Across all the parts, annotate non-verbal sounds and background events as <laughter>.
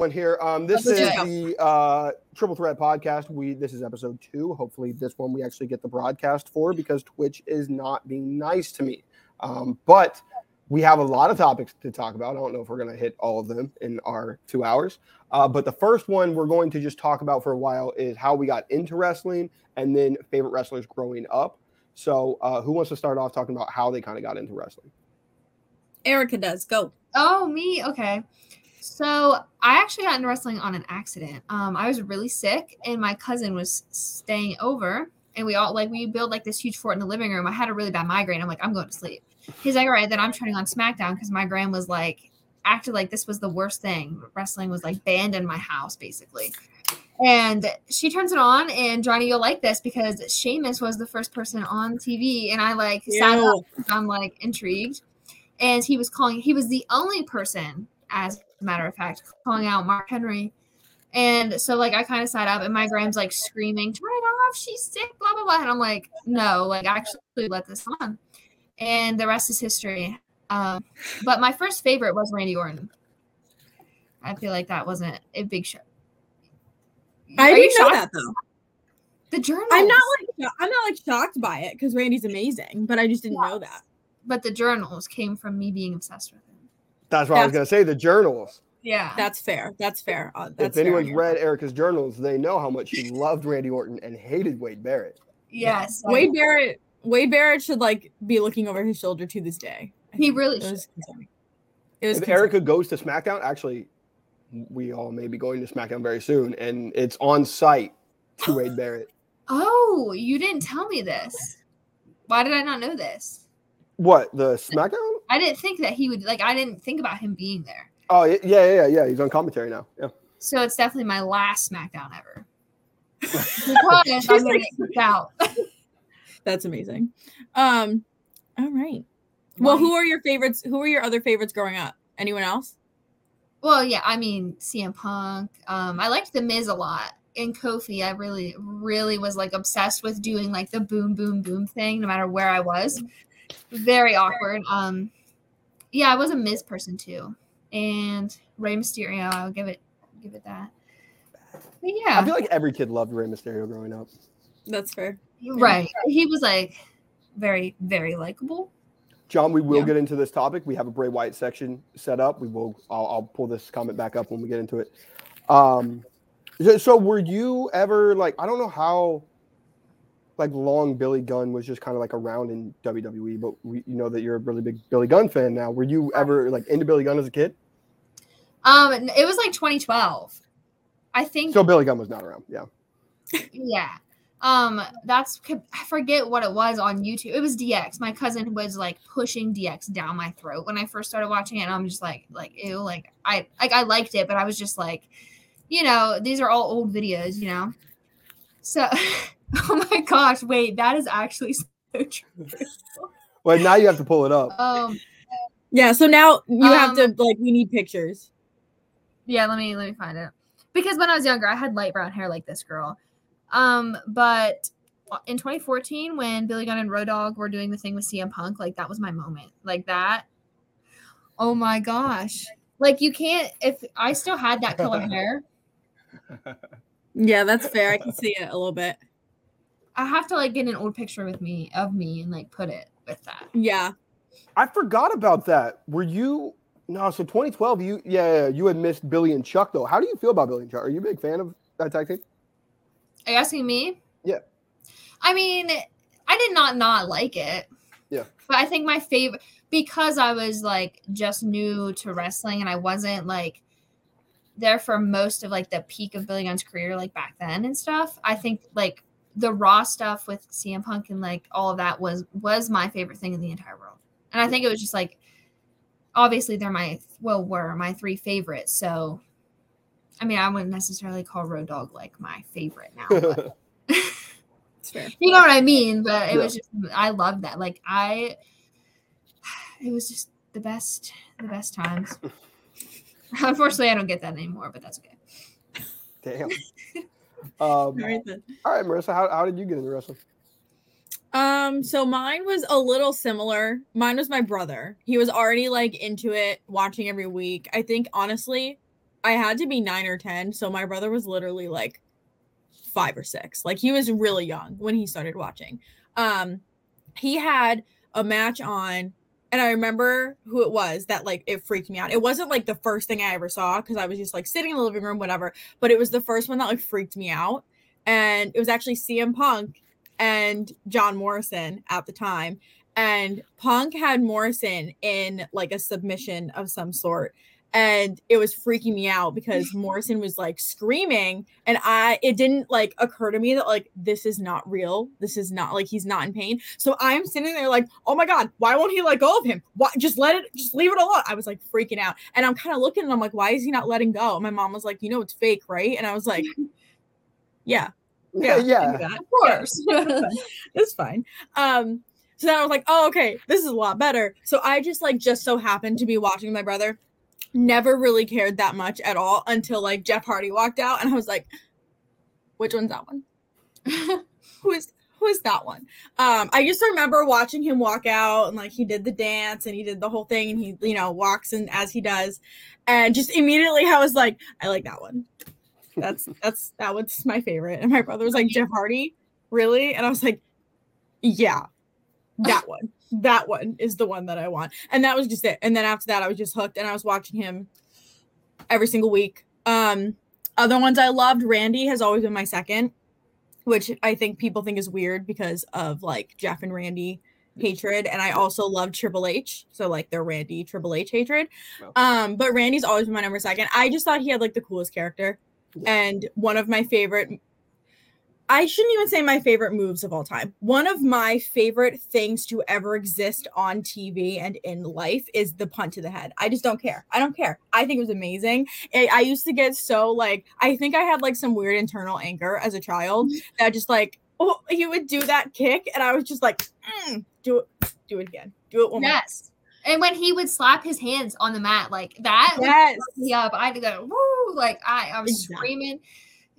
one here. Um, this Let's is do the uh, Triple Threat podcast. We this is episode two. Hopefully, this one we actually get the broadcast for because Twitch is not being nice to me. Um, but we have a lot of topics to talk about. I don't know if we're going to hit all of them in our two hours. Uh, but the first one we're going to just talk about for a while is how we got into wrestling and then favorite wrestlers growing up. So, uh, who wants to start off talking about how they kind of got into wrestling? Erika does. Go. Oh, me? Okay. So I actually got into wrestling on an accident. Um, I was really sick, and my cousin was staying over, and we all like we built like this huge fort in the living room. I had a really bad migraine. I'm like, I'm going to sleep. He's like, all right, then I'm turning on SmackDown because my grand was like acted like this was the worst thing. Wrestling was like banned in my house, basically. And she turns it on, and Johnny, you'll like this because Sheamus was the first person on TV, and I like sat up. I'm like intrigued, and he was calling. He was the only person, as matter of fact, calling out Mark Henry. And so, like, I kind of sat up, and my grand's like screaming, "Turn it off! She's sick!" Blah blah blah. And I'm like, "No, like, actually, let this on." And the rest is history. Um, but my first favorite was Randy Orton. I feel like that wasn't a big show. I Are didn't know that though. The journals. I'm not like I'm not like shocked by it because Randy's amazing, but I just didn't know that. but the journals came from me being obsessed with him. That's what I was going to say. The journals. Yeah. That's fair. That's fair. Uh, that's if fair. anyone's read Erika's journals, they know how much she loved Randy Orton and hated Wade Barrett. yes. Wade Barrett, Wade Barrett should like be looking over his shoulder to this day. I He really It should. was concerning. It was If concerning. Erika goes to SmackDown, actually, we all may be going to SmackDown very soon, and it's on site to Wade Barrett. <gasps> Oh, you didn't tell me this. Why did I not know this? What the SmackDown? I didn't think that he would like. I didn't think about him being there. Oh yeah, yeah, yeah, yeah. He's on commentary now. Yeah. So it's definitely my last SmackDown ever. <laughs> Because I'm gonna get out. <laughs> That's amazing. Um, all right. Well, who are your favorites? Who are your other favorites growing up? Anyone else? Well, yeah, I mean CM Punk. Um, I liked the Miz a lot. And Kofi, I really, really was like obsessed with doing like the boom, boom, boom thing, no matter where I was. Very awkward. Um, yeah, I was a Miz person too, and Rey Mysterio. I'll give it, give it that. But I feel like every kid loved Rey Mysterio growing up. That's fair. right. He was like very, very likable. John, we will Yeah. get into this topic. We have a Bray Wyatt section set up. We will. I'll, I'll pull this comment back up when we get into it. Um, so, so were you ever like? I don't know how, like long Billy Gunn was just kind of like around in WWE, but we, you know that you're a really big Billy Gunn fan now. Were you ever like into Billy Gunn as a kid? Um, it was like 2012. I think So Billy Gunn was not around. Yeah. <laughs> Yeah. Um, that's I forget what it was on YouTube. It was DX. My cousin was like pushing DX down my throat when I first started watching it, and I'm just like, like ew, like I like I liked it, but I was just like, you know, these are all old videos, you know. So, <laughs> <laughs> oh my gosh, wait, that is actually <laughs> so true. Well, now you have to pull it up. Um, Yeah. So now you have to Um, like we need pictures. Yeah, let me let me find it. Because when I was younger, I had light brown hair like this girl. Um, but in 2014, when Billy Gunn and Road Dogg were doing the thing with CM Punk, like that was my moment. Like that. Oh my gosh. Like you can't if I still had that color <laughs> hair, Yeah, that's fair. I can see it a little bit. I have to like get an old picture with me of me and like put it with that. Yeah. I forgot about that. Were you? No. So 2012. You yeah, yeah, you had missed Billy and Chuck though. How do you feel about Billy and Chuck? Are you a big fan of that tag team? Are you asking me? Yeah. I mean, I did not not like it. Yeah. But I think my favorite because I was like just new to wrestling and I wasn't like there for most of like the peak of Billy Gunn's career like back then and stuff. I think like the raw stuff with CM Punk and like all of that was was my favorite thing in the entire world. And I think it was just like obviously they're my well were my three favorites. So I mean I wouldn't necessarily call Road Dogg like my favorite now. But <laughs> fair. you know what I mean? But it Yeah. was just I loved that. Like I <sighs> it was just the best the best times. <laughs> Unfortunately I don't get that anymore, but that's okay. Damn. <laughs> Um, All right then. all right, Marisa, how, how did you get into wrestling? Um, so mine was a little similar. Mine was my brother. He was already like into it, watching every week. I think honestly, I had to be nine or 10. So my brother was literally like five or six. Like he was really young when he started watching. Um, he had a match on, and I remember who it was that like it freaked me out. It wasn't like the first thing I ever saw because I was just like sitting in the living room, whatever, but it was the first one that like freaked me out. And it was actually CM Punk and John Morrison at the time. And Punk had Morrison in like a submission of some sort and it was freaking me out because <laughs> Morrison was like screaming and I it didn't like occur to me that like this is not real. This is not like he's not in pain. So I'm sitting there like oh my god why won't he let go of him? Why just let it just leave it alone. I was like freaking out and I'm kind of looking and I'm like why is he not letting go? And my mom was like you know it's fake right? And I was like <laughs> yeah <laughs> yeah yeah of course. yeah, it's fine. Um so then I was like oh okay this is a lot better. So I just like just so happened to be watching my brother never really cared that much at all until like Jeff Hardy walked out and I was like, which one's that one? <laughs> who is who is that one? Um, I just remember watching him walk out and like he did the dance and he did the whole thing and he, you know, walks and as he does. And just immediately I was like, I like that one. That's that's that one's my favorite. And my brother was like, Jeff Hardy, really? And I was like, Yeah, that one that one is the one that I want. And that was just it. And then after that, I was just hooked and I was watching him every single week. Um, other ones I loved, Randy has always been my second, which I think people think is weird because of like Jeff and Randy hatred. And I also love Triple H. So like their Randy Triple H hatred. Um, but Randy's always been my number second. I just thought he had like the coolest character. And one of my favorite I shouldn't even say my favorite moves of all time. One of my favorite things to ever exist on TV and in life is the punt to the head. I just don't care. I don't care. I think it was amazing. I, I used to get so like, I think I had like some weird internal anger as a child that just like, oh, he would do that kick. And I was just like, mm, do it, do it again. Do it one yes. more. And when he would slap his hands on the mat like that, yes. yeah, I had to go, woo, like I, I was exactly. screaming.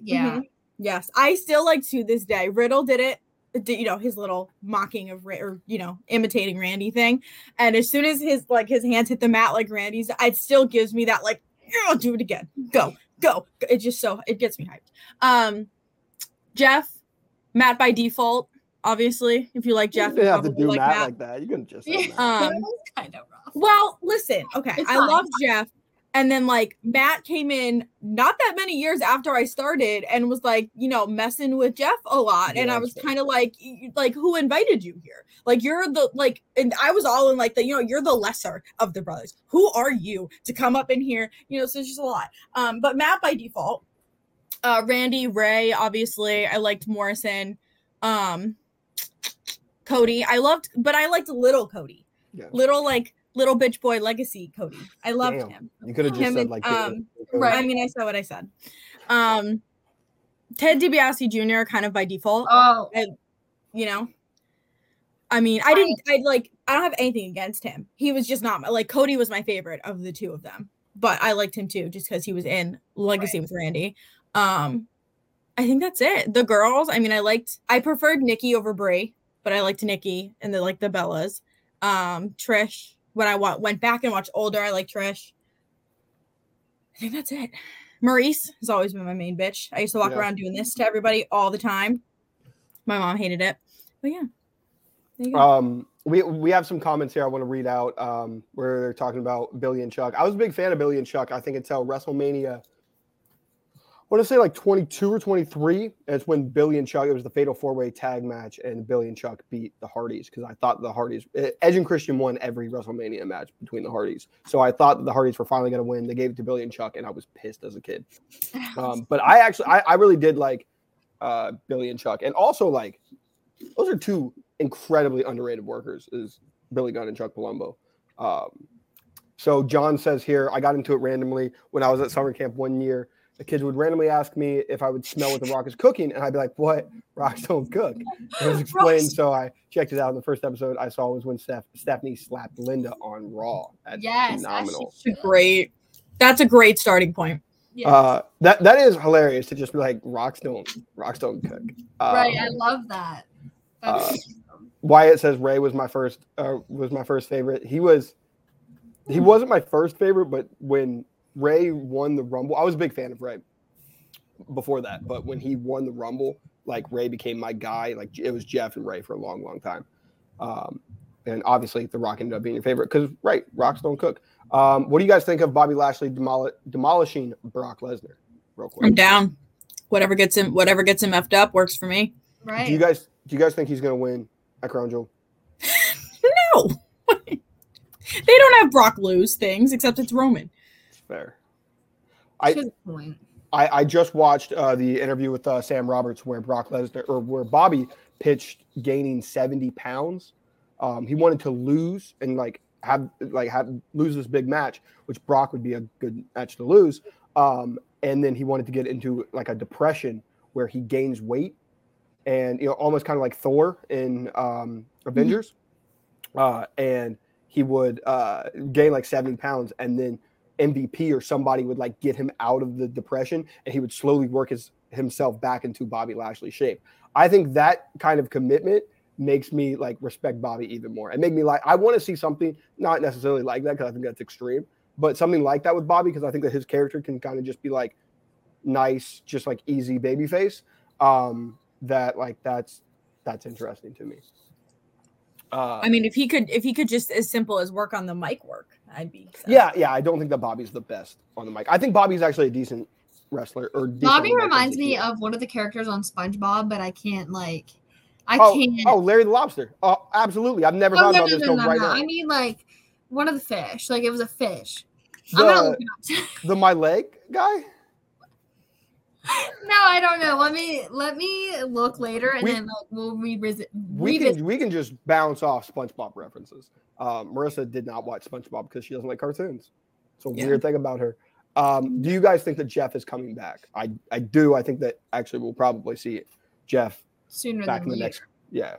Yeah. Mm-hmm. Yes, I still like to this day. Riddle did it, did, you know, his little mocking of or you know, imitating Randy thing. And as soon as his like his hands hit the mat like Randy's, it still gives me that like, I'll do it again. Go, go. It just so it gets me hyped. Um, Jeff, Matt by default. Obviously, if you like Jeff, you have to do like Matt, Matt, like that. You can just <laughs> um, <laughs> kind of rough. Well, listen, okay, it's I fine. love Jeff, and then like Matt came in not that many years after I started and was like, you know, messing with Jeff a lot. Yeah, and I was kind of like, like, who invited you here? Like, you're the like, and I was all in like the, you know, you're the lesser of the brothers. Who are you to come up in here? You know, so it's just a lot. Um, but Matt by default, uh, Randy, Rey, obviously, I liked Morrison, um, Cody. I loved, but I liked little Cody. Yeah. Little like little bitch boy legacy Cody. I loved Damn. him. You could have just him said like um, right. I mean, I said what I said. Um, Ted DiBiase Jr. kind of by default. Oh, I, you know. I mean, I didn't. I like. I don't have anything against him. He was just not like Cody was my favorite of the two of them, but I liked him too just because he was in Legacy right. with Randy. Um, I think that's it. The girls. I mean, I liked. I preferred Nikki over Brie, but I liked Nikki and the like the Bellas. Um, Trish when I went back and watched older, I like Trish. I think that's it. Maurice has always been my main bitch. I used to walk yeah. around doing this to everybody all the time. My mom hated it, but yeah. Um, we we have some comments here I want to read out. Um, where they're talking about Billy and Chuck. I was a big fan of Billy and Chuck. I think until WrestleMania want to say like 22 or 23. It's when Billy and Chuck, it was the fatal four way tag match, and Billy and Chuck beat the Hardys because I thought the Hardys, eh, Edge and Christian won every WrestleMania match between the Hardys. So I thought that the Hardys were finally going to win. They gave it to Billy and Chuck, and I was pissed as a kid. <laughs> Um, but I actually, I, I really did like uh, Billy and Chuck. And also, like, those are two incredibly underrated workers, is Billy Gunn and Chuck Palumbo. Um, so John says here, I got into it randomly when I was at summer camp one year the kids would randomly ask me if I would smell what the Rock is cooking, and I'd be like, "What? Rocks don't cook." It was <laughs> explained, so I checked it out. In the first episode I saw was when Steph- Stephanie slapped Linda on Raw. That's yes, phenomenal. great. That's a great starting point. Yeah. Uh, that that is hilarious to just be like rocks don't rocks don't cook. Um, right, I love that. Uh, Wyatt says Rey was my first uh, was my first favorite. He was he wasn't my first favorite, but when Rey won the Rumble, I was a big fan of Rey before that, but when he won the Rumble, like Rey became my guy. Like it was Jeff and Rey for a long, long time. Um, and obviously, The Rock ended up being your favorite because, right, rocks don't cook. Um, what do you guys think of Bobby Lashley demol- demolishing Brock Lesnar? Real quick. I'm down. Whatever gets him, whatever gets him effed up works for me. Right. Do you guys do you guys think he's going to win at Crown Jewel? <laughs> No, <laughs> they don't have Brock lose things except it's Roman. Fair. I, the point. I, I just watched uh, the interview with uh, Sam Roberts where Brock Lesnar or where Bobby pitched gaining 70 pounds. Um, he wanted to lose and like have like have lose this big match, which Brock would be a good match to lose. Um, and then he wanted to get into like a depression where he gains weight and you know almost kind of like Thor in um, Avengers. Uh, and he would uh, gain like 70 pounds and then MVP or somebody would like get him out of the depression and he would slowly work his himself back into Bobby Lashley shape. I think that kind of commitment makes me like respect Bobby even more and make me like I want to see something not necessarily like that because I think that's extreme, but something like that with Bobby because I think that his character can kind of just be like nice, just like easy baby face. Um, that like that's that's interesting to me. Uh, I mean, if he could, if he could just as simple as work on the mic work, I'd be. set. Yeah, yeah. I don't think that Bobby's the best on the mic. I think Bobby's actually a decent wrestler. Or decent Bobby reminds me of one of the characters on SpongeBob, but I can't like. I oh, can't. oh, Larry the Lobster. Oh, absolutely. I've never Oh, thought no, about no, this no, no, right no. now. I mean, like one of the fish. Like it was a fish. I'm gonna The, look it up. the my leg guy. No, I don't know. Let me let me look later, and We- then like, we'll revisit. We revisit. can we can just bounce off SpongeBob references. Um, Marisa did not watch SpongeBob because she doesn't like cartoons. It's a Yeah. weird thing about her. Um, do you guys think that Jeff is coming back? I I do. I think that actually we'll probably see Jeff sooner back than in the later. next. Yeah.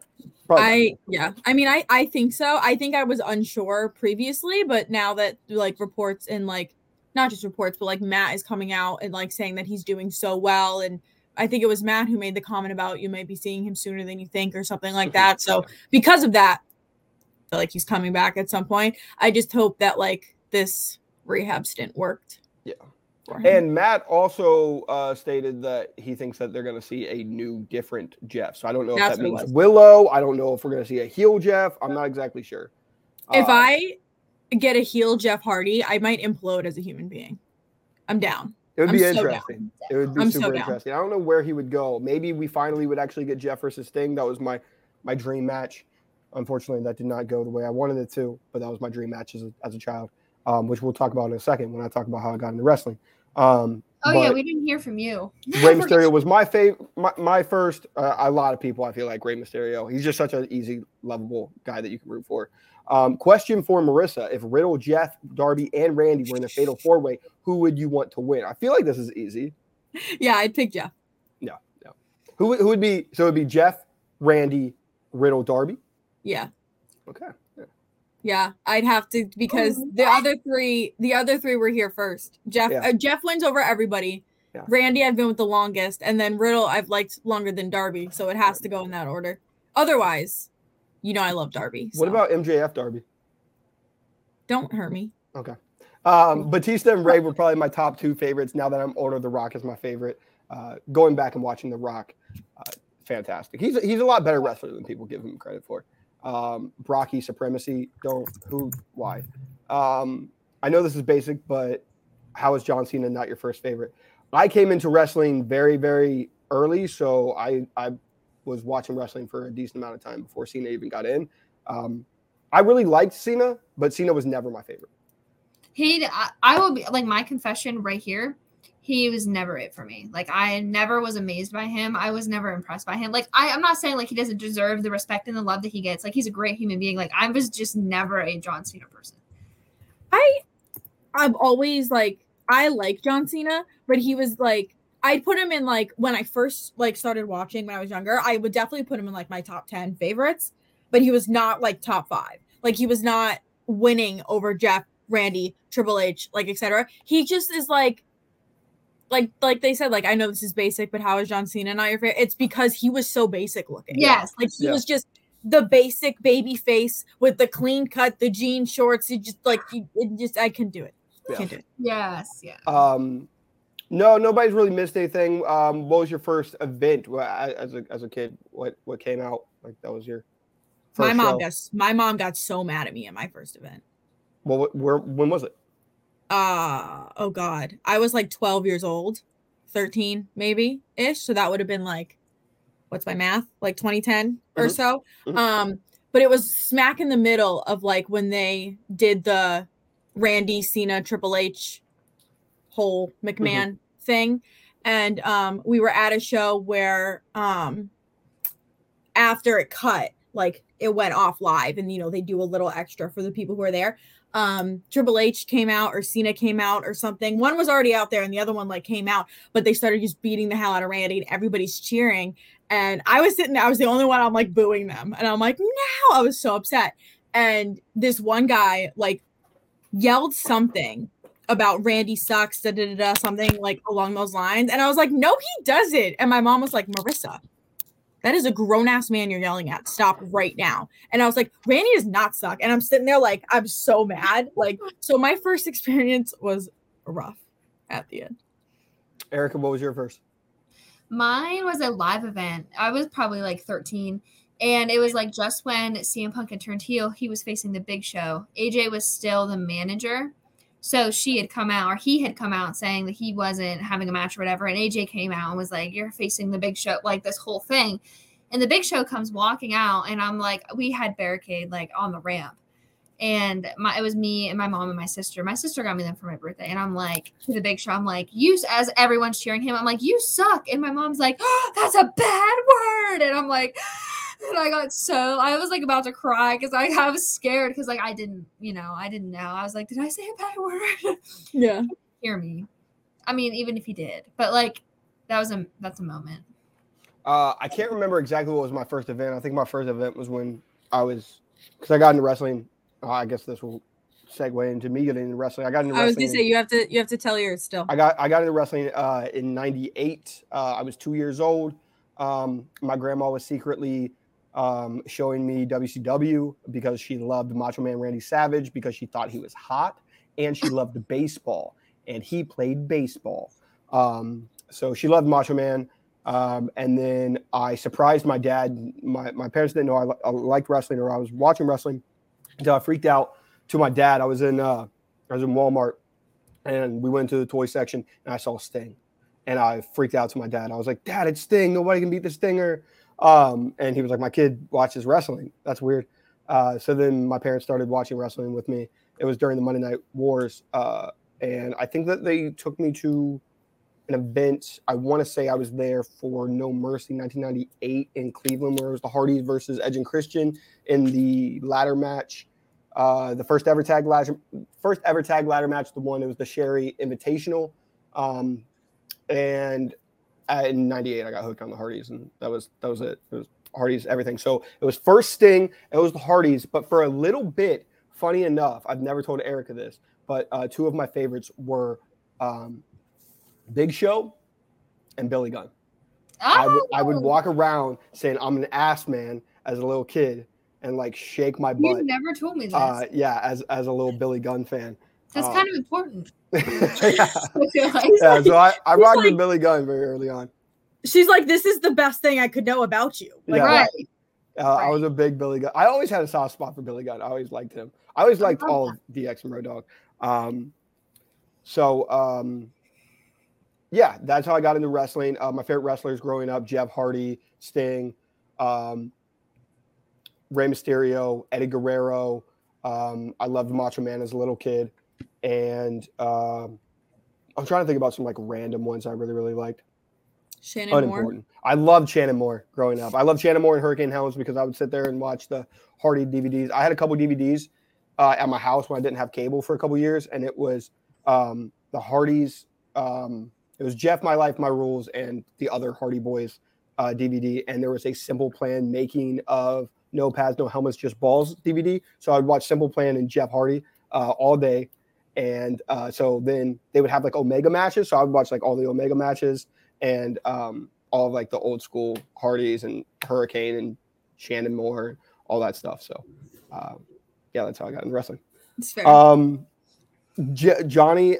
probably I yeah. I mean, I I think so. I think I was unsure previously, but now that like reports and like not just reports, but like Matt is coming out and like saying that he's doing so well, and I think it was Matt who made the comment about you might be seeing him sooner than you think or something like that. So <laughs> because of that, I feel like he's coming back at some point. I just hope that like this rehab stint worked. Yeah. And Matt also uh, stated that he thinks that they're going to see a new, different Jeff. So I don't know That's if that means. Willow. I don't know if we're going to see a heel Jeff. I'm not exactly sure. if Uh, I get a heel Jeff Hardy, I might implode as a human being. I'm down. it would I'm be so down. interesting. It would be I'm super down. interesting. I don't know where he would go. Maybe we finally would actually get Jeff versus Sting. That was my my dream match. Unfortunately, that did not go the way I wanted it to, but that was my dream match as a, as a child, um, which we'll talk about in a second when I talk about how I got into wrestling. Um, Oh yeah, we didn't hear from you. <laughs> Rey Mysterio was my favorite, my, my first. Uh, a lot of people, I feel like Rey Mysterio. He's just such an easy, lovable guy that you can root for. Um, question for Marisa: If Riddle, Jeff, Darby, and Randy were in a fatal four way, who would you want to win? I feel like this is easy. Yeah, I'd pick Jeff. Who would- who would be? So it would be Jeff, Randy, Riddle, Darby. Yeah. Okay. Yeah. Yeah, I'd have to because Oh, the other three, the other three were here first. Jeff, Yeah. uh, Jeff wins over everybody. Yeah. Randy, I've been with the longest, and then Riddle, I've liked longer than Darby, so it has to go in that order. Otherwise, you know, I love Darby. What about MJF, Darby? Don't hurt me. Okay. Um, Batista and Rey were probably my top two favorites. Now that I'm older, The Rock is my favorite. Uh, going back and watching The Rock, uh, fantastic. He's he's a lot better wrestler than people give him credit for. Um, Brocky supremacy. Don't who why? Um, I know this is basic, but how is John Cena not your first favorite? I came into wrestling very very early, so I I was watching wrestling for a decent amount of time before Cena even got in. Um, I really liked Cena, but Cena was never my favorite. He, I, I will be like my confession right here. He was never it for me. Like I never was amazed by him. I was never impressed by him. Like I, I'm not saying like he doesn't deserve the respect and the love that he gets. Like he's a great human being. Like I was just never a John Cena person. I, I've always like I like John Cena, but he was like I'd put him in like when I first like started watching when I was younger. I would definitely put him in like my top ten favorites, but he was not like top five. Like he was not winning over Jeff, Randy, Triple H, like etc. He just is like. Like, like they said, like I know this is basic, but how is John Cena not your favorite? It's because he was so basic looking. Yes. like he Yeah. was just the basic baby face with the clean cut, the jean shorts. He just like he, it just I couldn't do it. Yeah. Can't do it. Yes, yeah. Um, no, nobody's really missed anything. Um, what was your first event as a as a kid? What what came out like that was your My mom show? got my mom got so mad at me at my first event. Well, where when was it? Uh oh god. I was like 12 years old, 13 maybe ish. So that would have been like what's my math? Like 2010 or Mhm. so. Mhm. Um but it was smack in the middle of like when they did the Randy Cena Triple H whole McMahon thing and um we were at a show where um after it cut like it went off live and you know they do a little extra for the people who are there um Triple H came out or Cena came out or something. One was already out there and the other one like came out, but they started just beating the hell out of Randy and everybody's cheering. And I was sitting there, I was the only one I'm like booing them. And I'm like, no, I was so upset. And this one guy like yelled something about Randy sucks, da da da da, something like along those lines. And I was like, no, he doesn't. And my mom was like, Marisa, that is a grown ass man you're yelling at. Stop right now. And I was like, Randy does not suck. And I'm sitting there like, I'm so mad. Like, so my first experience was rough at the end. Erika, what was your first? Mine was a live event. I was probably like 13. And it was like just when CM Punk had turned heel, he was facing the big show. AJ was still the manager. So she had come out, or he had come out saying that he wasn't having a match or whatever. And AJ came out and was like, You're facing the big show, like this whole thing. And the big show comes walking out, and I'm like, We had barricade like on the ramp. And my it was me and my mom and my sister. My sister got me them for my birthday, and I'm like to the big show. I'm like, you as everyone's cheering him. I'm like, you suck. And my mom's like, oh, that's a bad word. And I'm like, and I got so I was like about to cry because I, I was scared because like I didn't, you know, I didn't know. I was like, did I say a bad word? <laughs> Yeah. Hear me. I mean, even if he did, but like that was a that's a moment. Uh, I can't remember exactly what was my first event. I think my first event was when I was because I got into wrestling. Uh, I guess this will segue into me getting into wrestling. I got into I was wrestling. gonna say you have to you have to tell yours still. I got I got into wrestling uh, in '98. Uh, I was two years old. Um, my grandma was secretly um, showing me WCW because she loved Macho Man Randy Savage because she thought he was hot, and she loved baseball, and he played baseball. Um, so she loved Macho Man. Um, and then I surprised my dad. My, my parents didn't know I, I liked wrestling or I was watching wrestling until I freaked out to my dad. I was in uh, I was in Walmart and we went to the toy section and I saw Sting, and I freaked out to my dad. I was like, "Dad, it's Sting. Nobody can beat the Stinger." Um, and he was like, "My kid watches wrestling. That's weird." Uh, so then my parents started watching wrestling with me. It was during the Monday Night Wars, uh, and I think that they took me to an event. I want to say I was there for No Mercy 1998 in Cleveland, where it was the Hardys versus Edge and Christian in the ladder match. Uh, the first ever tag ladder, first ever tag ladder match, the one it was the Terri Invitational, um, and uh, in '98 I got hooked on the Hardys, and that was that was it. It was Hardys everything. So it was first Sting, it was the Hardys, but for a little bit, funny enough, I've never told Erika this, but uh, two of my favorites were um, Big Show and Billy Gunn. I would I would Oh, walk around saying I'm an ass man as a little kid and like shake my butt. You never told me this. Uh, yeah, as as a little Billy Gunn fan. That's uh, kind of important. <laughs> yeah. I <laughs> like. yeah, so I, I He's rocked like- with Billy Gunn very early on. She's like, this is the best thing I could know about you. Like, Yeah. Right. Uh, I was a big Billy Gunn. I always had a soft spot for Billy Gunn. I always liked him. I always liked love all of DX and Road Dogg. Um, so um, yeah, that's how I got into wrestling. Uh, my favorite wrestlers growing up: Jeff Hardy, Sting, um, Rey Mysterio, Eddie Guerrero. Um, I loved Macho Man as a little kid, and um, I'm trying to think about some like random ones I really really liked Shannon Moore. unimportant. I loved Shannon Moore growing up. I loved Shannon Moore and Hurricane Helms because I would sit there and watch the Hardy DVDs. I had a couple DVDs uh, at my house when I didn't have cable for a couple years, and it was um, the Hardys. Um, it was Jeff, My Life, My Rules, and the other Hardy Boys uh, DVD. And there was a Simple Plan making of No Pads, No Helmets, Just Balls DVD. So I'd watch Simple Plan and Jeff Hardy uh, all day. And uh, so then they would have like Omega matches. So I would watch like all the Omega matches and um, all of like the old school Hardys and Hurricane and Shannon Moore, and all that stuff. So, um, yeah, that's how I got into wrestling. It's fair. Um, J- Johnny,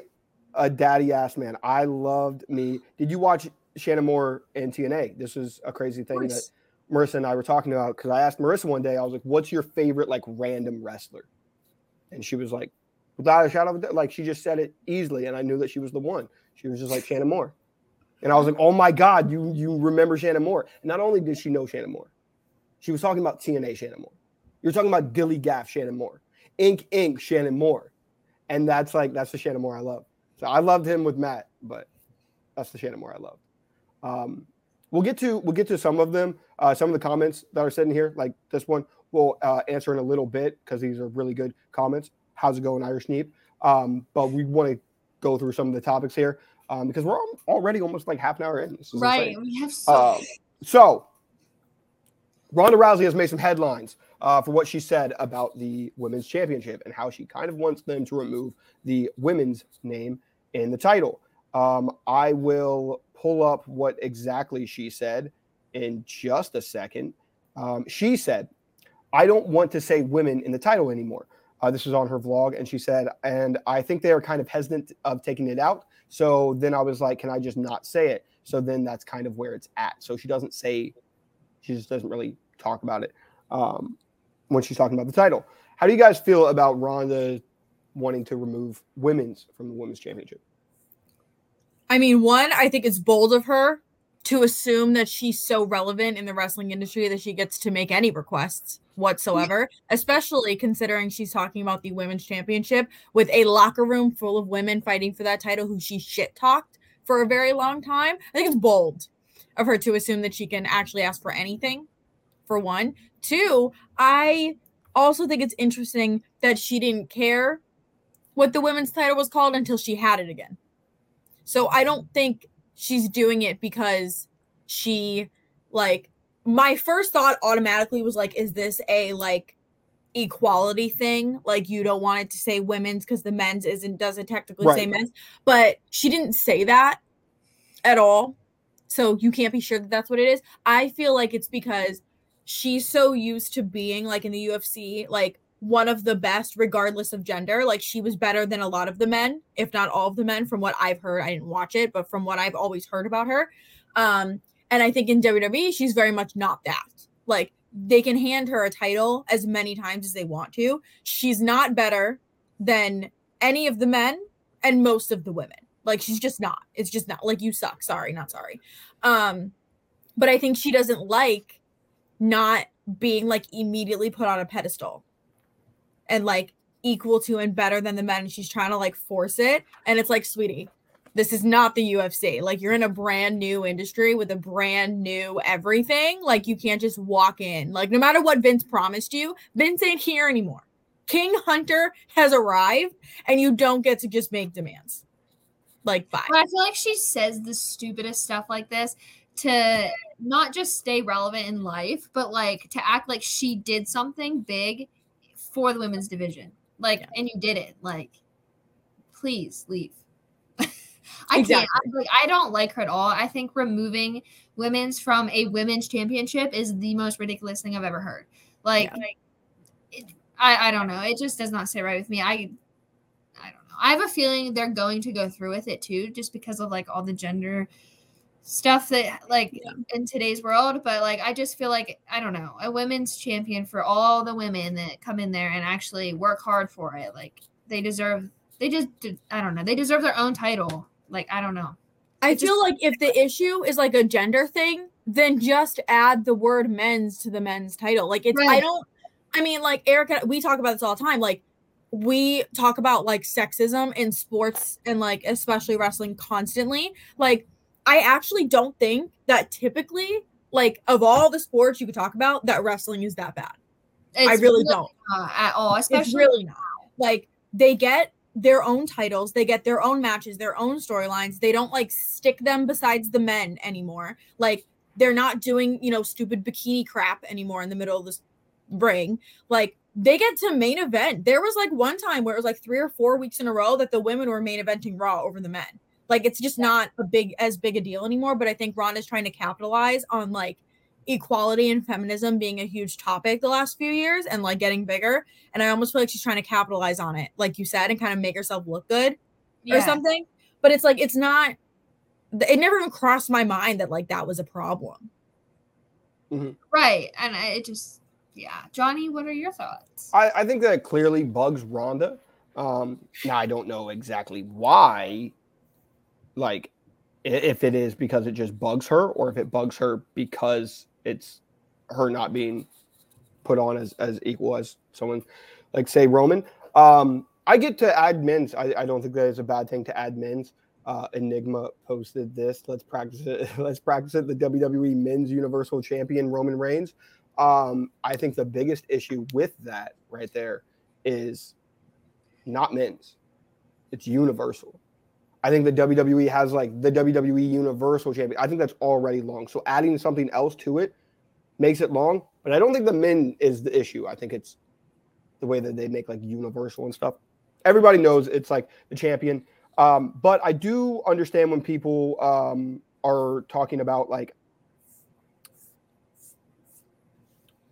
a daddy ass man. I loved me. Did you watch Shannon Moore in TNA? This is a crazy thing that Marisa and I were talking about because I asked Marisa one day, I was like, "What's your favorite like random wrestler?" And she was like, without a shadow of a like she just said it easily, and I knew that she was the one. She was just like Shannon Moore, and I was like, "Oh my god, you you remember Shannon Moore?" Not only did she know Shannon Moore, she was talking about TNA Shannon Moore. You're talking about Dilly Gaff Shannon Moore, Ink Inc Shannon Moore, and that's like that's the Shannon Moore I love. So I loved him with Matt, but that's the Shannon Moore I love. Um, we'll get to we'll get to some of them. Uh, some of the comments that are sitting here, like this one, we'll uh, answer in a little bit because these are really good comments. How's it going, Irish Neep? Um, but we want to go through some of the topics here um, because we're already almost like half an hour in. right, insane. we have so. Uh, so Ronda Rousey has made some headlines uh, for what she said about the women's championship and how she kind of wants them to remove the women's name in the title. Um, I will pull up what exactly she said in just a second. Um, she said, I don't want to say women in the title anymore. Uh, this was on her vlog, and she said, and I think they are kind of hesitant of taking it out. So then I was like, can I just not say it? So then that's kind of where it's at. So she doesn't say, she just doesn't really talk about it um, when she's talking about the title. How do you guys feel about Ronda wanting to remove women's from the women's championship? I mean, one, I think it's bold of her to assume that she's so relevant in the wrestling industry that she gets to make any requests whatsoever, especially considering she's talking about the women's championship with a locker room full of women fighting for that title who she shit talked for a very long time. I think it's bold of her to assume that she can actually ask for anything, for one. Two, I also think it's interesting that she didn't care what the women's title was called until she had it again. So I don't think she's doing it because she like my first thought automatically was like is this a like equality thing? Like you don't want it to say women's because the men's isn't doesn't technically right. say men's. But she didn't say that at all. So you can't be sure that that's what it is. I feel like it's because she's so used to being like in the ufc like one of the best regardless of gender. Like she was better than a lot of the men if not all of the men from what i've heard. I didn't watch it but from what i've always heard about her. Um and i think in wwe she's very much not that. Like they can hand her a title as many times as they want to. She's not better than any of the men and most of the women. Like she's just not. It's just not. Like you suck. Sorry not sorry. Um but i think she doesn't like not being like immediately put on a pedestal and like equal to and better than the men and she's trying to like force it and it's like sweetie this is not the UFC like you're in a brand new industry with a brand new everything. Like you can't just walk in. Like no matter what Vince promised you Vince ain't here anymore. King Hunter has arrived and you don't get to just make demands. Like bye. I feel like she says the stupidest stuff like this to not just stay relevant in life but like to act like she did something big for the women's division. Like, yeah. and you did it. Like, please leave. <laughs> I exactly. can't. I, like, I don't like her at all. I think removing women's from a women's championship is the most ridiculous thing I've ever heard. Like, yeah. like it, I, I don't know. It just does not sit right with me. I, I don't know. I have a feeling they're going to go through with it too, just because of like all the gender stuff that like yeah. in today's world but like i just feel like i don't know a women's champion for all the women that come in there and actually work hard for it like they deserve they just i don't know they deserve their own title like i don't know i it feel just, like if the issue is like a gender thing then just add the word men's to the men's title like it's right. i don't i mean like erika we talk about this all the time like we talk about like sexism in sports and like especially wrestling constantly like I actually don't think that typically, like of all the sports you could talk about, that wrestling is that bad. It's I really, really don't at all. Especially it's really not. Like they get their own titles, they get their own matches, their own storylines. They don't like stick them besides the men anymore. Like they're not doing you know stupid bikini crap anymore in the middle of this ring. Like they get to main event. There was like one time where it was like three or four weeks in a row that the women were main eventing Raw over the men. Like it's just not a big as big a deal anymore. But I think Ron is trying to capitalize on like equality and feminism being a huge topic the last few years and like getting bigger. And I almost feel like she's trying to capitalize on it, like you said, and kind of make herself look good or something. But it's like it's not. It never even crossed my mind that like that was a problem. Right. And I- it just, yeah. Johnny, what are your thoughts? I, I think that clearly bugs Ronda. Um, now I don't know exactly why, like, if it is because it just bugs her, or if it bugs her because it's her not being put on as as equal as someone like say Roman. Um, I get to add men's. I, I don't think that is a bad thing to add men's. Uh, Enigma posted this. Let's practice it. <laughs> Let's practice it. The WWE Men's Universal Champion Roman Reigns. Um, I think the biggest issue with that right there is not men's. It's universal. I think the WWE has like the WWE Universal Champion. I think that's already long. So adding something else to it makes it long. But I don't think the men is the issue. I think it's the way that they make like universal and stuff. Everybody knows it's like the champion. Um, but I do understand when people um, are talking about like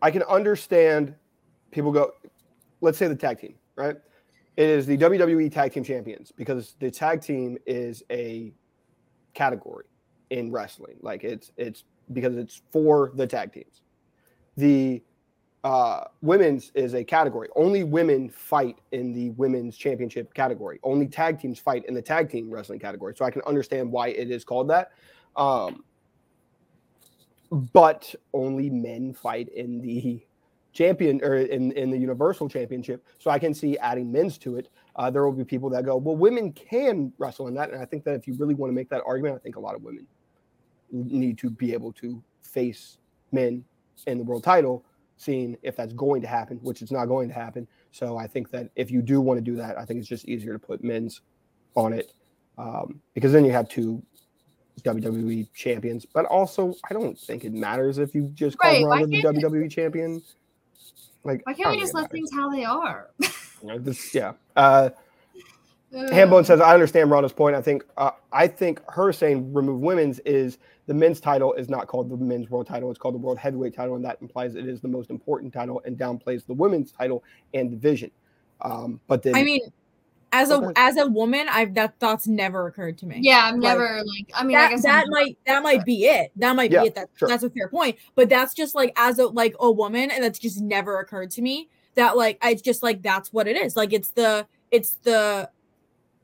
I can understand people go, let's say the tag team, right? It is the WWE Tag Team Champions because the tag team is a category in wrestling. Like it's it's because it's for the tag teams. The uh, women's is a category. Only women fight in the women's championship category. Only tag teams fight in the tag team wrestling category. So I can understand why it is called that. Um, but only men fight in the champion or in, in the universal championship. So I can see adding men's to it. Uh, there will be people that go, well, women can wrestle in that. And I think that if you really want to make that argument, I think a lot of women need to be able to face men in the world title, seeing if that's going to happen, which it's not going to happen. So I think that if you do want to do that, I think it's just easier to put men's on it um, because then you have two WWE champions. But also, I don't think it matters if you just call Right, why Ronda the WWE champion. Like, Why can't we just think it let things how they are? matters. You know, this- yeah. Uh, Hambone says, I understand Ronda's point. I think uh, I think her saying remove women's is the men's title is not called the men's world title. It's called the world heavyweight title, and that implies it is the most important title and downplays the women's title and division. Um, but then I mean, as a Okay. as a woman, I've that thought's never occurred to me. Yeah, I'm Like, never like. I mean, I that, guess that I'm- might that might be it. That might Yeah, be it. That sure. that's a fair point. But that's just like as a like a woman, and that's just never occurred to me. That like I just like that's what it is. Like it's the it's the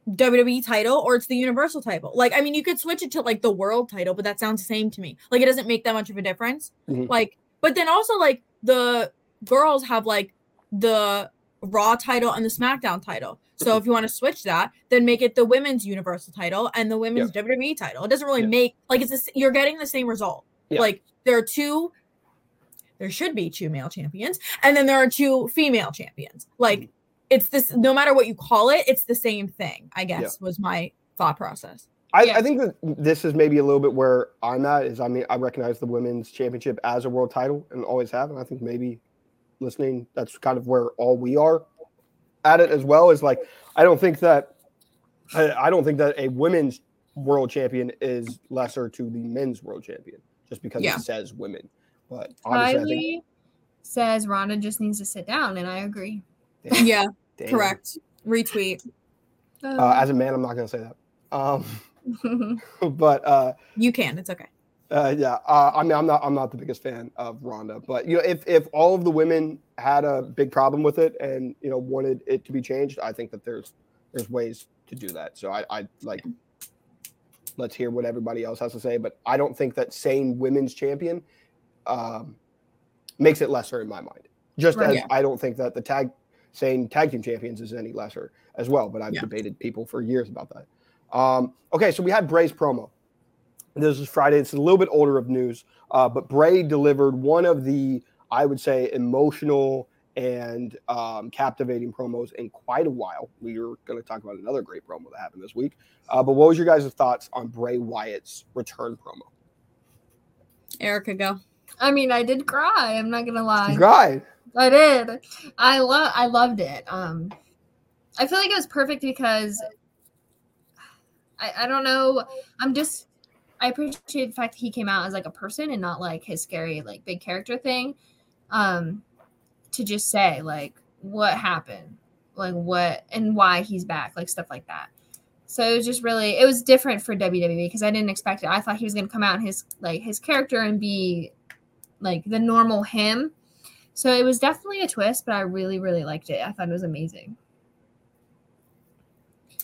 WWE title or it's the Universal title. Like I mean, you could switch it to like the World title, but that sounds the same to me. Like it doesn't make that much of a difference. Mhm. Like, but then also like the girls have like the Raw title and the SmackDown title. So if you want to switch that, then make it the women's Universal title and the women's WWE title. It doesn't really Yeah. make like it's a, s- you're getting the same result. Yeah. Like there are two, there should be two male champions, and then there are two female champions. Like Mm-hmm. it's this. No matter what you call it, it's the same thing. I guess was my thought process. I, Yeah. I think that this is maybe a little bit where I'm at. Is I mean I recognize the women's championship as a world title and always have, and I think maybe listening that's kind of where all we are at it as well. Is like I don't think that I, I don't think that a women's world champion is lesser to the men's world champion just because Yeah. it says women. But obviously, I think Kylie says Ronda just needs to sit down, and I agree. damn, Yeah, damn. correct. Retweet. Uh, as a man, I'm not going to say that. Um, <laughs> <laughs> but uh, You can. It's okay. Uh, yeah, uh, I mean, I'm not, I'm not the biggest fan of Ronda, but you know, if if all of the women had a big problem with it and you know wanted it to be changed, I think that there's there's ways to do that. So I, I like let's hear what everybody else has to say, but I don't think that saying women's champion um, makes it lesser in my mind. Just Right. as Yeah. I don't think that the tag saying tag team champions is any lesser as well. But I've Yeah. debated people for years about that. Um, okay, so we had Bray's promo. This is Friday. It's a little bit older of news, uh, but Bray delivered one of the, I would say, emotional and um, captivating promos in quite a while. We are going to talk about another great promo that happened this week. Uh, but what was your guys' thoughts on Bray Wyatt's return promo? Erika, go. I mean, I did cry. I'm not gonna lie. Guy, I did. I love. I loved it. Um, I feel like it was perfect because I, I don't know. I'm just I appreciate the fact that he came out as like a person and not like his scary like big character thing. Um, to just say like what happened, like what and why he's back, like stuff like that. So it was just really it was different for WWE because I didn't expect it. I thought he was gonna come out his like his character and be like the normal him. So it was definitely a twist, but I really, really liked it. I thought it was amazing.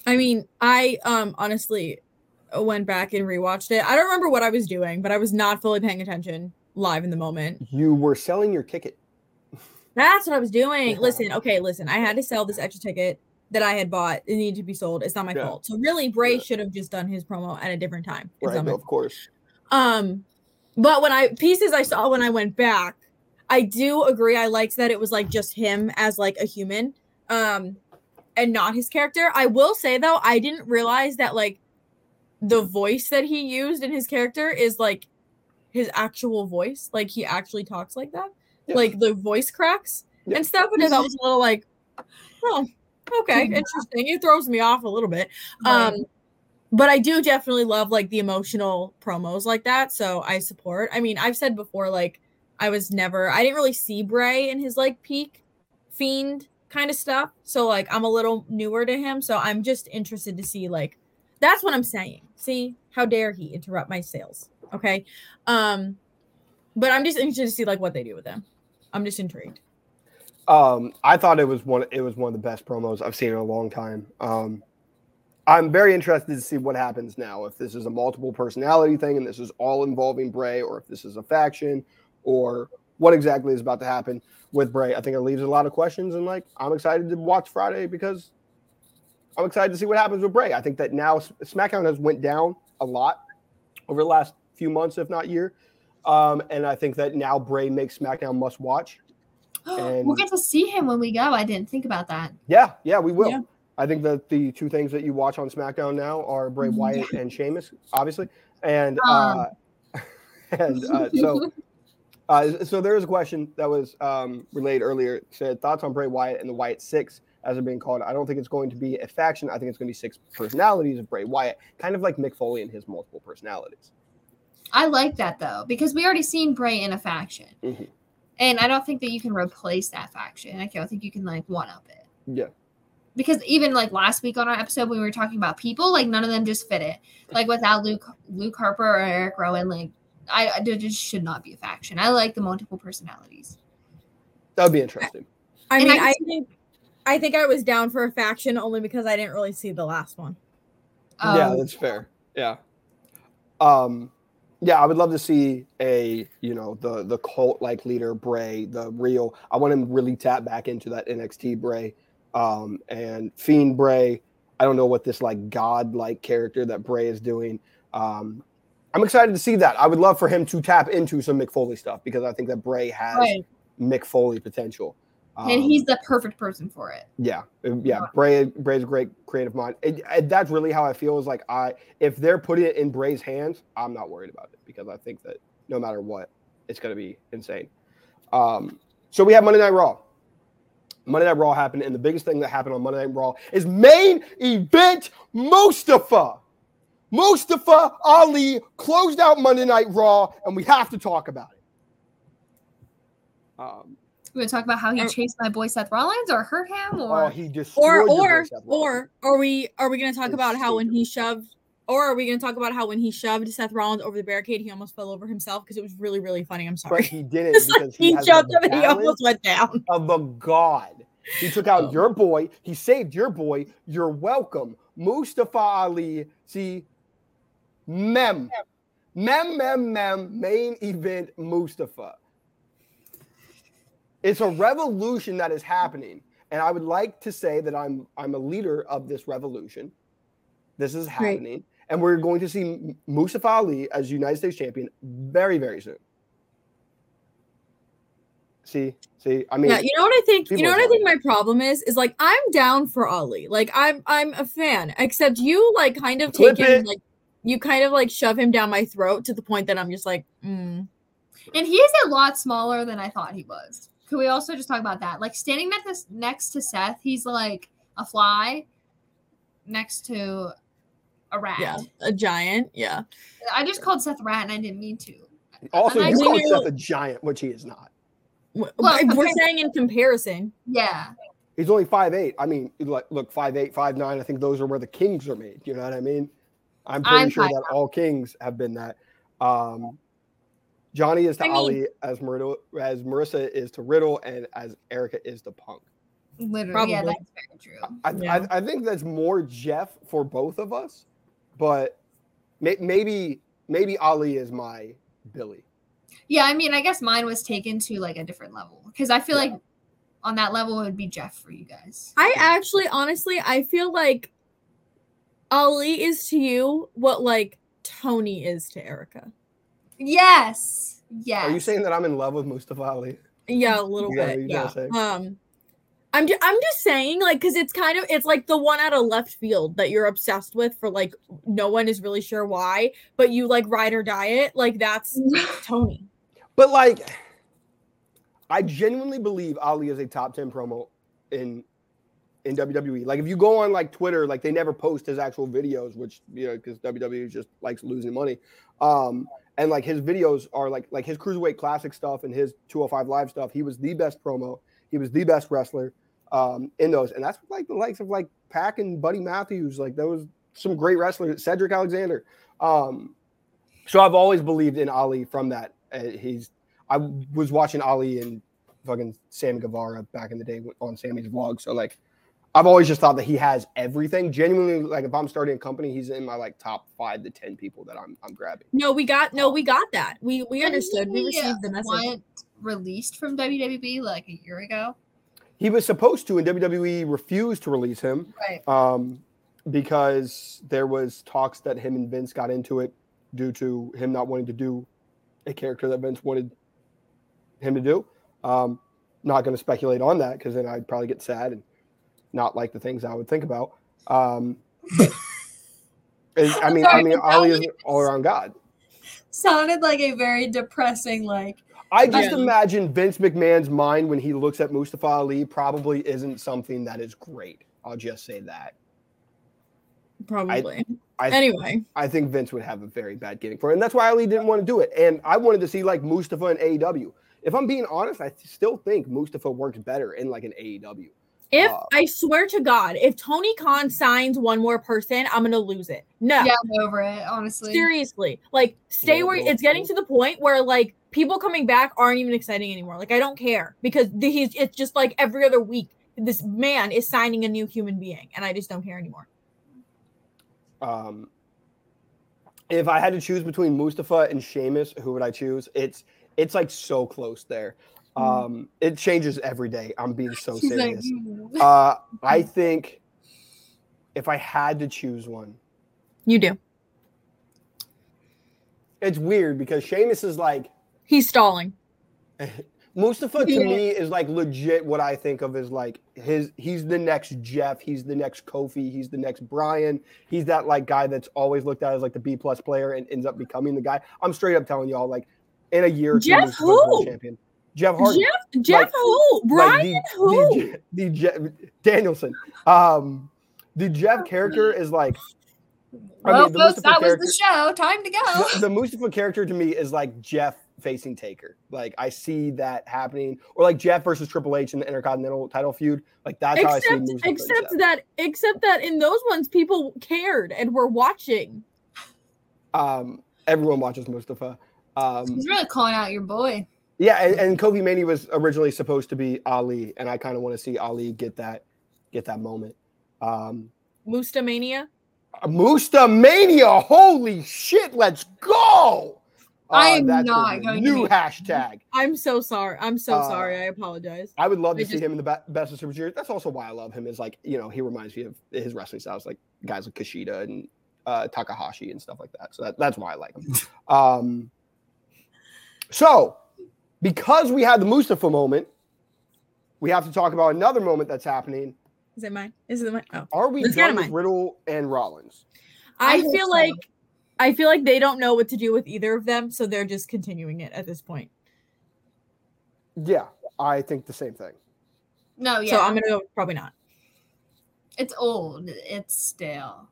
I mean, I um honestly went back and rewatched it. I don't remember what I was doing, but I was not fully paying attention live in the moment. You were selling your ticket. That's what I was doing. Listen, okay, listen. I had to sell this extra ticket that I had bought. It needed to be sold. It's not my Yeah. fault. So really, Bray Yeah. should have just done his promo at a different time. It's Right, no, of course. Um, but when I pieces I saw when I went back, I do agree. I liked that it was like just him as like a human, um, and not his character. I will say though, I didn't realize that like the voice that he used in his character is like his actual voice. Like he actually talks like that. Yeah. Like the voice cracks Yeah. and stuff. And I was a little like, oh, okay, <laughs> interesting. It throws me off a little bit. Um, but I do definitely love like the emotional promos like that. So I support. I mean, I've said before, like I was never, I didn't really see Bray in his like peak fiend kind of stuff. So like I'm a little newer to him. So I'm just interested to see like that's what I'm saying. See, how dare he interrupt my sales? Okay. Um, but I'm just interested to see like what they do with them. I'm just intrigued. Um, I thought it was one. It was one of the best promos I've seen in a long time. Um, I'm very interested to see what happens now. If this is a multiple personality thing and this is all involving Bray, or if this is a faction, or what exactly is about to happen with Bray. I think it leaves a lot of questions, and like I'm excited to watch Friday because I'm excited to see what happens with Bray. I think that now SmackDown has went down a lot over the last few months, if not year, um, and I think that now Bray makes SmackDown must watch. <gasps> and- we'll get to see him when we go. I didn't think about that. Yeah, yeah, we will. Yeah. I think that the two things that you watch on SmackDown now are Bray Mhm. Wyatt and Sheamus, obviously, and Um. uh, <laughs> and uh, so uh, so there was a question that was um, relayed earlier. Said thoughts on Bray Wyatt and the Wyatt Six as they're being called. I don't think it's going to be a faction. I think it's going to be six personalities of Bray Wyatt, kind of like Mick Foley and his multiple personalities. I like that though because we already seen Bray in a faction, Mhm. and I don't think that you can replace that faction. I don't think you can like one up it Yeah, because even like last week on our episode we were talking about people, like none of them just fit it. Like without Luke Luke Harper or Erick Rowan, like I, I just should not be a faction. I like the multiple personalities. that would be interesting. I And mean, I I think I think I was down for a faction only because I didn't really see the last one. yeah, Um, that's fair. Yeah. Um yeah, I would love to see a, you know, the the cult like leader Bray, the real. I want him really tap back into that NXT Bray. Um and Fiend Bray. I don't know what this like god like character that Bray is doing. Um I'm excited to see that. I would love for him to tap into some Mick Foley stuff because I think that Bray has right. Mick Foley potential. And Um, he's the perfect person for it. yeah, uh, yeah. Bray, Bray's a great creative mind. It, it- that's really how I feel. Is like I, if they're putting it in Bray's hands, I'm not worried about it because I think that no matter what, it's going to be insane. Um, so we have Monday Night Raw. Monday Night Raw happened, and the biggest thing that happened on Monday Night Raw is main event Mustafa. Mustafa Ali closed out Monday Night Raw, and we have to talk about it. Um, We're gonna talk about how he Or- chased my boy Seth Rollins or hurt him oh, or he destroyed Or or or are we are we gonna talk It's about how when he shoved or are we gonna talk about how when he shoved Seth Rollins over the barricade he almost fell over himself because it was really really funny. I'm sorry. But sorry. he did it <laughs> because he, he has shoved him and he almost went down. of a god. He took out Oh. your boy. He saved your boy. You're welcome, Mustafa Ali. See, mem, mem, mem, mem. Main event Mustafa. It's a revolution that is happening, and I would like to say that I'm I'm a leader of this revolution. This is Great. happening, and we're going to see Mustafa Ali as United States champion very, very soon. See, see, I mean, yeah, you know what I think. You know what I think my problem is is like I'm down for Ali. Like I'm I'm a fan. Except you like kind of Clip take him like you kind of like shove him down my throat to the point that I'm just like, mm. and he is a lot smaller than I thought he was. Could we also just talk about that? Like standing next to, next to Seth, he's like a fly next to a rat. Yeah, a giant. Yeah. I just called Seth a rat and I didn't mean to. Also, And I you call knew- Seth a giant, which he is not. Well, we're compared- saying in comparison. Yeah. He's only five eight. I mean, like, look, five eight, five nine. I think those are where the kings are made. You know what I mean? I'm pretty I'm sure 5'9". that all kings have been that. Um, Johnny is to I mean- Ali as Marisa, as Marisa is to Riddle, and as Erika is to Punk. Literally. Yeah, that's very true. I, Yeah. I, I think that's more Jeff for both of us, but may, maybe maybe Ali is my Billy. Yeah, I mean, I guess mine was taken to like a different level because I feel Yeah. like on that level it would be Jeff for you guys. I actually, honestly, I feel like Ali is to you what like Tony is to Erika. Yes. Yes. Are you saying that I'm in love with Mustafa Ali? Yeah, a little Yeah, bit. Yeah. Um, I'm ju- I'm just saying, like, because it's kind of it's like the one out of left field that you're obsessed with for like no one is really sure why, but you like ride or die it. Like that's <laughs> Tony. But like, I genuinely believe Ali is a top ten promo in in WWE. Like, if you go on like Twitter, like they never post his actual videos, which you know because WWE just likes losing money. Um, and like his videos are like like his cruiserweight classic stuff and his 205 live stuff. He was the best promo. He was the best wrestler um, in those, and that's like the likes of like PAC and Buddy Matthews. Like those some great wrestlers. Cedric Alexander. Um, so I've always believed in Ali from that. Uh, he's I was watching Ali and fucking Sammy Guevara back in the day on Sammy's vlog. So like I've always just thought that he has everything. Genuinely, like if I'm starting a company, he's in my like top five to ten people that I'm I'm grabbing. No, we got no, we got that. We we understood. We received the message. Want released from WWE like a year ago. He was supposed to, and WWE refused to release him Right. um, because there was talks that him and Vince got into it due to him not wanting to do a character that Vince wanted him to do. Um, not going to speculate on that because then I'd probably get sad and not like the things I would think about. Um, I <laughs> mean, I mean, Ali is all around God. Sounded like a very depressing like I just Yeah. imagine Vince McMahon's mind when he looks at Mustafa Ali probably isn't something that is great. I'll just say that. Probably. I anyway, I think Vince would have a very bad giving for it. And that's why Ali didn't want to do it. And I wanted to see like Mustafa in AEW. If I'm being honest, I still think Mustafa works better in like an AEW. If Uh, I swear to God, if Tony Khan signs one more person, I'm gonna lose it. No, yeah, I'm over it, honestly. seriously, like stay Yeah, where it's getting to the point where like people coming back aren't even exciting anymore. Like I don't care because the, he's it's just like every other week this man is signing a new human being, and I just don't care anymore. Um, if I had to choose between Mustafa and Sheamus, who would I choose? It's it's like so close there. Um, it changes every day. I'm being so serious. "Mm." Uh, I <laughs> think if I had to choose one, You do. it's weird because Sheamus is like He's stalling. <laughs> Mustafa to me is like legit what I think of as like his he's the next Jeff, he's the next Kofi, he's the next Brian. He's that like guy that's always looked at as like the B plus player and ends up becoming the guy. I'm straight up telling y'all, like in a year or two, Jeff who? champion. Jeff Hardy. Jeff, Jeff, Like- who? Brian, like who? The, the, Je- Danielson. Um the Jeff character is like I well, mean, folks, Mustafa that was the show. Time to go. the, the Mustafa character to me is like Jeff facing Taker. Like I see that happening, or like Jeff versus Triple H in the Intercontinental title feud. Like that's how I see except Mustafa. and except Jeff. that except that in those ones people cared and were watching. um, everyone watches Mustafa. Um, He's really calling out your boy. Yeah, and, and KofiMania was originally supposed to be Ali, and I kind of want to see Ali get that get that moment. Um, Mustamania. Musta Mania, holy shit, let's go! I Uh, am that's not going to new be- hashtag. I'm so sorry. I'm so Uh, sorry. I apologize. I would love to I see just- him in the be- best of Super Junior. That's also why I love him. Is like you know he reminds me of his wrestling styles, like guys like Kushida and uh, Takahashi and stuff like that. So that, that's why I like him. <laughs> Um, so because we had the Mustafa moment, we have to talk about another moment that's happening. Is it mine? Is it mine? Oh. Are we Let's done with. Riddle and Rollins? I I hope feel so. like I feel like they don't know what to do with either of them, so they're just continuing it at this point. Yeah, I think the same thing. No, yeah. So I'm gonna go probably not. it's old. It's stale.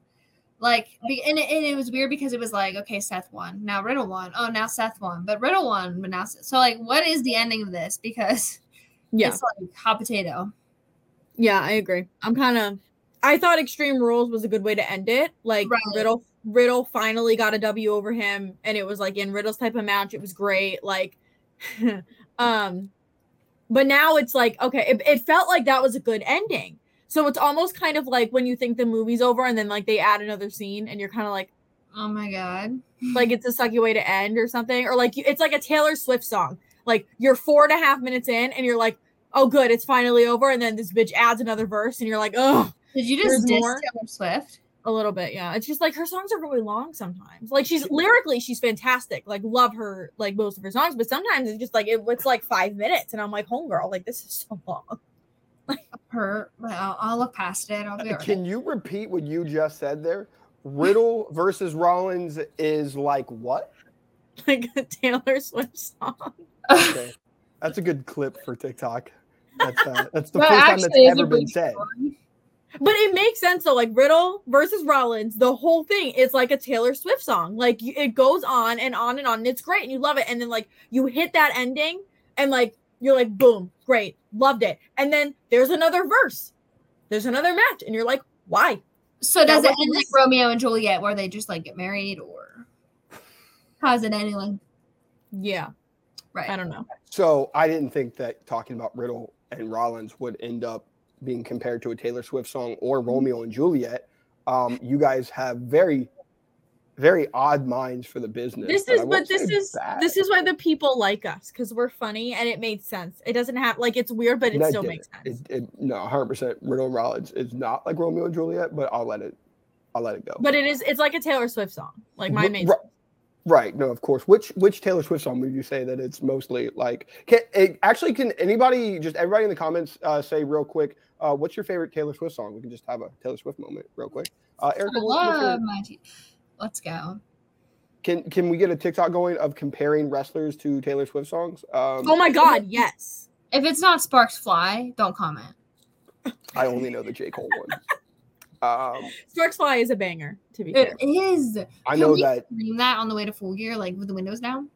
Like, and it, and it was weird because it was like, okay, Seth won. Now Riddle won. Oh, now Seth won. But Riddle won. But now, so like, what is the ending of this? Because <laughs> Yeah. it's like hot potato. Yeah, I agree. I'm kind of. I thought Extreme Rules was a good way to end it. Like Right. Riddle, Riddle finally got a W over him, and it was like in Riddle's type of match. It was great. Like, <laughs> um, but now it's like okay, it, it felt like that was a good ending. So it's almost kind of like when you think the movie's over, and then like they add another scene, and you're kind of like, Oh my god. <laughs> like it's a sucky way to end or something, or like you, it's like a Taylor Swift song. Like you're four and a half minutes in, and you're like, oh, good, it's finally over, and then this bitch adds another verse, and you're like, oh. Did you just diss more? Taylor Swift? A little bit, yeah. It's just like her songs are really long sometimes. Like she's lyrically, she's fantastic. Like love her, like most of her songs, but sometimes it's just like it, it's like five minutes, and I'm like, homegirl, like this is so long. Her. Well, I'll, I'll look past it. I'll be alright. Can you repeat what you just said there? Riddle <laughs> versus Rollins is like what? Like a Taylor Swift song. Okay. That's a good clip for TikTok. That's uh, <laughs> that's the Well, first time that's actually, it's a ever been big said. one. But it makes sense though. Like Riddle versus Rollins, the whole thing is like a Taylor Swift song. Like you- it goes on and on and on, and it's great, and you love it. And then like you hit that ending, and like you're like, boom, great, loved it. And then there's another verse, there's another match, and you're like, why? So does That it end like this- Romeo and Juliet, where they just like get married, or how's it ending? Like, Yeah, right? I don't know. So I didn't think that talking about Riddle and Rollins would end up being compared to a Taylor Swift song or Mm-hmm. Romeo and Juliet. Um, you guys have very, very odd minds for the business. This is, but this is bad. this is why the people like us because we're funny and it made sense. It doesn't have like it's weird, but it That still makes it. sense. It, it, no, 100. percent Riddle Rollins is not like Romeo and Juliet, but I'll let it. I'll let it go. But it is. It's like a Taylor Swift song. Like my Ri- made ri- Right. No, of course. Which which Taylor Swift song would you say that it's mostly like? Can it, actually can anybody just everybody in the comments uh, say real quick? Uh, what's your favorite Taylor Swift song? We can just have a Taylor Swift moment real quick. Uh, Erika, what's your love favorite- my. T- Let's go. can can we get a TikTok going of comparing wrestlers to Taylor Swift songs? Um, Oh my god, yes. If it's not Sparks Fly, don't comment. I only know the J Cole one. Um, Sparks Fly is a banger. To be fair, It is. I Can know we that Stream that on the way to Full Gear, like with the windows down.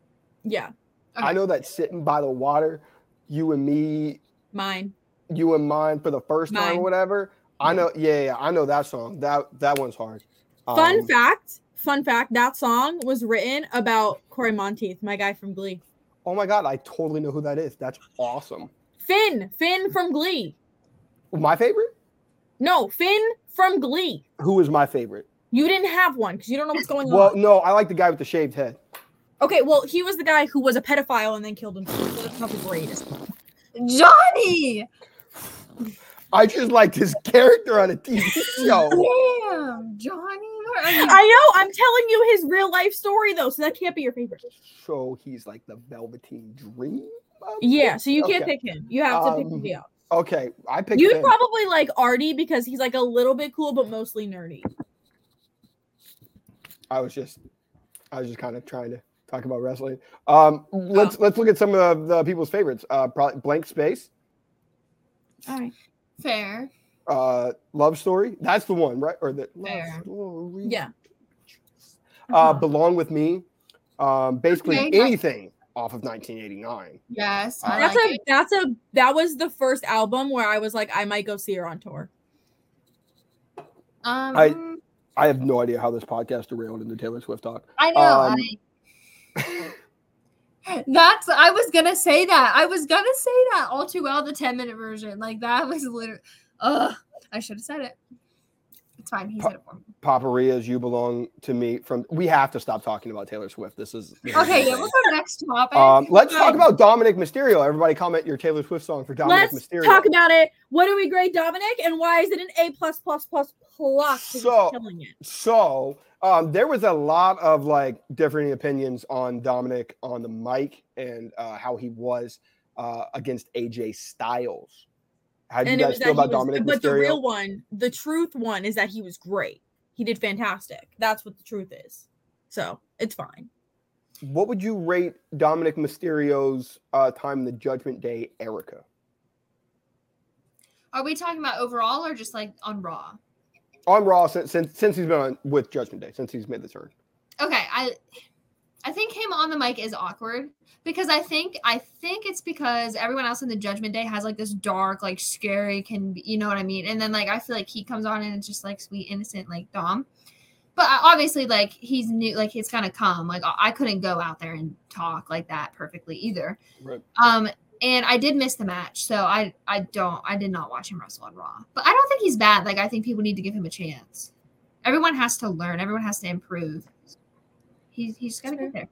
yeah, I know that sitting by the water, you and me, mine. you and mine for the first time or whatever. I know, yeah, yeah, I know that song. That that one's hard. Fun Um, fact. Fun fact. That song was written about Cory Monteith, my guy from Glee. Oh my god, I totally know who that is. That's awesome. Finn. Finn from Glee. My favorite? No, Finn from Glee. Who is my favorite? You didn't have one because you don't know what's going Well, on. Well, no, I like the guy with the shaved head. Okay, well, he was the guy who was a pedophile and then killed himself. So that's not the greatest. Johnny. I just liked his character on a TV show. Damn, Johnny. Where are you? I know. I'm telling you his real life story though, so that can't be your favorite. So he's like the Velveteen Dream. Yeah, so you can't Okay. pick him. You have to pick Um, somebody else. Okay, I picked You'd him. probably like Artie because he's like a little bit cool, but mostly nerdy. I was just, I was just kind of trying to talk about wrestling. Um, let's let's look at some of the people's favorites. Uh, probably Blank Space, All right. Fair. Uh, Love Story. That's the one, right? Or the Love Story. Yeah. Uh, Belong with Me. Um, basically Okay, anything off of 1989. Yes. Uh, That's like a it. that's a that was the first album where I was like, I might go see her on tour. Um, I- I have no idea how this podcast derailed into Taylor Swift talk. I know. um, I, <laughs> that's. I was gonna say that. I was gonna say that all too well. The ten minute version, like that, was literally. Ugh. I should have said it. It's fine. He said it for me. Paparia's "You Belong to Me." From we have to stop talking about Taylor Swift. This is this is Okay. Yeah. insane. What's our next topic? Um, let's talk about Dominic Mysterio. Everybody, comment your Taylor Swift song for Dominic Mysterio. Let's Mysterio. talk about it. What do we grade Dominic and why is it an A plus plus plus plus? 'Cause he's So- killing it. So um, there was a lot of like differing opinions on Dominic on the mic and uh, how he was uh, against AJ Styles. How do And it guys was feel that he about was, Dominic but the real one, the truth one, is that he was great. He did fantastic. That's what the truth is. So it's fine. what would you rate Dominic Mysterio's uh, time in the Judgment Day, Erika? Are we talking about overall or just like on Raw? on Raw since since, since he's been on with Judgment Day since he's made the turn. Okay, I I think him on the mic is awkward because I think I think it's because everyone else in the Judgment Day has like this dark, like scary, can be, you know what I mean? And then like I feel like he comes on and it's just like sweet, innocent, like Dom. But obviously, like he's new, like it's gonna come. Like I I couldn't go out there and talk like that perfectly either. Right. Um, and I did miss the match, so I I don't I did not watch him wrestle on Raw. But I don't think he's bad. Like I think people need to give him a chance. Everyone has to learn. Everyone has to improve. He's he's gonna get there.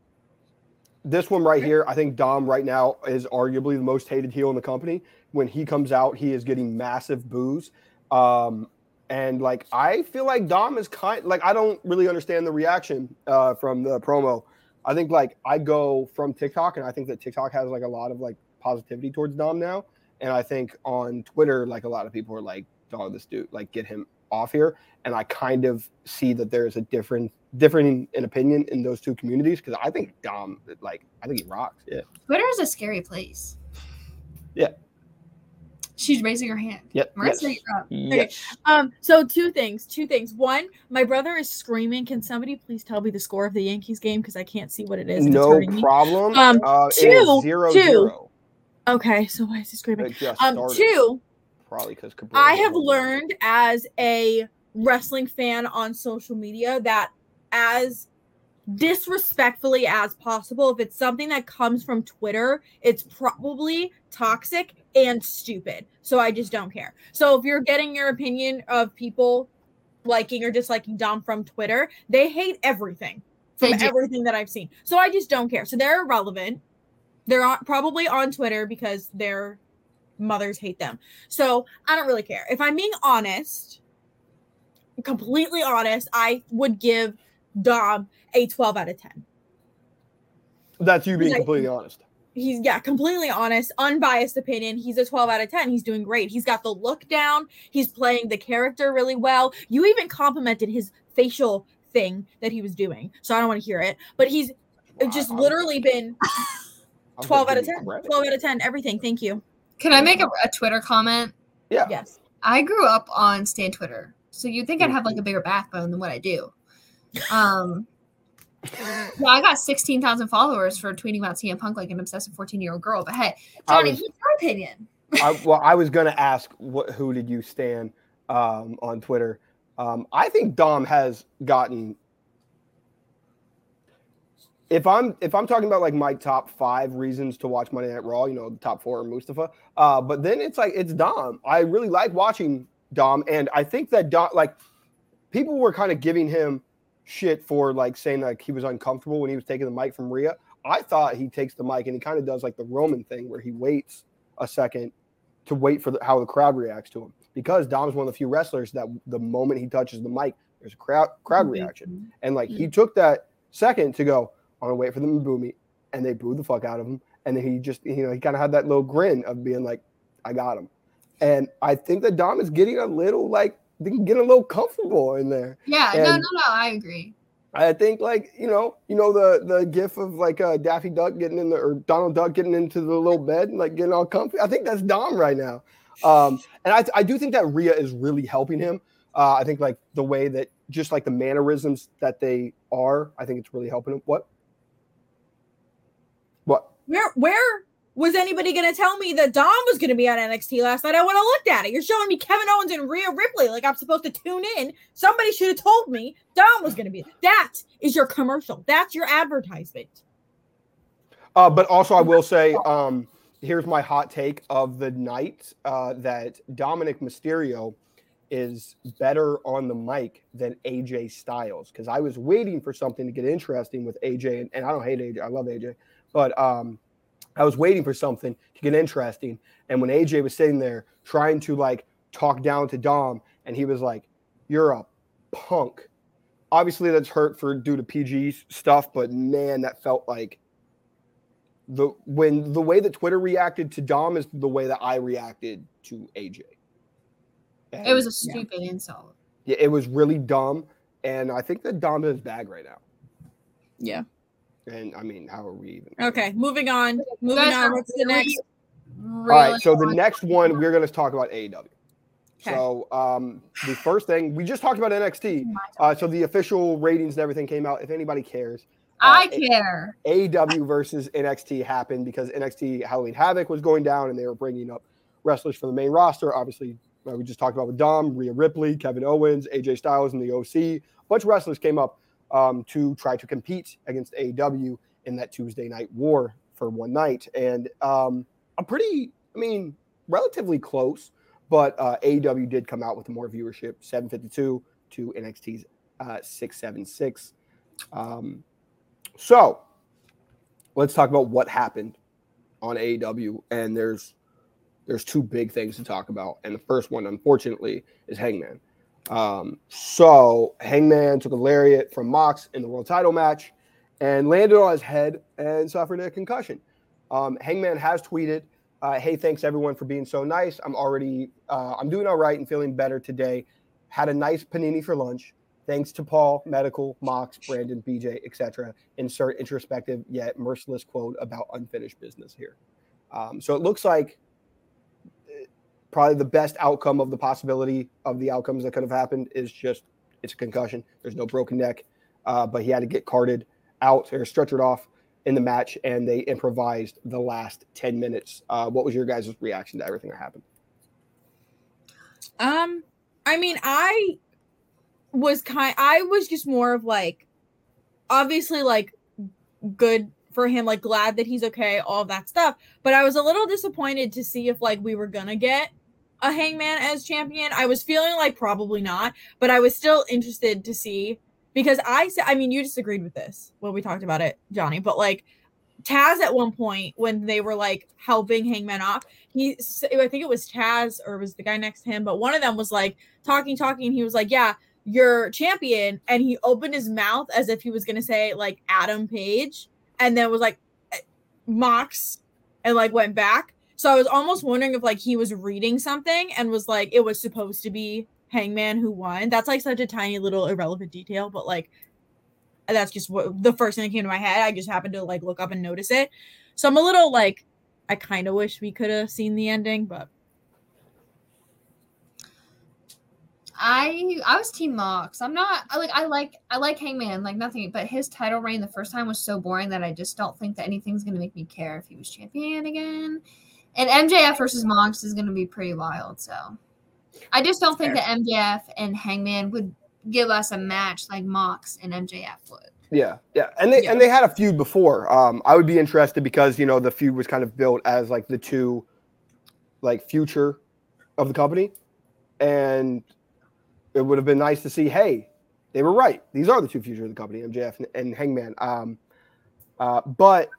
This one right here, I think Dom right now is arguably the most hated heel in the company. When he comes out, he is getting massive boos. Um, and like I feel like Dom is kind like I don't really understand the reaction uh, from the promo. I think like I go from TikTok and I think that TikTok has like a lot of like positivity towards Dom now. And I think on Twitter, like a lot of people are like, "Dog, this dude, like get him off here." And I kind of see that there's a different different in opinion in those two communities because I think Dom, like I think he rocks. Yeah. Twitter is a scary place. Yeah. She's raising her hand. Yep. Marisa, yes. you're up. Yes. Um, so two things, two things. One, my brother is screaming. Can somebody please tell me the score of the Yankees game? Because I can't see what it is. and it's No hurting me. problem. Um, uh, it two- is zero two. zero. Okay, so why is he screaming? It just Um, two, Probably because I have learned as a wrestling fan on social media that as disrespectfully as possible, if it's something that comes from Twitter, it's probably toxic and stupid. So I just don't care. So if you're getting your opinion of people liking or disliking Dom from Twitter, they hate everything from everything that I've seen. So I just don't care. So they're irrelevant. They're on, probably on Twitter because their mothers hate them. So I don't really care. If I'm being honest, completely honest, I would give Dom a 12 out of 10. That's you being Like- completely honest. He's yeah, completely honest, unbiased opinion. He's a 12 out of 10. He's doing great. He's got the look down. He's playing the character really well. You even complimented his facial thing that he was doing. So I don't want to hear it. But he's just Wow. literally been 12 out of 10. credit. 12 out of 10. Everything. Thank you. Can I make a, a Twitter comment? Yeah. Yes. I grew up on Stan Twitter, so you'd think I'd have like a bigger backbone than what I do. <laughs> Um, <laughs> well, I got sixteen thousand followers for tweeting about CM Punk like an obsessive fourteen-year-old girl. But hey, I Johnny, was- what's your opinion? I, well, I was gonna ask what who did you stand um, on Twitter? Um, I think Dom has gotten. If I'm if I'm talking about like my top five reasons to watch Monday Night Raw, you know, the top four are Mustafa. Uh, but then it's like it's Dom. I really like watching Dom, and I think that Dom like people were kind of giving him shit for like saying like he was uncomfortable when he was taking the mic from Rhea. I thought he takes the mic and he kind of does like the Roman thing where he waits a second to wait for the, how the crowd reacts to him because Dom's one of the few wrestlers that the moment he touches the mic, there's a crowd crowd reaction, and like he took that second to go, I'm gonna wait for them to boo me, and they booed the fuck out of him, and then he just you know he kind of had that little grin of being like, I got him, and I think that Dom is getting a little like getting a little comfortable in there. Yeah, no, no, no. I agree. I think like you know, you know the the gif of like uh, Daffy Duck getting in the or Donald Duck getting into the little bed and like getting all comfy. I think that's Dom right now, um, and I I do think that Rhea is really helping him. Uh, I think like the way that just like the mannerisms that they are, I think it's really helping him. What? Where where was anybody gonna tell me that Dom was gonna be on NXT last night? I would have looked at it. You're showing me Kevin Owens and Rhea Ripley like I'm supposed to tune in. Somebody should have told me Dom was gonna be. That is your commercial. That's your advertisement. Uh, but also, I will say, um, here's my hot take of the night uh, that Dominic Mysterio is better on the mic than AJ Styles because I was waiting for something to get interesting with AJ, and, and I don't hate AJ, I love AJ, but um, I was waiting for something to get interesting. And when AJ was sitting there trying to like talk down to Dom, and he was like, "You're a punk." Obviously, that's hurt for due to PG stuff, but man, that felt like the when the way that Twitter reacted to Dom is the way that I reacted to AJ. And It was a Yeah. stupid insult. yeah, it was really dumb, and I think that Dom is bag right now. Yeah. And I mean, how are we even? Okay, moving on. Moving guys on. are What's the really- next? All right, Really so the next one we're going to talk about AEW. Okay. So um, the first thing we just talked about NXT. Uh, so the official ratings and everything came out. If anybody cares, I uh, care. AEW versus NXT happened because NXT Halloween Havoc was going down and they were bringing up wrestlers from the main roster. Obviously, uh, we just talked about with Dom, Rhea Ripley, Kevin Owens, AJ Styles, and the OC. A bunch of wrestlers came up um, to try to compete against AEW in that Tuesday night war for one night. And um, a pretty, I mean, relatively close, but uh, AEW did come out with more viewership 752 to NXT's uh, 676. Um, so let's talk about what happened on AEW. And there's there's two big things to talk about. And the first one, unfortunately, is Hangman. Um, so Hangman took a lariat from Mox in the world title match and landed on his head and suffered a concussion. Um, Hangman has tweeted, uh, "Hey, thanks everyone for being so nice. I'm already, uh, I'm doing all right and feeling better today. Had a nice panini for lunch. Thanks to Paul, Medical, Mox, Brandon, BJ, etc. Insert introspective yet merciless quote about unfinished business here. Um, so it looks like probably the best outcome of the possibility of the outcomes that could have happened is just it's a concussion. There's no broken neck, uh, but he had to get carted out or stretchered off in the match, and they improvised the last ten minutes. Uh, what was your guys' reaction to everything that happened? Um, I mean, I was kind. I was just more of like, obviously, like good for him. Like glad that he's okay, all that stuff. But I was a little disappointed to see if like we were gonna get a Hangman as champion. I was feeling like probably not, but I was still interested to see because I said, I mean, you disagreed with this when we talked about it, Johnny, but like Taz at one point when they were like helping Hangman off, he, I think it was Taz or was the guy next to him, but one of them was like talking, talking, and he was like, Yeah, you're champion. And he opened his mouth as if he was going to say like Adam Page and then was like eh, Mox and like went back. So I was almost wondering if like he was reading something and was like it was supposed to be Hangman who won. That's like such a tiny little irrelevant detail, but like that's just what the first thing that came to my head. I just happened to like look up and notice it. So I'm a little like I kind of wish we could have seen the ending, but I I was Team Mox. I'm not. I like. I like. I like Hangman. Like nothing. But his title reign the first time was so boring that I just don't think that anything's gonna make me care if he was champion again. And MJF versus Mox is gonna be pretty wild. So I just don't think that MJF and Hangman would give us a match like Mox and MJF would. Yeah, yeah, and they Yeah. and they had a feud before. Um, I would be interested because you know the feud was kind of built as like the two, like future, of the company, and it would have been nice to see. Hey, they were right. These are the two future of the company, MJF and, and Hangman. Um, uh, but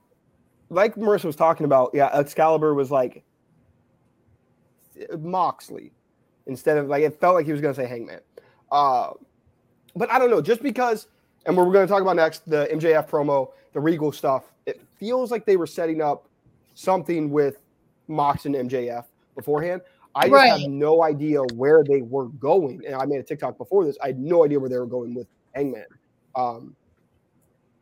like Marisa was talking about, yeah, Excalibur was like Moxley instead of like it felt like he was going to say Hangman. Uh, but I don't know, just because, and we're going to talk about next the MJF promo, the Regal stuff. It feels like they were setting up something with Mox and MJF beforehand. I just Right. have no idea where they were going. And I made a TikTok before this. I had no idea where they were going with Hangman. Um,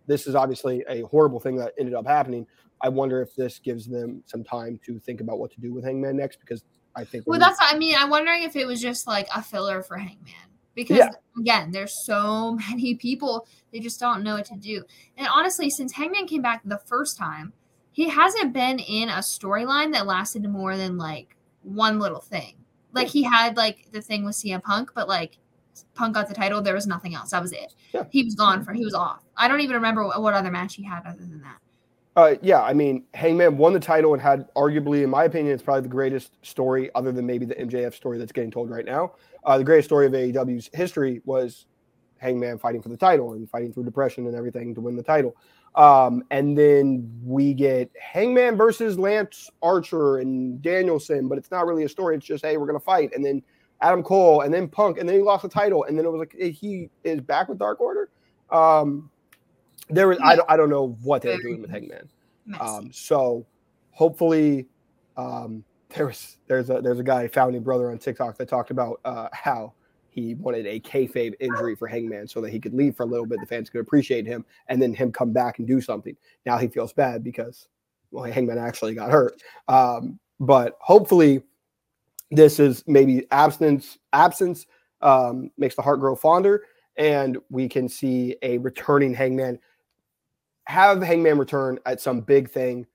this is obviously a horrible thing that ended up happening. I wonder if this gives them some time to think about what to do with Hangman next because I think Well, we- that's. I mean, I'm wondering if it was just like a filler for Hangman because Yeah. again, there's so <laughs> many people they just don't know what to do. And honestly, since Hangman came back the first time, he hasn't been in a storyline that lasted more than like one little thing. Like he had like the thing with CM Punk, but like Punk got the title, there was nothing else. That was it. Yeah. He was gone for. He was off. I don't even remember what, what other match he had other than that. Uh, yeah, I mean, Hangman won the title and had arguably, in my opinion, it's probably the greatest story, other than maybe the MJF story that's getting told right now. Uh, the greatest story of AEW's history was Hangman fighting for the title and fighting through depression and everything to win the title. Um, and then we get Hangman versus Lance Archer and Danielson, but it's not really a story. It's just, hey, we're going to fight. And then Adam Cole and then Punk, and then he lost the title. And then it was like, he is back with Dark Order. Um, there was, I, don't, I don't know what they were doing with Hangman. Um, so hopefully, um, there's there's a there's a guy founding brother on TikTok that talked about uh, how he wanted a kayfabe injury for Hangman so that he could leave for a little bit, the fans could appreciate him, and then him come back and do something. Now he feels bad because well, Hangman actually got hurt. Um, but hopefully, this is maybe absence absence um, makes the heart grow fonder, and we can see a returning Hangman. Have Hangman return at some big thing,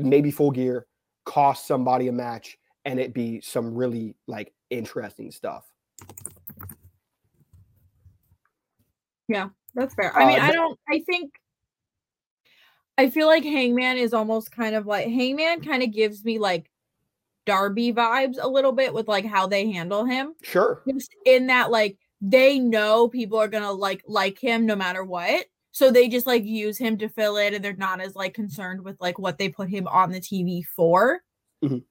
maybe full gear, cost somebody a match, and it be some really like interesting stuff. Yeah, that's fair. I mean, Uh, I don't. I think. I feel like Hangman is almost kind of like Hangman kind of gives me like Darby vibes a little bit with like how they handle him. Sure. Just in that like they know people are gonna like like him no matter what. So they just like use him to fill it and they're not as like concerned with like what they put him on the TV for. Mhm.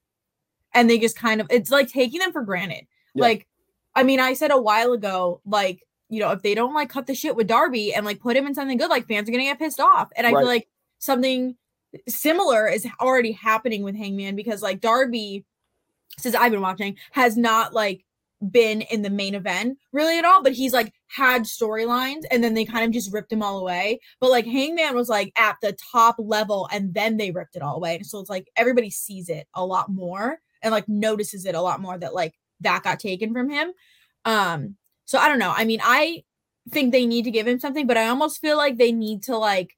And they just kind of it's like taking them for granted. Yeah. Like, I mean, I said a while ago, like, you know, if they don't like cut the shit with Darby and like put him in something good, like fans are gonna get pissed off. And I Right. feel like something similar is already happening with Hangman because like Darby, since I've been watching, has not like been in the main event really at all, but he's like had storylines and then they kind of just ripped him all away. But like Hangman was like at the top level and then they ripped it all away. So it's like everybody sees it a lot more and like notices it a lot more that like that got taken from him. Um, so I don't know. I mean, I think they need to give him something, but I almost feel like they need to like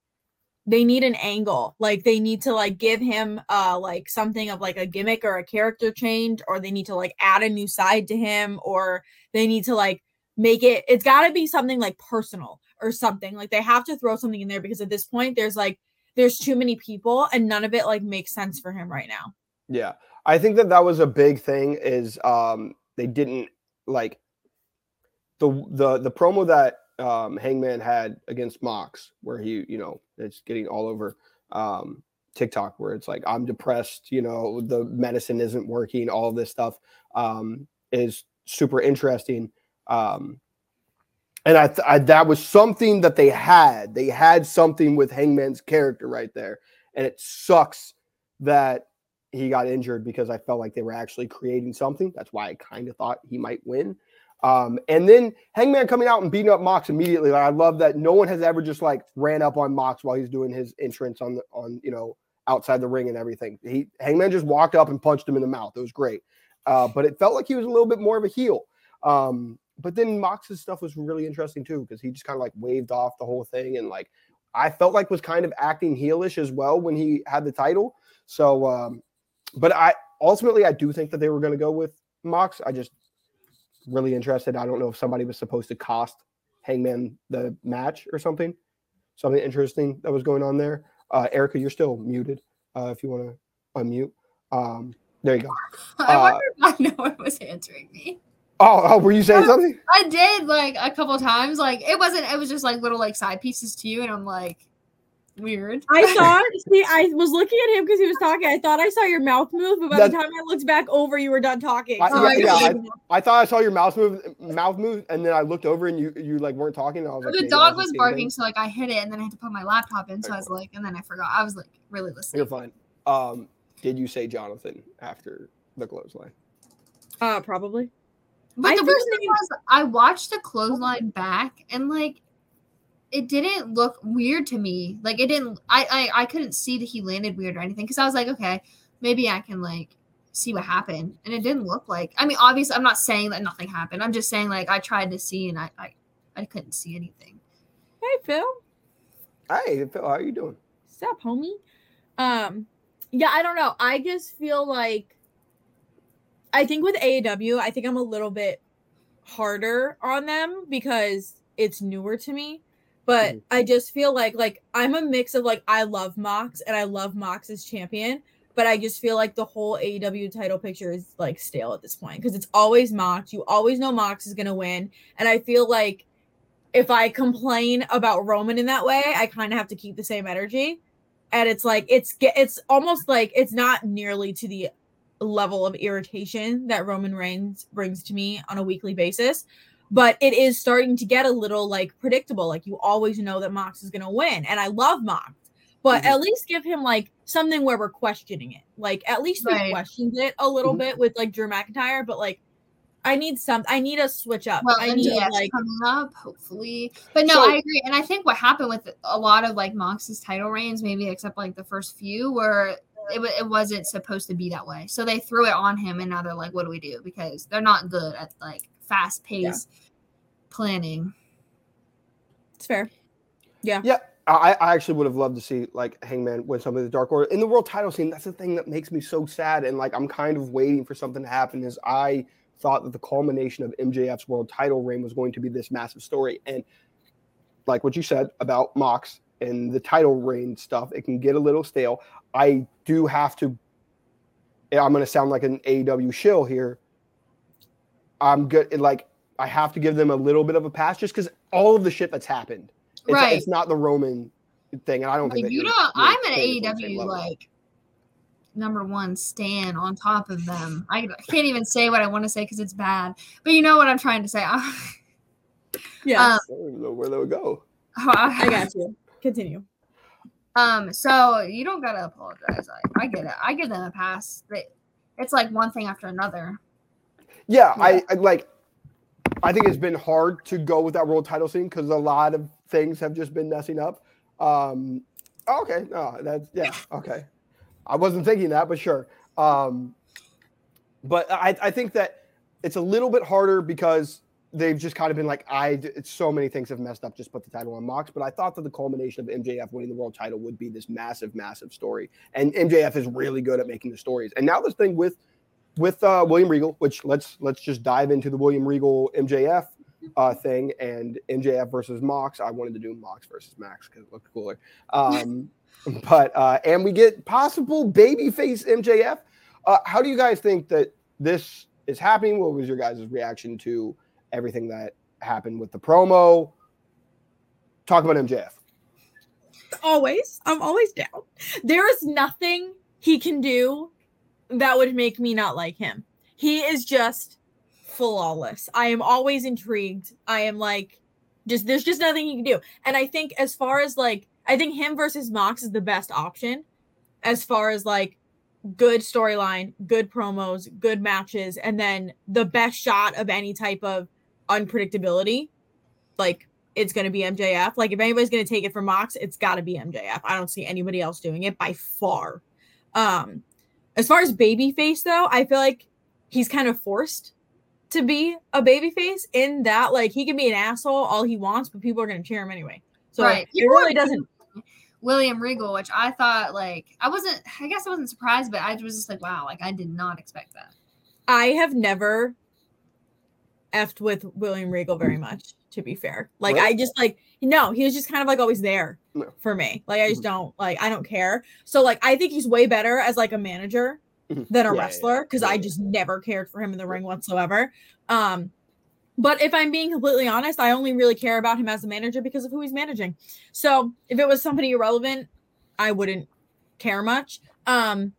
they need an angle. Like they need to like give him uh like something of like a gimmick or a character change or they need to like add a new side to him or they need to like make it it's got to be something like personal or something. Like they have to throw something in there because at this point there's like there's too many people and none of it like makes sense for him right now. Yeah. I think that that was a big thing is um they didn't like the the the promo that um Hangman had against Mox where he, you know, it's getting all over um TikTok where it's like I'm depressed, you know, the medicine isn't working, all this stuff um is super interesting. Um and I, th- I that was something that they had. They had something with Hangman's character right there. And it sucks that he got injured because I felt like they were actually creating something. That's why I kind of thought he might win. Um, and then Hangman coming out and beating up Mox immediately. Like, I love that no one has ever just like ran up on Mox while he's doing his entrance on the on you know outside the ring and everything. He Hangman just walked up and punched him in the mouth. It was great. Uh, but it felt like he was a little bit more of a heel. Um, but then Mox's stuff was really interesting too because he just kind of like waved off the whole thing and like I felt like was kind of acting heelish as well when he had the title. So, um, but I ultimately I do think that they were going to go with Mox. I just really interested. I don't know if somebody was supposed to cost Hangman the match or something. Something interesting that was going on there. Uh, Erika, you're still muted. Uh, if you want to unmute, um, there you go. <laughs> I Uh, wonder if I know what was answering me. Oh, oh, were you saying <laughs> something? I did like a couple times. Like it wasn't. It was just like little like side pieces to you, and I'm like, weird. i <laughs> thought see i was looking at him because he was talking i thought i saw your mouth move but by That- the time i looked back over you were done talking I- So yeah, I yeah, didn't- I thought I saw your mouth move, mouth move, and then I looked over and you you like weren't talking. And I was like, the maybe I dog was barking, things. so like I hit it, and then I had to put my laptop in. So I was like, and then I forgot. I was like really listening. You're fine. Um, did you say Jonathan after the clothesline? uh probably But I the think weird thing was, I watched the clothesline back, and like, it didn't look weird to me. Like, it didn't. I I, I couldn't see that he landed weird or anything because I was like, okay, maybe I can like see what happened, and it didn't look like. I mean, obviously, I'm not saying that nothing happened. I'm just saying like I tried to see, and I I, I couldn't see anything. hey phil Hey, Phil, how are you doing? What's up, homie? Um, yeah, I don't know. I just feel like I think with AEW, I think I'm a little bit harder on them because it's newer to me. But Mhm. I just feel like like I'm a mix of like I love Mox and I love Mox as champion, but I just feel like the whole AEW title picture is like stale at this point because it's always Mox. You always know Mox is gonna win, and I feel like if I complain about Roman in that way, I kind of have to keep the same energy. And it's like it's it's almost like it's not nearly to the level of irritation that Roman Reigns brings to me on a weekly basis, but it is starting to get a little like predictable. Like you always know that Mox is going to win, and I love Mox, but Mhm. at least give him like something where we're questioning it. Like at least we questioned it a little Mhm. bit with like Drew McIntyre, but like I need some. I need a switch up. Well, I need like coming up, hopefully. But no, So- I agree, and I think what happened with a lot of like Mox's title reigns, maybe except like the first few, were it, it wasn't supposed to be that way. So they threw it on him, and now they're like, "What do we do?" Because they're not good at like fast paced planning. It's fair. Yeah, I, I actually would have loved to see like Hangman win some of the Dark Order in the world title scene. That's the thing that makes me so sad, and like I'm kind of waiting for something to happen. Is I thought that the culmination of MJF's world title reign was going to be this massive story, and like what you said about Mox and the title reign stuff, it can get a little stale. I do have to. I'm going to sound like an AEW shill here. I'm good. Like I have to give them a little bit of a pass just because all of the shit that's happened. It's, Right. it's not the Roman thing, and I don't think Like that you you're really I'm an putting it on the same AEW like number one stand on top of them. I can't even say what I want to say because it's bad. But you know what I'm trying to say. <laughs> Yeah, Um, I don't even know where that would go. <laughs> I got you. Continue. Um, so you don't gotta apologize. I, I get it. I give them a pass. They, it's like one thing after another. Yeah, I, I like. I think it's been hard to go with that world title scene because a lot of things have just been messing up. Um, okay, no, that's yeah, okay. I wasn't thinking that, but sure. Um, but I, I think that it's a little bit harder because they've just kind of been like, I, it's so many things have messed up. Just put the title on Mox. But I thought that the culmination of MJF winning the world title would be this massive, massive story. And MJF is really good at making the stories. And now this thing with with uh, William Regal, which let's let's just dive into the William Regal MJF uh, thing and MJF versus Mox. I wanted to do Mox versus Max because it looked cooler. Um, <laughs> but uh, and we get possible babyface MJF. Uh, how do you guys think that this is happening? What was your guys' reaction to everything that happened with the promo? Talk about MJF. Always. I'm always down. There is nothing he can do that would make me not like him. He is just flawless. I am always intrigued. I am like, just there's just nothing he can do. And I think as far as like, I think him versus Mox is the best option as far as like good storyline, good promos, good matches, and then the best shot of any type of unpredictability. Like it's going to be MJF. Like if anybody's going to take it from Mox, it's got to be MJF. I don't see anybody else doing it by far. Um as far as babyface though, I feel like he's kind of forced to be a babyface in that like he can be an asshole all he wants, but people are going to cheer him anyway. So Right. it really doesn't <laughs> William Regal, which I thought like I wasn't. I guess I wasn't surprised, but I was just like, wow, like I did not expect that. I have never effed with William Regal very much, to be fair. Like Really? I just like no, he was just kind of like always there No. for me. Like I just Mhm. don't like I don't care. So like I think he's way better as like a manager Mhm. than a Yeah, yeah, wrestler because yeah, I yeah. just never cared for him in the ring whatsoever. Um but if I'm being completely honest, I only really care about him as a manager because of who he's managing. So if it was somebody irrelevant, I wouldn't care much. Um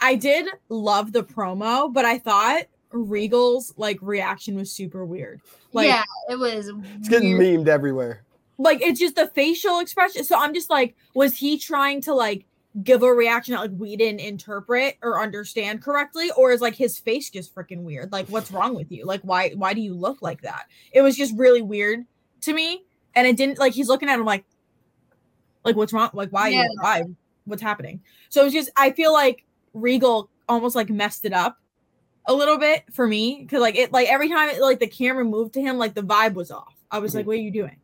I did love the promo, but I thought Regal's like reaction was super weird. Like yeah, it was. It's getting weird. memed everywhere. Like it's just the facial expression. So I'm just like, was he trying to like give a reaction that like we didn't interpret or understand correctly, or is like his face just freaking weird? Like, what's wrong with you? Like, why why do you look like that? It was just really weird to me, and it didn't like he's looking at him like, like what's wrong? Like why Yeah. why what's happening? So it was just I feel like Regal almost like messed it up a little bit for me because like it like every time it, like the camera moved to him like the vibe was off. I was like, mm-hmm. what are you doing?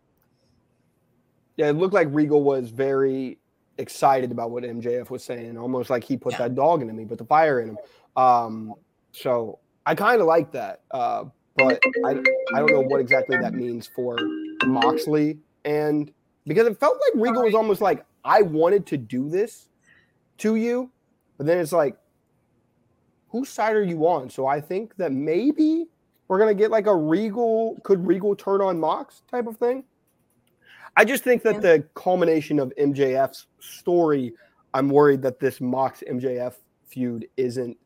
Yeah, it looked like Regal was very excited about what MJF was saying, almost like he put Yeah. that dog in him, he put the fire in him. Um, so I kind of like that, uh, but I, I don't know what exactly that means for Moxley, and because it felt like Regal was almost like I wanted to do this to you, but then it's like, whose side are you on? So I think that maybe we're gonna get like a Regal, could Regal turn on Mox type of thing. I just think that the culmination of MJF's story, I'm worried that this Mox MJF feud isn't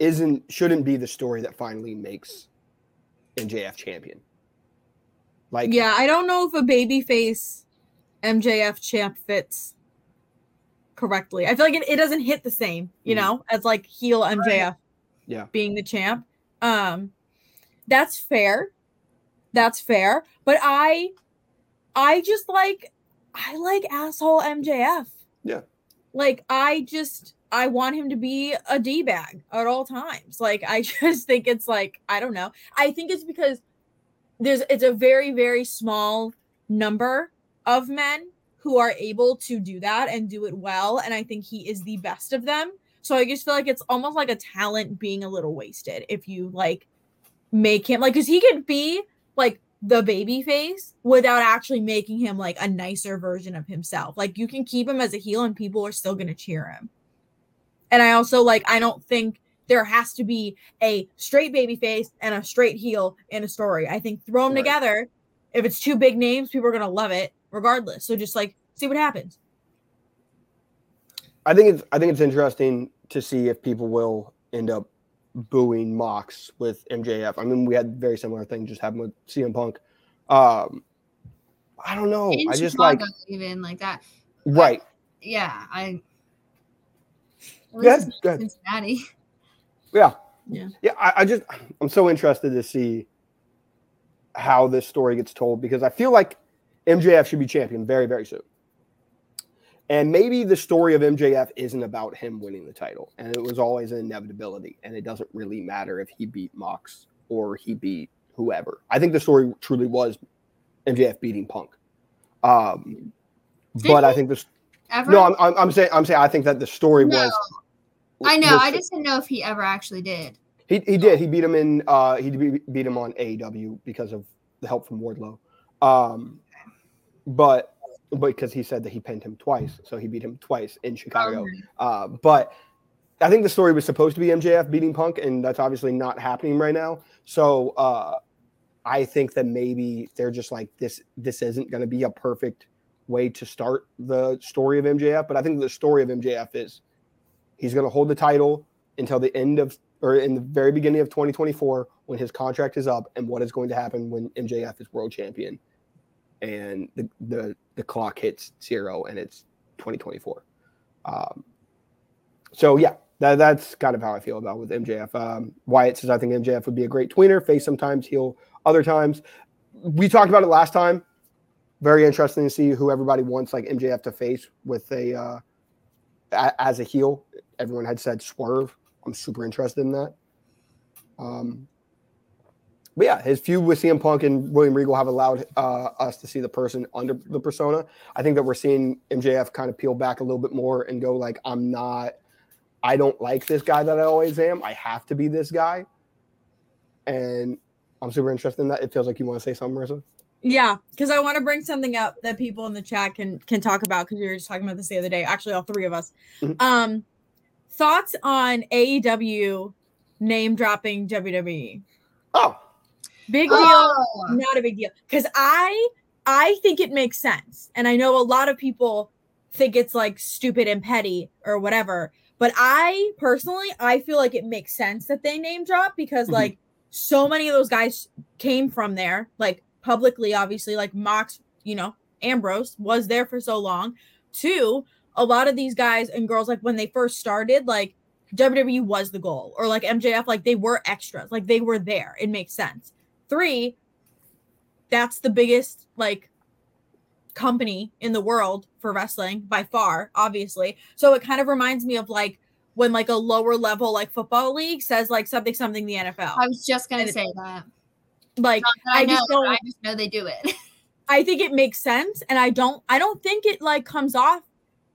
isn't shouldn't be the story that finally makes MJF champion. Like Yeah, I don't know if a babyface MJF champ fits correctly. I feel like it, it doesn't hit the same, you Mhm. know, as like heel MJF Yeah. being the champ. Um that's fair. That's fair. But I I just like I like asshole MJF. Yeah. like I just I want him to be a D bag at all times. Like I <laughs> just think it's like I don't know. I think it's because there's it's a very very small number of men who are able to do that and do it well and I think he is the best of them. So I just feel like it's almost like a talent being a little wasted if you like make him like cuz he could be like the baby face without actually making him like a nicer version of himself. Like you can keep him as a heel and people are still going to cheer him. And I also like I don't think there has to be a straight baby face and a straight heel in a story. I think throw them Right. together. If it's two big names, people are going to love it regardless. So just like see what happens. I think it's I think it's interesting to see if people will end up booing Mox with MJF. I mean, we had very similar thing just happen with CM Punk. Um, I don't know. In I just like even like that. right. Yeah, I. At Go least ahead, it's go ahead. Cincinnati. Yeah. Yeah. Yeah. I, I just I'm so interested to see how this story gets told because I feel like MJF should be champion very, very soon. And maybe the story of MJF isn't about him winning the title. And it was always an inevitability. And it doesn't really matter if he beat Mox or he beat whoever. I think the story truly was MJF beating Punk. Um, but I think this Ever? no, I'm, I'm, I'm saying I'm saying I think that the story No, was I know. was- I just didn't know if he ever actually did. He he did. He beat him in. Uh, he beat him on AEW because of the help from Wardlow. Um, but because he said that he pinned him twice, so he beat him twice in Chicago. Uh, but I think the story was supposed to be MJF beating Punk, and that's obviously not happening right now. So uh, I think that maybe they're just like this. This isn't going to be a perfect way to start the story of MJF. But I think the story of MJF is he's going to hold the title until the end of or in the very beginning of 2024 when his contract is up, and what is going to happen when MJF is world champion, and the the, the clock hits zero and it's 2024. Um, so yeah, that, that's kind of how I feel about with MJF. Um, Wyatt says I think MJF would be a great tweener, face sometimes, heel other times. We talked about it last time. Very interesting to see who everybody wants like MJF to face with a uh, a- as a heel. Everyone had said Swerve. I'm super interested in that. Um, but yeah, his feud with CM Punk and William Regal have allowed uh, us to see the person under the persona. I think that we're seeing MJF kind of peel back a little bit more and go like, I'm not, I don't like this guy that I always am. I have to be this guy. And I'm super interested in that. It feels like you want to say something, Marisa. Yeah, because I want to bring something up that people in the chat can can talk about because we were just talking about this the other day. Actually, all three of us. Mhm. Um, thoughts on AEW name dropping WWE? Oh, Big deal, Oh, not a big deal. Because I I think it makes sense, and I know a lot of people think it's like stupid and petty or whatever. But I personally, I feel like it makes sense that they name drop because Mhm. like so many of those guys came from there, like publicly, obviously, like Mox, you know, Ambrose was there for so long. Two, a lot of these guys and girls, like when they first started, like WWE was the goal, or like MJF, like they were extras, like they were there. It makes sense. Three, that's the biggest like company in the world for wrestling by far, obviously. So it kind of reminds me of like when like a lower level like football league says like something something the NFL. I was just gonna And it- say that. like that I, I know, just don't- I just know they do it. <laughs> I think it makes sense and I don't I don't think it like comes off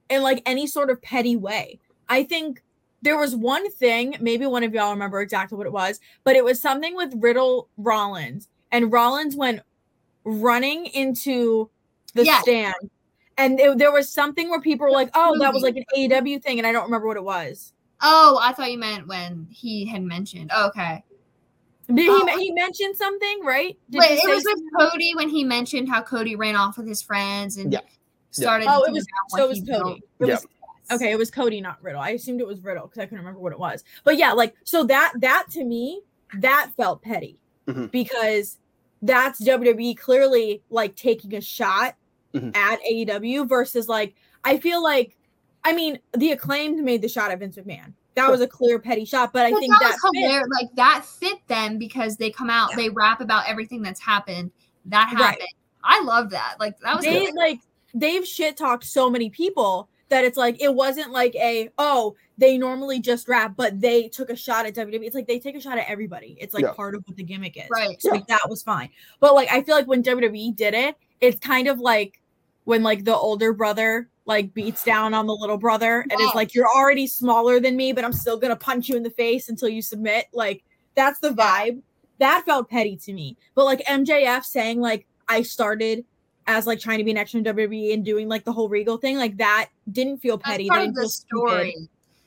in like any sort of petty way. I think there was one thing, maybe one of y'all remember exactly what it was, but it was something with Riddle Rollins and Rollins went running into the Yes. stand and it- there was something where people were like, "Oh, that was like an AEW thing," and I don't remember what it was. oh, I thought you meant when he had mentioned. Oh, okay. Did Oh, he he mentioned something, right? Did Wait, it say was with Cody when he mentioned how Cody ran off with his friends and Yeah. started. Oh, it was that so it was Cody. built. It Yeah. was okay. It was Cody, not Riddle. I assumed it was Riddle because I couldn't remember what it was. But yeah, like so that that to me that felt petty Mhm. because that's WWE clearly like taking a shot Mhm. at AEW versus like I feel like I mean the acclaimed made the shot at Vince McMahon. That was a clear petty shot, but I But think that, that, was fit. Like that fit them because they come out, they rap about everything that's happened. That Right. happened. I love that. Like that was they like they've shit talked so many people that it's like it wasn't like a oh they normally just rap but they took a shot at WWE. It's like they take a shot at everybody. It's like Yeah. part of what the gimmick is. Right. So like that was fine. But like I feel like when WWE did it, it's kind of like when like the older brother like beats down on the little brother and is Yes. like you're already smaller than me, but I'm still gonna punch you in the face until you submit. Like that's the vibe. That felt petty to me. But like MJF saying like I started as like trying to be an extra in WWE and doing like the whole Regal thing, like that didn't feel That's petty. part That of the feel stupid. story.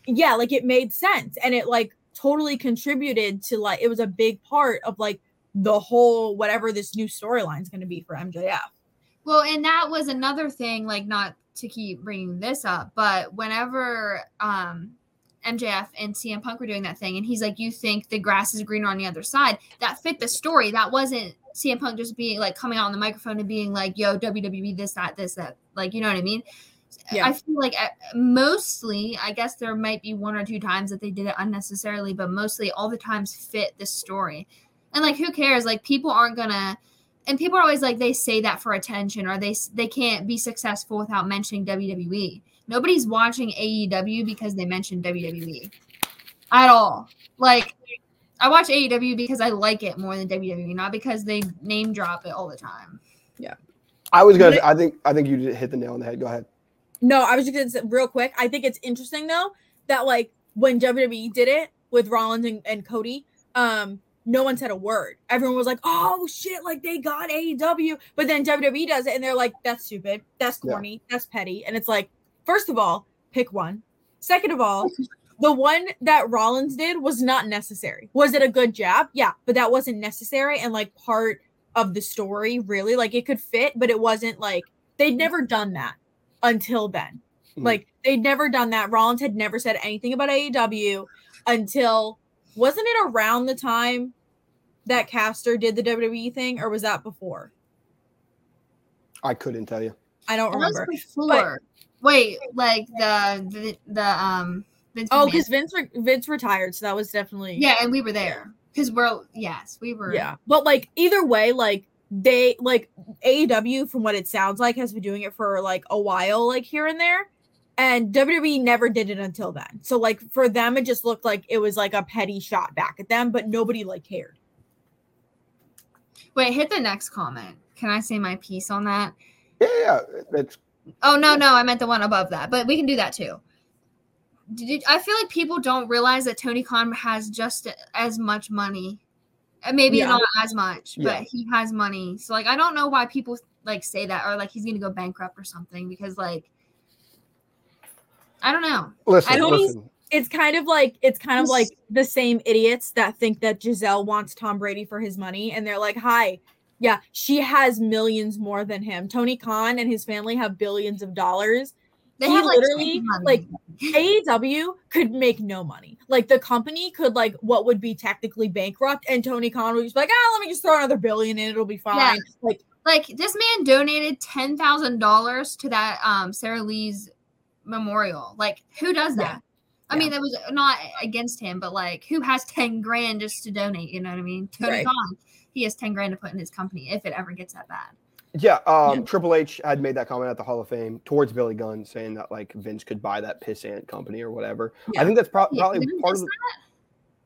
Yeah, like it made sense and it like totally contributed to like it was a big part of like the whole whatever this new storyline is going to be for MJF. Well, and that was another thing, like not to keep bringing this up, but whenever um MJF and CM Punk were doing that thing, and he's like, "You think the grass is greener on the other side?" That fit the story. That wasn't CM Punk just being like coming out on the microphone and being like, "Yo, WWE, this, that, this, that." Like, you know what I mean? Yeah. I feel like uh, mostly, I guess there might be one or two times that they did it unnecessarily, but mostly all the times fit the story. And like, who cares? Like, people aren't gonna and people are always like they say that for attention or they they can't be successful without mentioning WWE. Nobody's watching AEW because they mentioned WWE at all. Like I watch AEW because I like it more than WWE, not because they name drop it all the time. Yeah. I was gonna. But- I think. I think you hit the nail on the head. Go ahead. No, I was just going to say real quick. I think it's interesting though that like when WWE did it with Rollins and, and Cody, um, no one said a word. Everyone was like, "Oh shit!" Like they got AEW, but then WWE does it, and they're like, "That's stupid. That's Yeah. corny. That's petty." And it's like, first of all, pick one. Second of all, the one that Rollins did was not necessary. Was it a good jab? Yeah, but that wasn't necessary and like part of the story. Really, like it could fit, but it wasn't like they'd never done that until then. Mhm. Like they'd never done that. Rollins had never said anything about AEW until wasn't it around the time that Caster did the WWE thing, or was that before? I couldn't tell you. I don't That was remember. before. Wait, like the the, the um Vince Oh, because Vince re- Vince retired, so that was definitely yeah, and we were there because we're yes, we were yeah. But like either way, like they like AEW from what it sounds like has been doing it for like a while, like here and there. And WWE never did it until then. So like for them, it just looked like it was like a petty shot back at them, but nobody like cared. Wait, hit the next comment. Can I say my piece on that? Yeah, yeah. That's Oh no, no, I meant the one above that, but we can do that too. Did I feel like people don't realize that Tony Khan has just as much money, Uh, maybe Yeah. not as much, Yeah. but he has money. So like, I don't know why people like say that or like he's gonna go bankrupt or something because like, I don't know. listen. I don't- listen. It's kind of like it's kind of like the same idiots that think that Gisele wants Tom Brady for his money, and they're like, "Hi, yeah, she has millions more than him. Tony Khan and his family have billions of dollars. They He have literally, money. like, AEW could make no money. Like the company could like what would be technically bankrupt, and Tony Khan would just be like, ah, let me just throw another billion in, it'll be fine. Like, like this man donated ten thousand dollars to that um Sarah Lee's memorial. Like who does that? Yeah. I mean, that was not against him, but like who has ten grand just to donate? You know what I mean? Tony Right. Khan, he has ten grand to put in his company if it ever gets that bad. Yeah, um, Yeah. Triple H had made that comment at the Hall of Fame towards Billy Gunn, saying that like Vince could buy that pissant company or whatever. Yeah. I think that's Yeah, probably part of. The-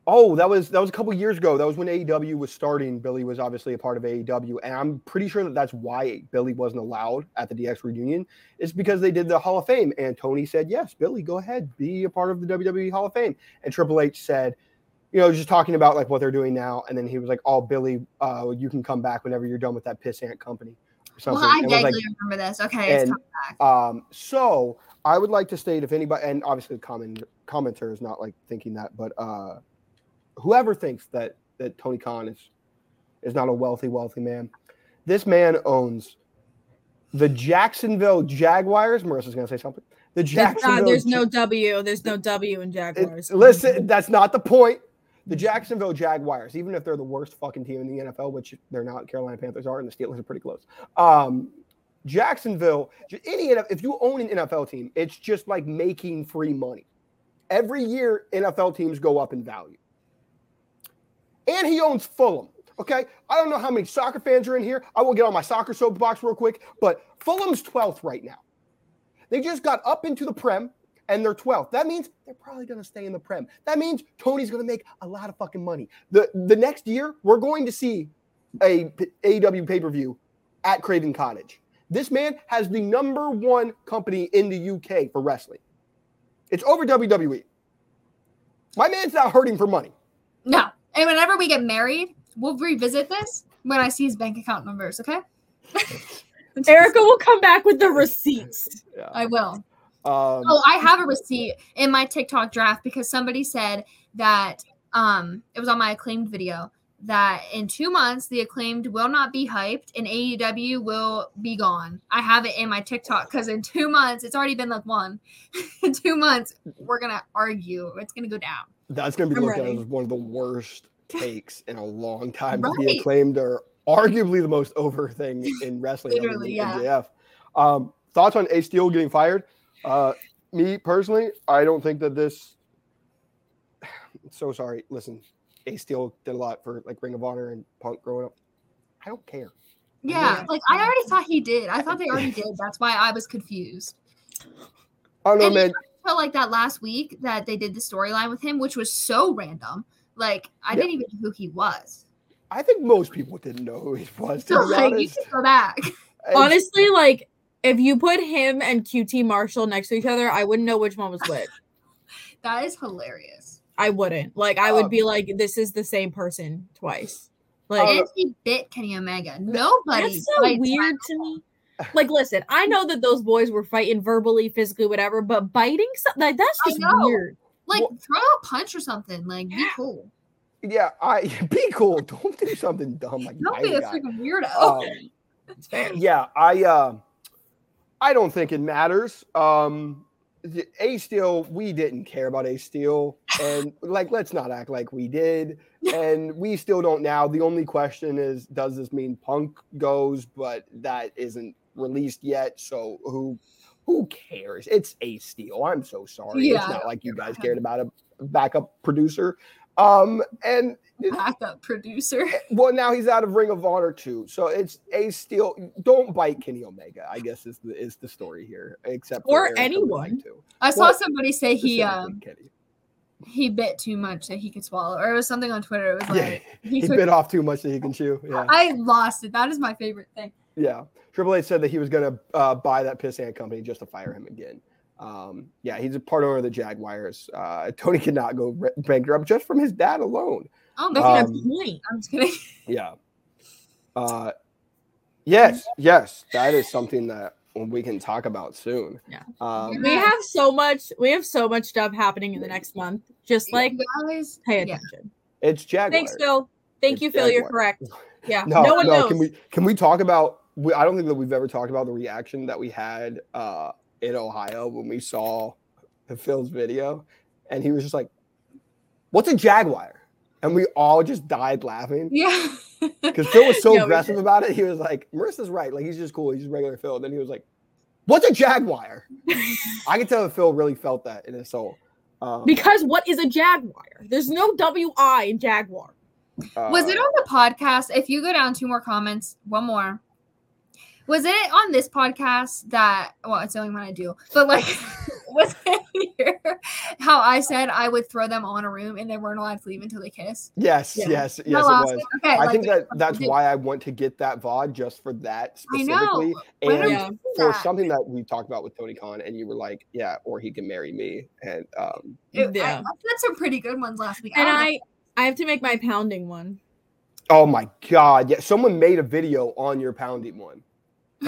oh, that was that was a couple years ago. That was when AEW was starting. Billy was obviously a part of AEW, and I'm pretty sure that that's why Billy wasn't allowed at the DX reunion. Is because they did the Hall of Fame, and Tony said, "Yes, Billy, go ahead, be a part of the WWE Hall of Fame." And Triple H said. You know, just talking about like what they're doing now, and then he was like, "Oh, Billy, uh, you can come back whenever you're done with that pissant company." Or something. Well, I And was like, vaguely remember this. Okay, it's coming back. um, so I would like to state if anybody, and obviously the comment commenter is not like thinking that, but uh, whoever thinks that that Tony Khan is is not a wealthy, wealthy man, this man owns the Jacksonville Jaguars. Marisa's gonna say something. The Jacksonville. not, there's no W. There's no W in it- Jaguars. listen, that's not the point. The Jacksonville Jaguars, even if they're the worst fucking team in the NFL, which they're not, Carolina Panthers are, and the Steelers are pretty close. Um, Jacksonville, any if you own an NFL team, it's just like making free money. Every year, NFL teams go up in value. And he owns Fulham. Okay, I don't know how many soccer fans are in here. I will get on my soccer soapbox real quick, but Fulham's 12th right now. They just got up into the Prem and they're 12th. That means they're probably going to stay in the Prem. That means Tony's going to make a lot of fucking money. The the next year, we're going to see a p- AEW pay per view at Craven Cottage. This man has the number one company in the UK for wrestling. It's over WWE. My man's not hurting for money. No. And whenever we get married, we'll revisit this when I see his bank account numbers, okay? <laughs> Erika will come back with the receipts. Yeah. I will. Um, Oh, I have a receipt in my TikTok draft because somebody said that um it was on my acclaimed video that in two months the acclaimed will not be hyped and AEW will be gone. I have it in my TikTok because in two months it's already been like one. <laughs> in two months we're gonna argue. It's gonna go down. That's going to be I'm looked at as one of the worst takes in a long time to Right. be acclaimed or arguably the most over thing in wrestling. other Literally, than yeah. Um, thoughts on Ace Steel getting fired? Uh, me personally, I don't think that this. <sighs> So sorry. Listen, Ace Steel did a lot for like Ring of Honor and Punk growing up. I don't care. Yeah, Yeah. like I already thought he did. I thought they already did. That's why I was confused. I don't know, And man. felt like that last week that they did the storyline with him, which was so random. Like I Yeah. didn't even know who he was. I think most people didn't know who he was. To <laughs> So be like you honest. can go back. Honestly, like if you put him and QT Marshall next to each other, I wouldn't know which one was which. <laughs> That is hilarious. I wouldn't. Like I would Um, be like, this is the same person twice. Like and he bit Kenny Omega. Nobody. that's so weird to me. Like, listen, I know that those boys were fighting verbally, physically, whatever, but biting, so- like that's just weird. Like Well- throw a punch or something. Like be cool. yeah, I <laughs> be cool. Don't do something dumb like Don't bite be a a guy. freaking weirdo. Um, <laughs> yeah, I uh, I don't think it matters. Um, Ace Steel, we didn't care about Ace Steel, <laughs> and like let's not act like we did, <laughs> and we still don't now. The only question is, does this mean Punk goes? But that isn't released yet, so who who cares? It's Ace Steel. I'm so sorry. Yeah, it's not like you guys <laughs> cared about a backup producer. Um, and Backup producer. <laughs> well, now he's out of Ring of Honor too, so it's a steal. Don't bite Kenny Omega. I guess is the is the story here, except for Or anyone. to. I saw Well, somebody say he um Kenny. he bit too much that he could swallow, or it was something on Twitter. It was like <laughs> Yeah, like he took- bit off too much that he can chew. Yeah, I lost it. That is my favorite thing. yeah. Triple H said that he was gonna uh, buy that piss pissant company just to fire him again. Um, yeah, he's a part owner of the Jaguars. Uh, <laughs> Tony cannot go re- bankrupt just from his dad alone. Oh, That's man. my Um, point. I'm just kidding. <laughs> Yeah. Uh, yes, yes, that is something that we can talk about soon. Yeah. Um, We have so much. We have so much stuff happening in the next month. Just like guys, pay yeah. attention. it's Jaguars. Thanks, Phil. Thank It's you, Phil. You're correct. Yeah. No, <laughs> No, no, one knows. Can we can we talk about? We, I don't think that we've ever talked about the reaction that we had uh, in Ohio when we saw Phil's video, and he was just like, "What's a jaguar?" And we all just died laughing Yeah. <laughs> because Phil was so <laughs> Yeah, aggressive about it. He was like, "Marisa's right. Like he's just cool. He's just regular Phil." And then he was like, "What's a jaguar?" <laughs> I could tell that Phil really felt that in his soul. Um, because what is a jaguar? There's no W I in jaguar. was it uh, on the podcast? If you go down two more comments, one more. Was it on this podcast that? Well, it's the only one I do. But like, <laughs> was it here? How I said I would throw them all in a room and they weren't allowed to leave until they kiss. Yes, Yeah. yes, yes, it How else- was. Okay, I like, think that <laughs> that's we- why I want to get that VOD just for that specifically. And Yeah. for that? something that we talked about with Tony Khan, and you were like, "Yeah, or he can marry me." And um, It- Yeah. I, I said some pretty good ones last week. And don't. I, I have to make my pounding one oh my god, yeah, someone made a video on your pounding one.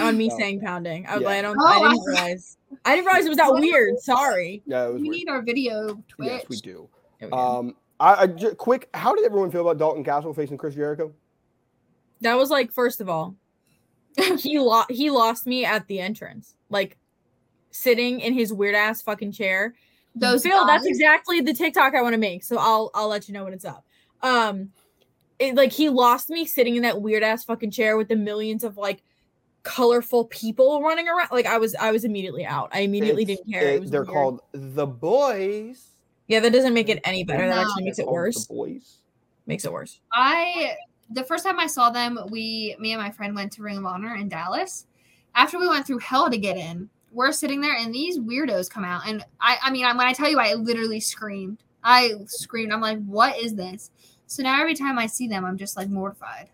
On me Oh. saying pounding. I was Yeah. like, I don't. Oh, I I- didn't realize. I didn't realize it was that weird. Sorry. Yeah, it was we weird. need our video Twitch. Yes, we do. There we. Um, I, I ju- quick. How did everyone feel about Dalton Castle facing Chris Jericho? That was like, first of all, he lost. He lost me at the entrance, like sitting in his weird ass fucking chair. Those Phil, that's exactly the TikTok I want to make. So I'll I'll let you know when it's up. Um, it like he lost me sitting in that weird ass fucking chair with the millions of like colorful people running around. Like I was I was immediately out. I immediately It's- didn't care. It it- was they're weird. called the Boys. Yeah, that doesn't make it any better. That actually makes it worse. The Boys. Makes it worse. I the first time I saw them, we me and my friend went to Ring of Honor in Dallas. After we went through hell to get in, we're sitting there and these weirdos come out and I I mean when I tell you I literally screamed. I screamed. I'm like, what is this? So now every time I see them, I'm just like mortified.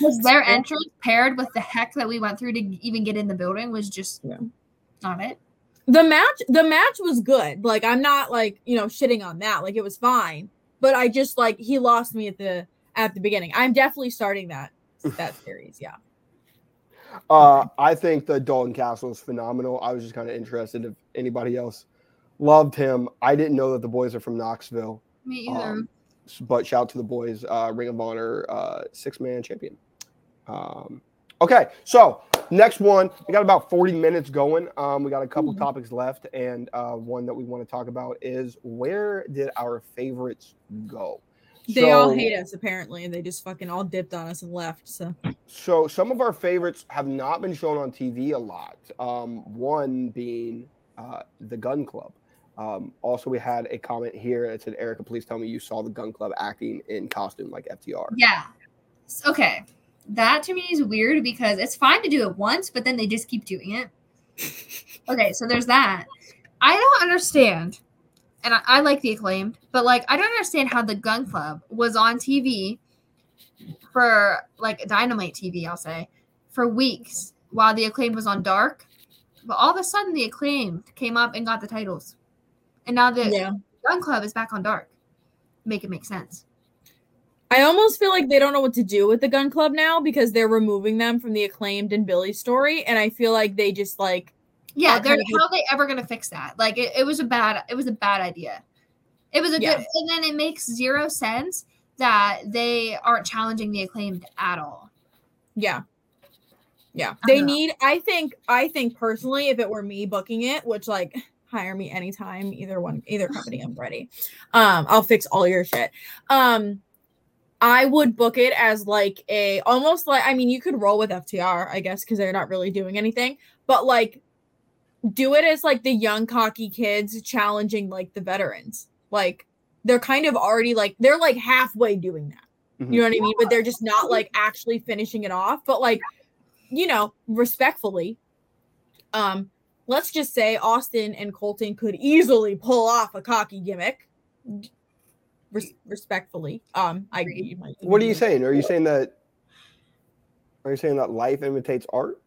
Was their entrance paired with the heck that we went through to even get in the building was just Yeah. not it. the match the match was good like i'm not like you know shitting on that like it was fine but i just like he lost me at the at the beginning i'm definitely starting that that <laughs> series yeah Uh, I think the Dalton Castle is phenomenal. I was just kind of interested if anybody else loved him. I didn't know that the boys are from Knoxville, Me either. um, s- but shout out to the boys, uh, Ring of Honor uh, six man champion. Um, okay, so next one, we got about 40 minutes going. Um, we got a couple Mhm. topics left, and uh, one that we want to talk about is where did our favorites go? they all hate us apparently and they just fucking all dipped on us and left so So some of our favorites have not been shown on TV a lot. Um, one being uh, the Gunn Club. Um, also, we had a comment here that said, "Erika, please tell me you saw the Gunn Club acting in costume like FTR." Yeah. Okay. That to me is weird because it's fine to do it once, but then they just keep doing it. <laughs> Okay, so there's that. I don't understand, and I, I like the acclaimed, but like I don't understand how the Gunn Club was on TV for like Dynamite TV, I'll say, for weeks while the acclaimed was on Dark, but all of a sudden the acclaimed came up and got the titles, and now the yeah Gunn Club is back on Dark. Make it make sense. i almost feel like they don't know what to do with the Gunn Club now because they're removing them from the acclaimed and billy story and i feel like they just like Yeah, they're how are they ever gonna fix that? Like it, it was a bad it was a bad idea. It was a Yeah. good and then it makes zero sense that they aren't challenging the acclaimed at all. Yeah. Yeah. They know. need I think I think personally if it were me booking it, which like hire me anytime either one either company I'm ready. Um I'll fix all your shit. Um I would book it as like a almost like I mean you could roll with FTR I guess cuz they're not really doing anything, but like do it as like the young cocky kids challenging like the veterans. Like they're kind of already like they're like halfway doing that. Mhm. You know what I mean? But they're just not like actually finishing it off. But like, you know, respectfully, um, let's just say Austin and Colten could easily pull off a cocky gimmick. Res- respectfully, um, I. you might- What are you saying? Are you saying that? Are you saying that life imitates art?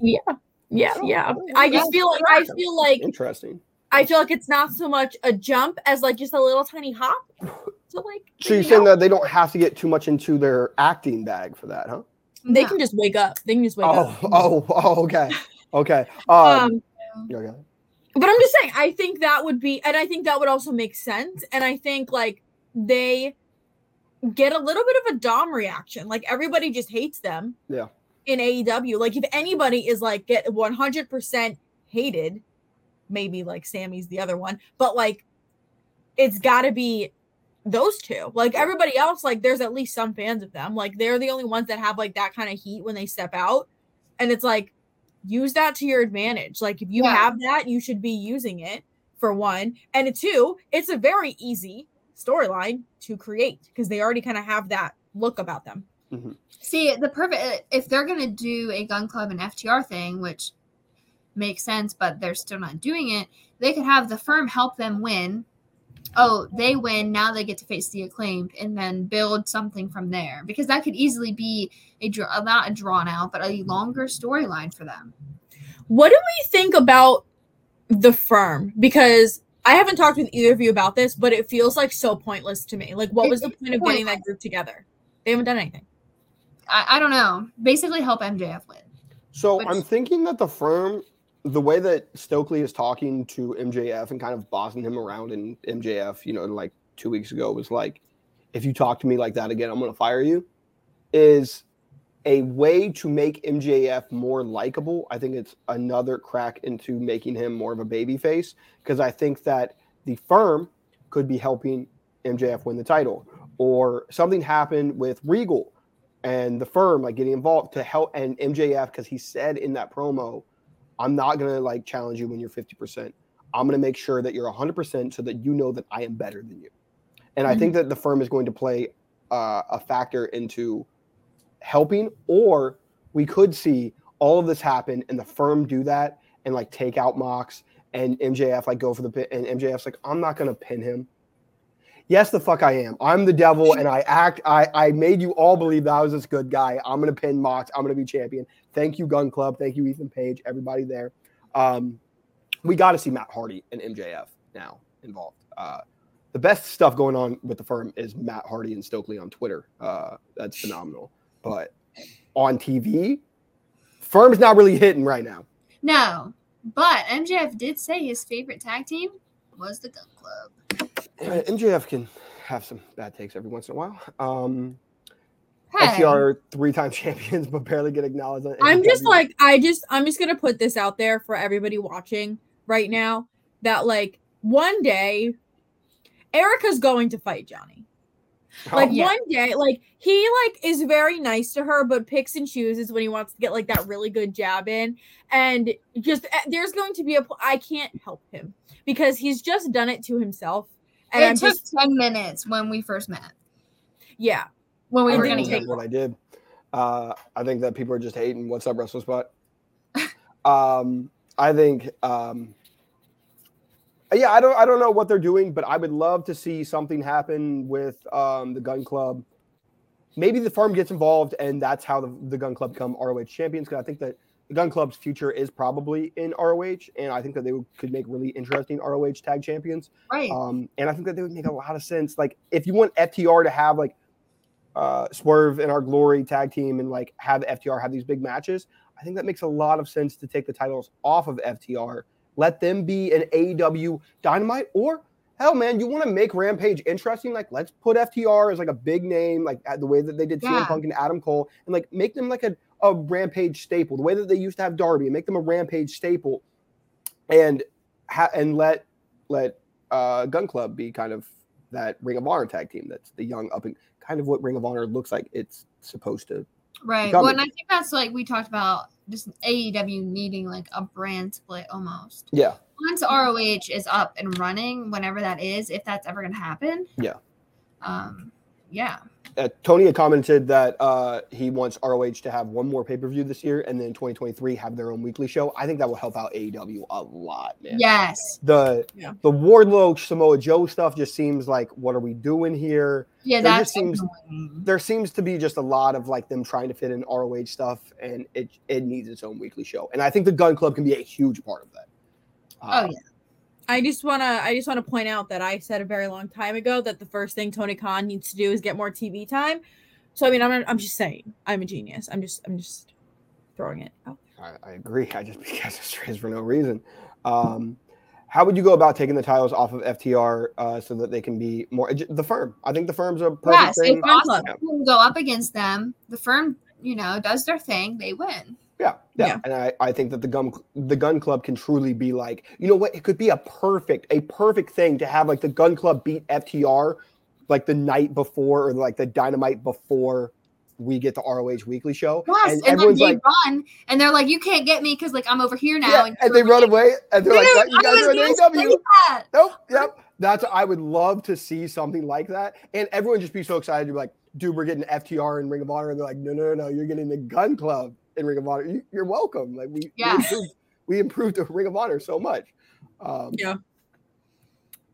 Yeah, yeah, yeah. I just feel like I feel like Interesting. I feel like it's not so much a jump as like just a little tiny hop. <sighs> So like, So you're saying know, that they don't have to get too much into their acting bag for that, huh? they No. can just wake up. They can just wake Oh, up. oh, oh, okay, <laughs> okay. Um, um okay. but I'm just saying, I think that would be, and I think that would also make sense. And I think like they get a little bit of a Dom reaction. Like everybody just hates them. Yeah. In AEW, like if anybody is like get 100% hated, maybe like Sammy's the other one, but like it's got to be those two. Like everybody else, like there's at least some fans of them. Like they're the only ones that have like that kind of heat when they step out. And it's like, use that to your advantage. Like if you Yeah. have that, you should be using it for one. And two, it's a very easy storyline to create because they already kind of have that look about them. Mm-hmm. See, the perfect if they're gonna do a Gunn Club and FTR thing, which makes sense, but they're still not doing it, they could have the firm help them win. Oh, they win, now they get to face the acclaimed and then build something from there. Because that could easily be a uh, not a drawn out, but a longer storyline for them. What do we think about the firm? Because I haven't talked with either of you about this, but it feels like so pointless to me. Like, what It was the point of getting that group together? They haven't done anything. I, I don't know. Basically help MJF win. So Which- I'm thinking that the firm, the way that Stokely is talking to MJF and kind of bossing him around, and MJF, you know, like two weeks ago was like, if you talk to me like that again, I'm going to fire you, is a way to make MJF more likable. I think it's another crack into making him more of a baby face because I think that the firm could be helping MJF win the title or something happened with Regal and the firm like getting involved to help and MJF because he said in that promo, I'm not gonna like challenge you when you're 50%. I'm gonna make sure that you're 100% so that you know that I am better than you. And I think that the firm is going to play uh, a factor into helping, or we could see all of this happen and the firm do that and like take out Mox and MJF like go for the pin and MJF's like, I'm not gonna pin him. Yes, the fuck I am. I'm the devil and I act I I made you all believe that I was this good guy. I'm gonna pin Mox. I'm gonna be champion. Thank you, Gunn Club. Thank you, Ethan Page, everybody there. Um, we got to see Matt Hardy and MJF now involved. Uh, the best stuff going on with the firm is Matt Hardy and Stokely on Twitter. Uh, that's phenomenal. But on TV, firm's not really hitting right now. No, but MJF did say his favorite tag team was the Gunn Club. Uh, MJF can have some bad takes every once in a while. Um, Hey, FTR three time <laughs> champions, but barely get acknowledged. On I'm just like, I just, I'm just gonna put this out there for everybody watching right now that like one day, Erika's going to fight Johnny. Like Oh, yeah. one day, like he like is very nice to her, but picks and chooses when he wants to get like that really good jab in, and just eh, there's going to be a I can't help him because he's just done it to himself, and it I'm took just 10 minutes when we first met. yeah. When we I were going to take what I did. Uh, I think that people are just hating. What's up, Wrestle Spot? <laughs> um, I think, um, yeah, I don't, I don't know what they're doing, but I would love to see something happen with um, the Gunn Club. Maybe the firm gets involved, and that's how the, the Gunn Club become ROH champions. Because I think that the Gunn Club's future is probably in ROH, and I think that they would- could make really interesting ROH tag champions. right. Um, and I think that they would make a lot of sense. Like if you want FTR to have like uh, Swerve In Our Glory tag team and like have FTR have these big matches, I think that makes a lot of sense to take the titles off of FTR. Let them be an AEW Dynamite or hell, man, you want to make Rampage interesting? Like let's put FTR as like a big name, like the way that they did CM Punk and Adam Cole, and like make them like a, a Rampage staple, the way that they used to have Darby, and make them a Rampage staple, and ha- and let let uh, Gunn Club be kind of that Ring of Honor tag team. That's the young up and kind of what Ring of Honor looks like it's supposed to. Right. Becoming. Well, and I think that's like we talked about just AEW needing like a brand split almost. Yeah, Once ROH is up and running, whenever that is, if that's ever going to happen. Yeah. Um, yeah. uh, Tony had commented that uh, he wants ROH to have one more pay per view this year, and then 2023 have their own weekly show. I think that will help out AEW a lot, man. Yes. The Yeah. the Wardlow Samoa Joe stuff just seems like what are we doing here? Yeah, There that seems- annoying. There seems to be just a lot of like them trying to fit in ROH stuff, and it it needs its own weekly show. And I think the Gunn Club can be a huge part of that. Uh, Oh yeah. I just wanna I just wanna point out that I said a very long time ago that the first thing Tony Khan needs to do is get more TV time. So I mean I'm I'm just saying I'm a genius. I'm just I'm just throwing it out. I, I agree. <laughs> I just because it's trades for no reason. Um, how would you go about taking the titles off of FTR uh, so that they can be more the firm? I think the firm's a perfect Yes. thing. If Gun Austin Club. can go up against them, the firm, you know, does their thing, they win. Yeah, yeah, Yeah. and I, I think that the gun the Gunn Club can truly be like you know what it could be a perfect a perfect thing to have like the Gunn Club beat FTR like the night before or like the dynamite before we get the ROH weekly show. Yes. And, everyone's they like, run and they're like, you can't get me because like I'm over here now. yeah, and they you're run away and they're like, you guys are in AEW. Nope. Yep. That's I would love to see something like that. And everyone just be so excited to be like, dude, we're getting FTR in Ring of Honor. And they're like, no, no, no, no, you're getting the Gunn Club in Ring of Honor. You, you're welcome. Like we, Yeah. we improved we improved the <laughs> Ring of Honor so much. Um Yeah.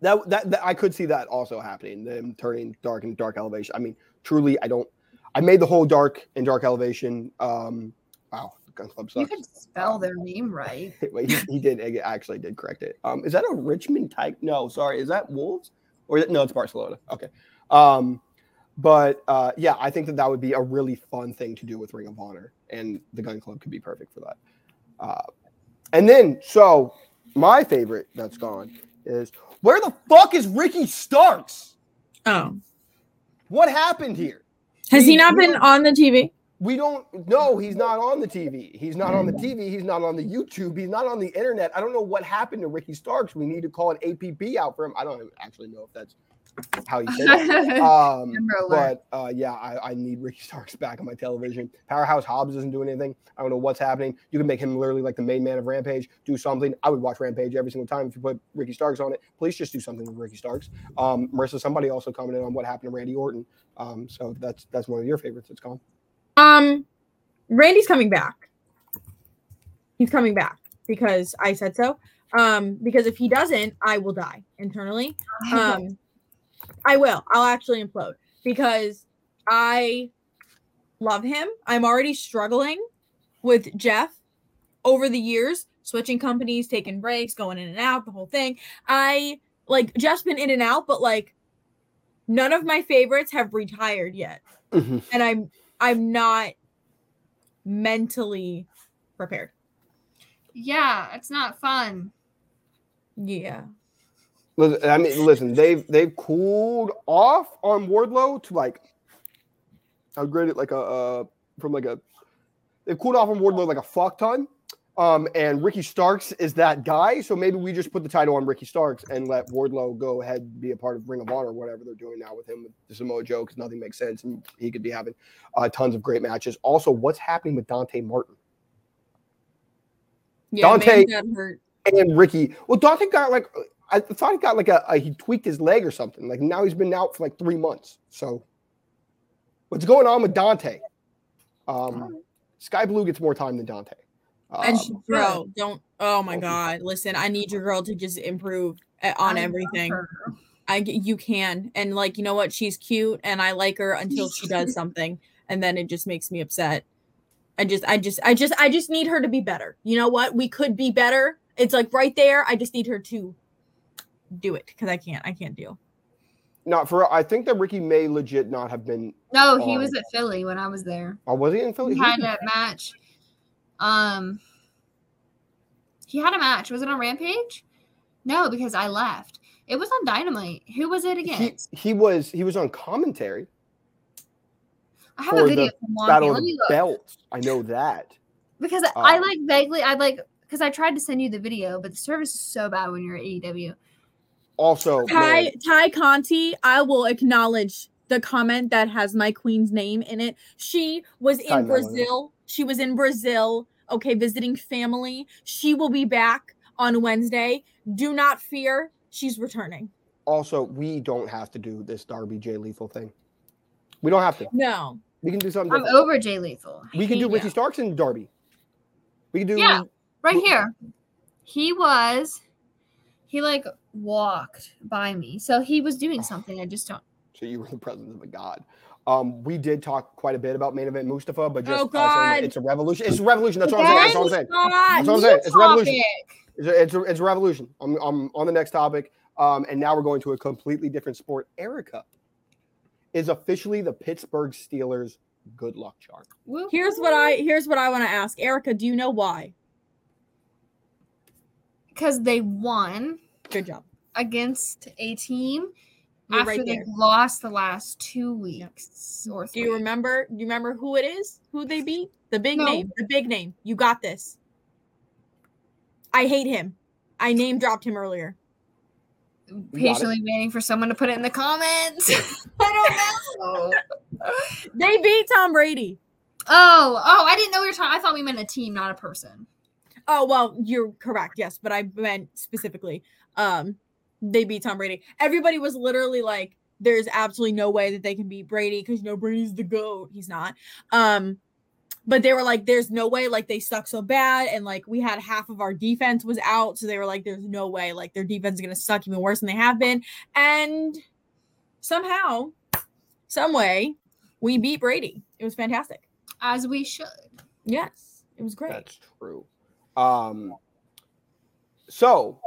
that, that that I could see that also happening, them turning dark and dark elevation. I mean, truly, I don't I made the whole dark and dark elevation. Um wow, Gunn Club sucks. You sucks. could spell their name right. <laughs> Wait, he, he did he actually did correct it. Um, is that a Richmond type? No, sorry, is that Wolves or is it, no? It's Barcelona. Okay, um, but uh, yeah, I think that that would be a really fun thing to do with Ring of Honor, and the Gunn Club could be perfect for that. Uh, and then, so my favorite that's gone is where the fuck is Ricky Starks? Oh. What happened here? Has We- he not been on the TV? we don't know he's not on the TV. He's not on the TV. He's not on the YouTube. He's not on the internet. I don't know what happened to Ricky Starks. We need to call an APB out for him. I don't actually know if that's how you say that. <laughs> Um, but uh, yeah, I, I need Ricky Starks back on my television. Powerhouse Hobbs doesn't do anything. I don't know what's happening. You can make him literally like the main man of Rampage. Do something. I would watch Rampage every single time if you put Ricky Starks on it. Please just do something with Ricky Starks. Um, Marisa, somebody also commented on what happened to Randy Orton. Um, so that's that's one of your favorites. It's gone. Um Randy's coming back. he's coming back because I said so. Um, because if he doesn't, I will die internally. <laughs> Um, I will. I'll actually implode because I love him. I'm already struggling with Jeff over the years, switching companies, taking breaks, going in and out, the whole thing. I like Jeff's been in and out, but like none of my favorites have retired yet. Mhm. And I'm I'm not mentally prepared. yeah, it's not fun. Yeah. Listen, I mean, listen, they've they've cooled off on Wardlow to like, I would grade it like a uh, from like a, they've cooled off on Wardlow like a fuck ton. Um, and Ricky Starks is that guy, so maybe we just put the title on Ricky Starks and let Wardlow go ahead be a part of Ring of Honor, or whatever they're doing now with him with the Samoa Joe, because nothing makes sense, and he could be having uh, tons of great matches. Also, what's happening with Dante Martin Yeah, Dante- man got hurt. and Ricky? Well, Dante got like, I thought he got like a, a he tweaked his leg or something. Like now he's been out for like three months. So, what's going on with Dante? Um, Skye Blue gets more time than Dante. And Um, she, bro, don't. Oh my god! Listen, I need your girl to just improve uh, on I everything. her. I g- you can, and like you know what? She's cute, and I like her until she does something, and then it just makes me upset. I just, I just, I just, I just need her to be better. You know what? We could be better. It's like right there. I just need her to do it because I can't. I can't deal. not for. I think that Ricky may legit not have been. No, he Oh. was at Philly when I was there. Or was he in Philly? He had that match. Um, he had a match. Was it on Rampage? No, because I left. It was on Dynamite. Who was it He, against? he was he was on commentary I have a video the from Battle of Let me look. Belts. I know that. Because I Um, like vaguely, I like because I tried to send you the video, but the service is so bad when you're at AEW. Also, Ty man, Tay Conti, I will acknowledge the comment that has my queen's name in it. She was in Mello. Brazil. She was in Brazil. Okay, visiting family. She will be back on Wednesday. Do not fear. She's returning. also we don't have to do this Darby J Lethal thing. We don't have to. No. We can do something. I'm different. over Jay Lethal. We can do Yeah. Ricky Starks and Darby. We can do. Yeah. right here. He was, he like walked by me, so he was doing something. I just don't. So you were the presence of a god. Um, we did talk quite a bit about main event Mustafa, but just Oh, uh, God. it's a revolution. It's a revolution. That's what I'm saying. That's what I'm saying. That's what I'm saying. It's a revolution. It's a, it's a, it's a revolution. I'm, I'm on the next topic. Um, and now we're going to a completely different sport. Erika is officially the Pittsburgh Steelers good luck charm. Here's what I here's what I want to ask. Erika, do you know why? because they won Good job. against a team You're after right they there. lost the last two weeks or Do you remember? Do you remember who it is? Who they beat? The big No. name. The big name. You got this. I hate him. I name dropped him earlier. patiently waiting for someone to put it in the comments. <laughs> I don't know. They beat Tom Brady. Oh, oh, I didn't know we were talking. I thought we meant a team, not a person. Oh well, you're correct. Yes, but I meant specifically. Um, they beat Tom Brady. Everybody was literally like, "There's absolutely no way that they can beat Brady because you know Brady's the goat. He's not." Um, but they were like, "There's no way." Like they suck so bad, and like we had half of our defense was out, so they were like, "There's no way. Like their defense is gonna suck even worse than they have been." And somehow, some way, we beat Brady. It was fantastic. As we should. Yes, it was great. That's true. Um, so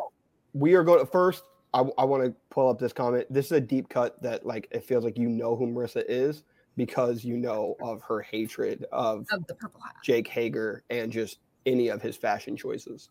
we are going to first. I, I want to pull up this comment. This is a deep cut that like it feels like you know who Marisa is because you know of her hatred of Of the purple hat. Jake Hager and just any of his fashion choices.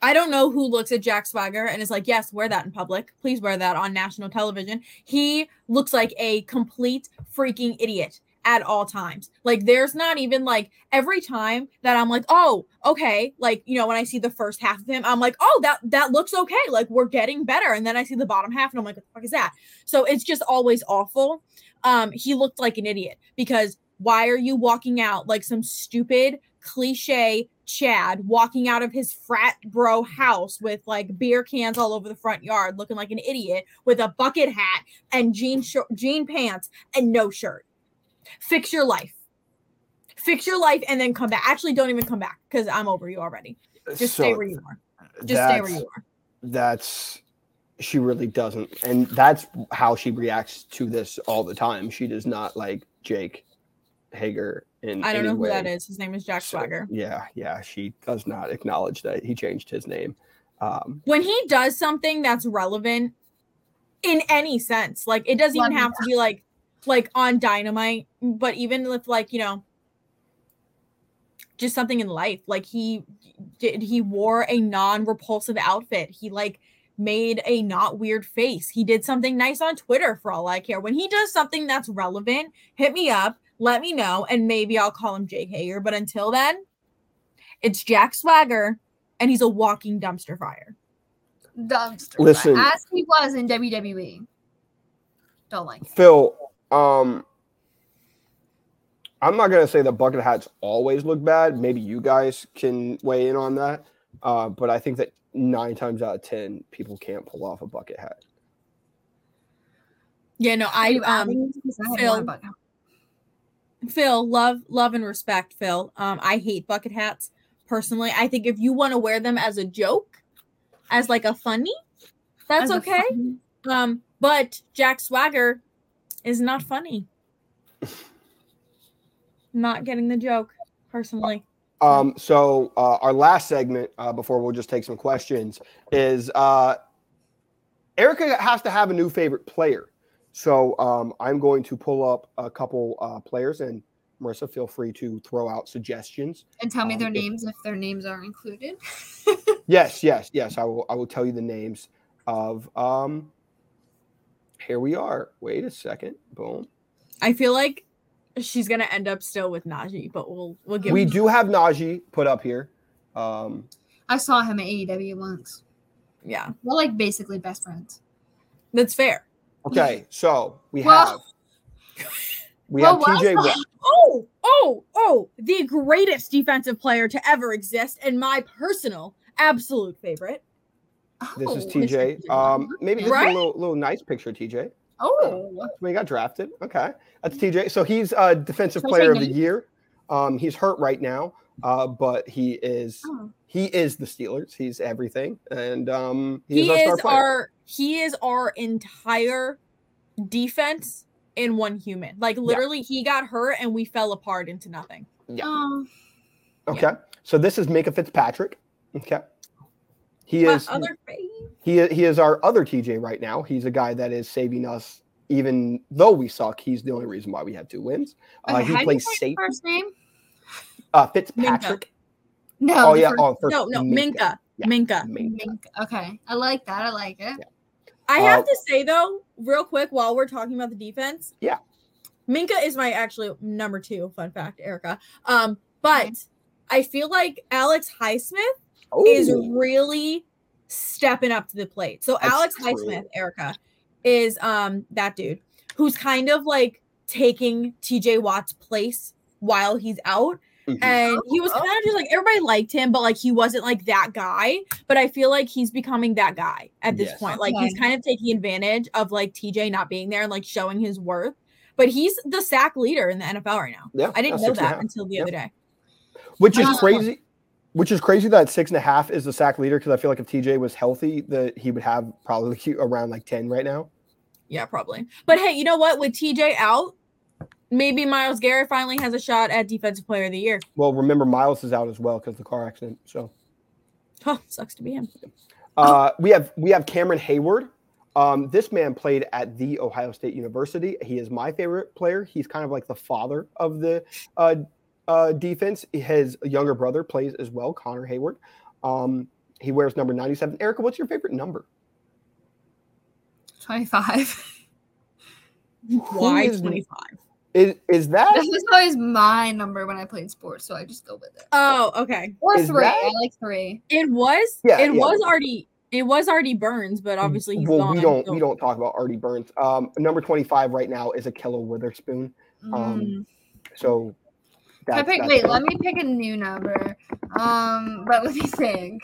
I don't know who looks at Jack Swagger and is like, yes, wear that in public. Please wear that on national television. He looks like a complete freaking idiot at all times. Like, there's not even like every time that I'm like, oh, okay. Like, you know, when I see the first half of him, I'm like, oh, that that looks okay. Like, we're getting better. And then I see the bottom half and I'm like, what the fuck is that? So it's just always awful. Um, he looked like an idiot because why are you walking out like some stupid cliche Chad walking out of his frat bro house with like beer cans all over the front yard, looking like an idiot with a bucket hat and jean sh- jean pants and no shirt. Fix your life. Fix your life and then come back. Actually, don't even come back because I'm over you already. Just So stay where you are. Just stay where you are. That's she really doesn't, and that's how she reacts to this all the time. She does not like Jake Hager in. I don't any know who that way. is. His name is Jack So, Swagger. Yeah, yeah, she does not acknowledge that he changed his name. Um, When he does something that's relevant in any sense, like it doesn't even have to be like like on dynamite, but even if like, you know, just something in life, like he did he wore a non-repulsive outfit. He like made a not weird face. He did something nice on Twitter for all I care. When he does something that's relevant, hit me up, let me know, and maybe I'll call him Jake Hager. But until then, it's Jack Swagger, and he's a walking dumpster fire. Dumpster. Listen. fire, as he was in WWE. Don't like. it. Phil, um, I'm not gonna say the bucket hats always look bad. Maybe you guys can weigh in on that. Uh, but I think that nine times out of ten, people can't pull off a bucket hat. Yeah, no, I um adding these? 'Cause I Phil. Phil, love, love and respect, Phil. Um, I hate bucket hats personally. I think if you want to wear them as a joke, as like a funny, that's As okay. fun- Um, but Jack Swagger is not funny. not getting the joke, personally. Um, so uh, our last segment uh, before we'll just take some questions is uh, Erika has to have a new favorite player. So um, I'm going to pull up a couple uh, players and Marisa, feel free to throw out suggestions. And tell me their Um, if- names if their names are included. Yes, yes, yes. I will. I will tell you the names of. Um, here we are. Wait a second. Boom. I feel like she's gonna end up still with Najee, but we'll we'll give We do have Najee put up here. Um, I saw him at AEW once. yeah, We're like basically best friends. that's fair. okay, <laughs> so we Well- have. We well, have TJ well, Oh, oh, oh, the greatest defensive player to ever exist, and my personal absolute favorite. This is Oh, TJ. Um, maybe this is Right? a little, little nice picture, TJ. Oh, When he got drafted. Okay, that's TJ. So he's uh, defensive Can I say player of the year. Um, he's hurt right now, uh, but he is oh. he is the Steelers. He's everything, and um, He, he, is our is our he is our entire defense in one human. Like literally, he got hurt and we fell apart into nothing. Yeah. Oh, Okay. So this is Mika Fitzpatrick. Okay. He My is other he he is our other TJ right now. He's a guy that is saving us, even though we suck. He's the only reason why we have two wins. Uh, okay, he how do you plays say his safety. first name? Uh, Fitzpatrick. No. Oh yeah. first- Oh, first, No, no, Minkah. Yeah. Minkah. Minkah. Okay, I like that. I like it. I have Uh, to say though, real quick, while we're talking about the defense, Yeah. Minkah is my actually number two. Fun fact, Erika. Um, but I feel like Alex Highsmith is really stepping up to the plate. So That's Alex true. Highsmith, Erika, is um that dude who's kind of like taking TJ Watt's place while he's out. Mhm. And he was Oh, kind of just like everybody liked him, but like he wasn't like that guy. But I feel like he's becoming that guy at this Yes. point. Like he's kind of taking advantage of like TJ not being there and like showing his worth. But he's the sack leader in the NFL right now. Yeah, I didn't know six and a that until the Yeah. other day. Which is Wow. crazy. Which is crazy that six and a half is the sack leader because I feel like if TJ was healthy, that he would have probably <laughs> around like ten right now. Yeah, probably. But hey, you know what? With TJ out, maybe Myles Garrett finally has a shot at defensive player of the year. Well, remember Myles is out as well because the car accident. So Huh, sucks to be him. uh, we have we have Cameron Heyward. Um, this man played at the Ohio State University. He is my favorite player. He's kind of like the father of the uh, uh, defense. His younger brother plays as well, Connor Heyward. Um, he wears number 97. Erika, what's your favorite number? 25. Why 25? Is is that This was always my number when I played sports, so I just go with it. Oh, okay. Or Is three. that- I like three. It was Yeah, it yeah. was already it was already Burns, but obviously he's well, gone. we don't so- we don't talk about Artie Burns. Um, number 25 right now is Ahkello Witherspoon. Um, Mm. So Can I that's, pick, that's wait, it. let me pick a new number. Um, but let me think.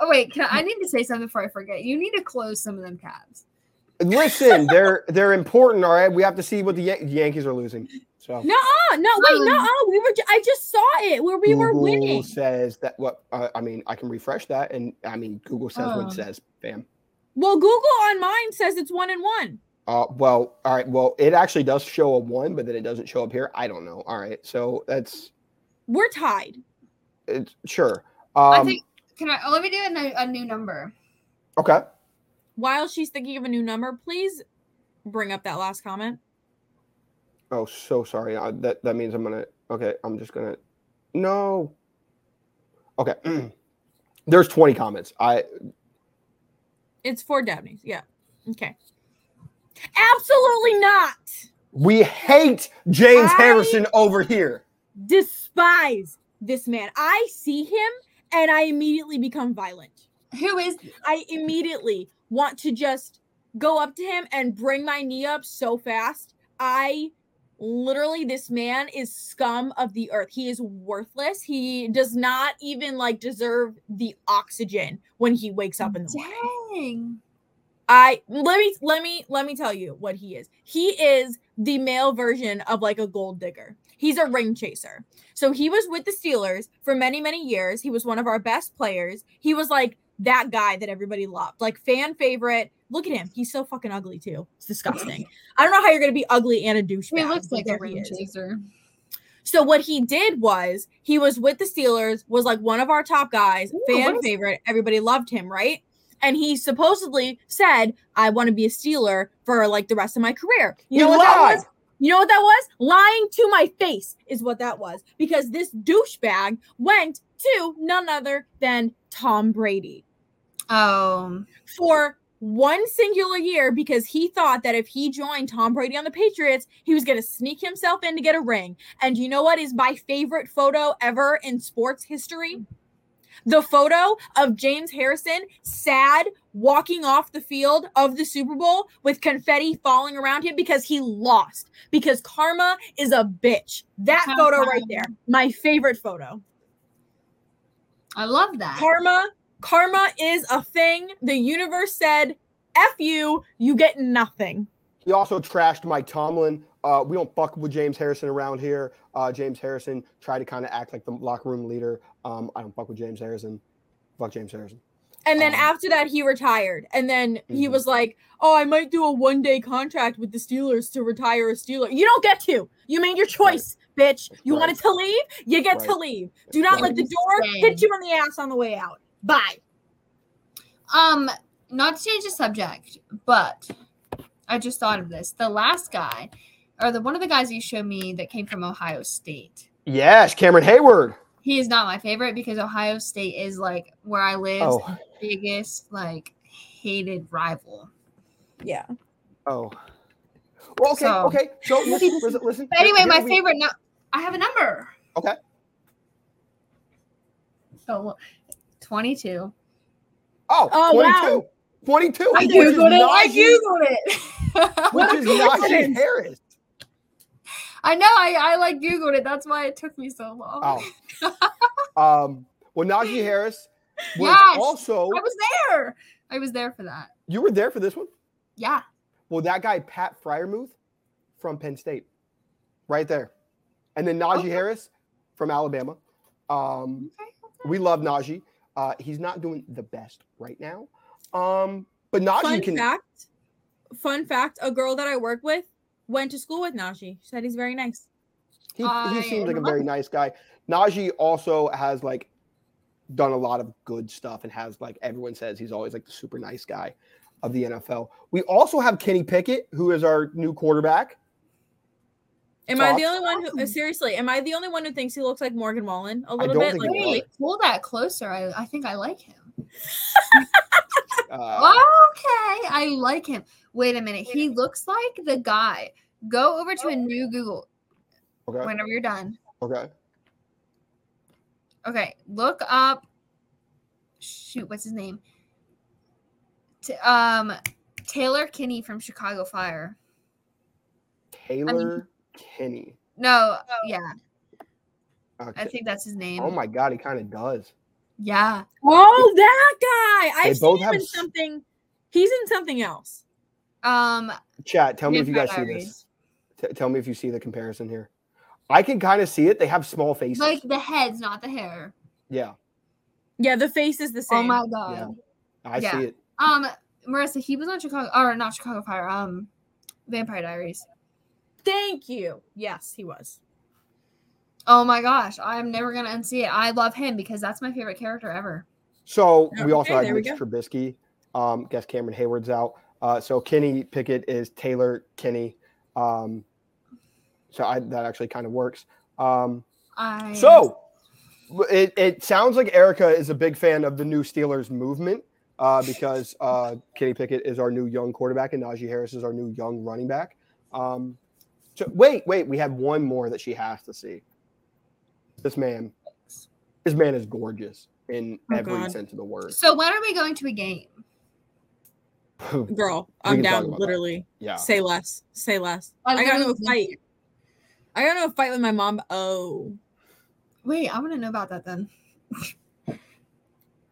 Oh wait, can I, I need to say something before I forget. You need to close some of them tabs. Listen, they're they're important. All right, we have to see what the Yan- Yankees are losing. So No, no, wait, Um, no. We were. ju- I just saw it where we were winning. Google says that what uh, I mean. I can refresh that, and I mean Google says what Oh. it says. Bam. Well, Google on mine says it's one and one. Uh, well, all right. Well, it actually does show a one, but then it doesn't show up here. I don't know. All right, so that's We're tied. it's sure. Um, I think. Can I? Oh, let me do a new, a new number. okay. While she's thinking of a new number, please bring up that last comment. Oh, so sorry. Uh, that that means I'm gonna. Okay, I'm just gonna. No. Okay. <clears throat> There's 20 comments. I It's for Dabney's. Yeah. Okay. Absolutely not. we hate James I- Harrison over here. Despise this man. I see him and I immediately become violent. Who is? I immediately want to just go up to him and bring my knee up so fast. I literally, this man is scum of the earth. He is worthless. He does not even like deserve the oxygen when he wakes up in the morning. I let me let me let me tell you what he is. He is the male version of like a gold digger. He's a ring chaser. So he was with the Steelers for many many years. He was one of our best players. He was like that guy that everybody loved, like fan favorite. Look at him. He's so fucking ugly too. It's disgusting. I don't know how you're gonna be ugly and a douchebag. He looks like a ring chaser. So what he did was he was with the Steelers, was like one of our top guys, Ooh, fan favorite. Everybody loved him, right? And he supposedly said, "I want to be a Steeler for like the rest of my career." You know what that was? You know what that was? Lying to my face is what that was. Because this douchebag went to none other than Tom Brady Oh, for one singular year because he thought that if he joined Tom Brady on the Patriots, he was going to sneak himself in to get a ring. And you know what is my favorite photo ever in sports history? The photo of James Harrison sad walking off the field of the Super Bowl with confetti falling around him because he lost. Because karma is a bitch. That How photo right there, my favorite photo. I love that. Karma, karma is a thing. The universe said, F you, you get nothing. He also trashed Mike Tomlin. Uh, we don't fuck with James Harrison around here. Uh, James Harrison tried to kind of act like the locker room leader. Um, I don't fuck with James Harrison. Fuck James Harrison. And then Um, after that, he retired. And then he Mhm. was like, Oh, I might do a one day contract with the Steelers to retire a Steeler. You don't get to. You made your choice, bitch. You Right. wanted to leave? You get to leave. Do not let the door Insane. hit you in the ass on the way out. Bye. Um, not to change the subject, but I just thought of this. The last guy, or the one of the guys you showed me that came from Ohio State. Yes, Cameron Heyward. He is not my favorite because Ohio State is like where I live, Oh, biggest like hated rival. Yeah. oh. Well, okay, So- okay. So <laughs> listen, listen, listen. But anyway, Here my we- favorite. No, I have a number. Okay. Oh, so, twenty-two. Oh, Oh, 22. wow. 22. I which is googled it. I Najee- googled it. Which is <laughs> Najee. Harris. I know. I, I like googled it. That's why it took me so long. Oh. <laughs> um, well, Najee <laughs> Harris was Yes. also, I was there. I was there for that. you were there for this one? Yeah. Well, that guy, Pat Freiermuth from Penn State, right there. And then Najee Okay. Harris from Alabama. Um, Okay. we love Najee. Uh, he's not doing the best right now. Um, but Najee Fun can. fact. Fun fact. A girl that I work with went to school with Najee. She said he's very nice. He, he seems like a very nice guy. Najee also has like done a lot of good stuff and has like everyone says he's always like the super nice guy of the NFL. We also have Kenny Pickett, who is our new quarterback. Am I the only one who seriously? Am I the only one who thinks he looks like Morgan Wallen a little don't bit? think Like. Wait, pull that closer. I, I think I like him. Uh, okay, I like him. Wait a minute. He looks like the guy. Go over to a new Google okay. whenever you're done. Okay. Okay, look up. Shoot, what's his name? T- um, Taylor Kinney from Chicago Fire. Taylor Kinney. No, yeah, I think that's his name. Oh my god, he kind of does. Yeah, oh, that guy! They I've both seen him have in s- something. He's in something else. Um, Chat, tell me if you guys see Diaries. this. T- tell me if you see the comparison here. I can kind of see it. They have small faces. like the heads, not the hair. yeah, Yeah, the face is the same. Oh my god. I Yeah. see it. Um, Marisa, he was on Chicago or not Chicago Fire. Um, Vampire Diaries. Thank you. Yes, he was. Oh my gosh, I'm never gonna unsee it. I love him because that's my favorite character ever. So we also Okay, had there Mitch. Trubisky. Um, guess Cameron Heyward's out. Uh, so Kenny Pickett is Taylor Kenny. Um, so I, that actually kind of works. Um, I so it, it sounds like Erika is a big fan of the new Steelers movement uh, because uh, Kenny Pickett is our new young quarterback and Najee Harris is our new young running back. Um, so wait, wait, we have one more that she has to see. This man, this man is gorgeous in Oh, every God. sense of the word. So when are we going to a game? <sighs> Girl, I'm down. about that. Literally. yeah. Say less. Say less. I I got into a literally- fight. I got into a fight with my mom. Oh. Wait, I want to know about that then. <laughs>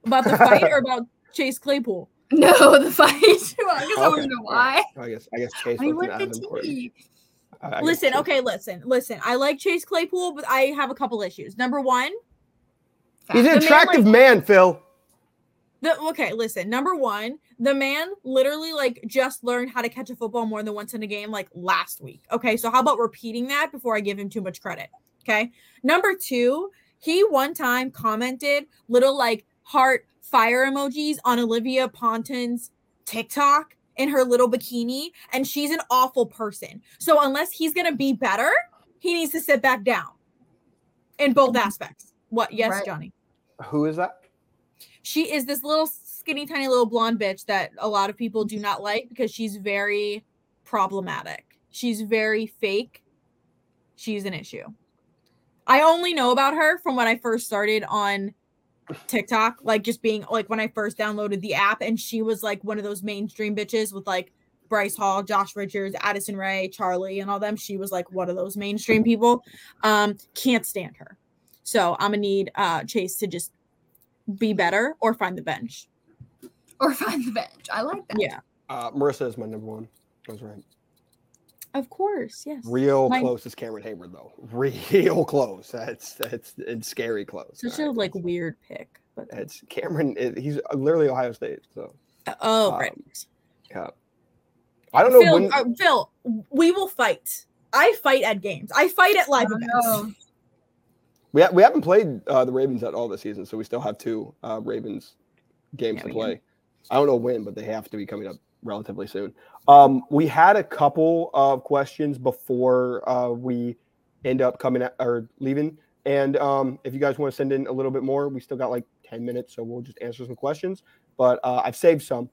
About the fight or about Chase Claypool? <laughs> No, the fight. <laughs> I guess I want to know why. right. I guess I guess Chase I was want an the Adam Gordon. tea. I- I guess Listen, okay, listen, listen. I like Chase Claypool, but I have a couple issues. Number one, He's The an man, attractive like- man, Phil. the okay, listen. Number one, the man literally like just learned how to catch a football more than once in a game like last week. Okay, so how about repeating that before I give him too much credit? Okay. Number two, he one time commented little like heart fire emojis on Olivia Ponton's TikTok in her little bikini, and she's an awful person. So unless he's gonna be better, he needs to sit back down in both mm-hmm. aspects. What? Yes, Right. Johnny. Who is that? She is this little skinny, tiny little blonde bitch that a lot of people do not like because she's very problematic. She's very fake. She's an issue. I only know about her from when I first started on TikTok, like just being like when I first downloaded the app, and she was like one of those mainstream bitches with like Bryce Hall, Josh Richards, Addison Rae, Charlie, and all them. She was like one of those mainstream people. Um, can't stand her. So I'm gonna need uh Chase to just be better or find the bench. Or find the bench. I like that. Yeah. Uh, Marisa is my number one. That's right. Of course, yes. Real My- close is Cameron Heyward, though. <laughs> Real close. That's that's it's scary close. Such a Alright, like weird pick, but It's Cameron. it- he's literally Ohio State. So oh um, right. yeah. I don't know Phil, when. uh, Phil, we will fight. I fight at games. I fight at live I events. know. we, ha- we haven't played uh, the Ravens at all this season, so we still have two uh, Ravens games Yeah, to we play. I don't know when, but they have to be coming up relatively soon. Um, we had a couple of questions before uh, we end up coming at, or leaving, and um, if you guys want to send in a little bit more, we still got like ten minutes, so we'll just answer some questions. But uh, I've saved some,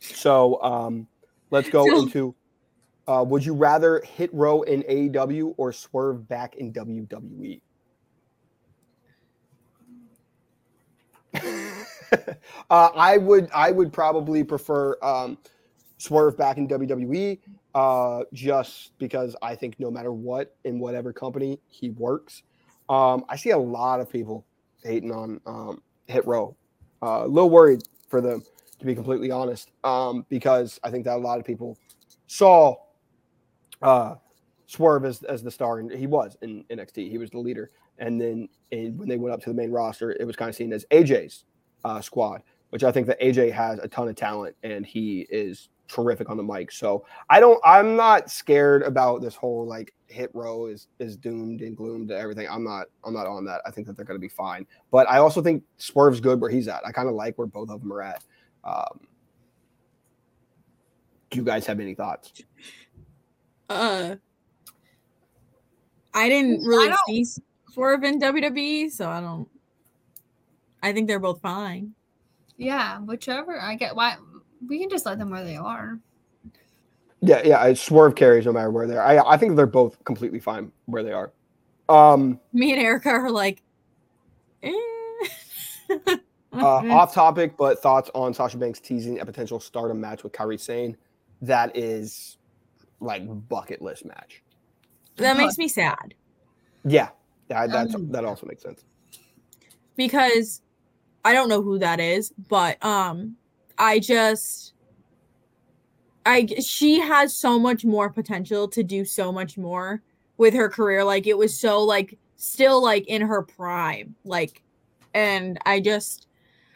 so um, let's go So- <laughs> into. Uh, would you rather hit row in AEW or swerve back in WWE? <laughs> uh, I would I would probably prefer um, Swerve back in WWE uh, just because I think no matter what in whatever company he works, um, I see a lot of people hating on um, Hit Row. Uh, a little worried for them to be completely honest, um, because I think that a lot of people saw uh, Swerve as, as the star, and he was in NXT. He was the leader, and then when they went up to the main roster, it was kind of seen as AJ's uh, squad, which I think that AJ has a ton of talent and he is terrific on the mic. So I don't, I'm not scared about this whole like hit row is is doomed and gloomed to everything. I'm not, I'm not on that. I think that they're going to be fine. But I also think Swerve's good where he's at. I kind of like where both of them are at. Um, do you guys have any thoughts? Uh I didn't really don't- see Swerve in WWE, so I don't I think they're both fine. Yeah, whichever. I get why we can just let them where they are. Yeah, yeah. I Swerve carries no matter where they're. I I think they're both completely fine where they are. Um, Me and Erika are like eh. <laughs> uh, off topic, but thoughts on Sasha Banks teasing a potential stardom match with Kairi Sane. That is like bucket list match. that makes me sad Yeah, that that's Um, that also makes sense. because I don't know who that is, but um I just I she has so much more potential to do so much more with her career. Like it was so like still like in her prime. Like and I just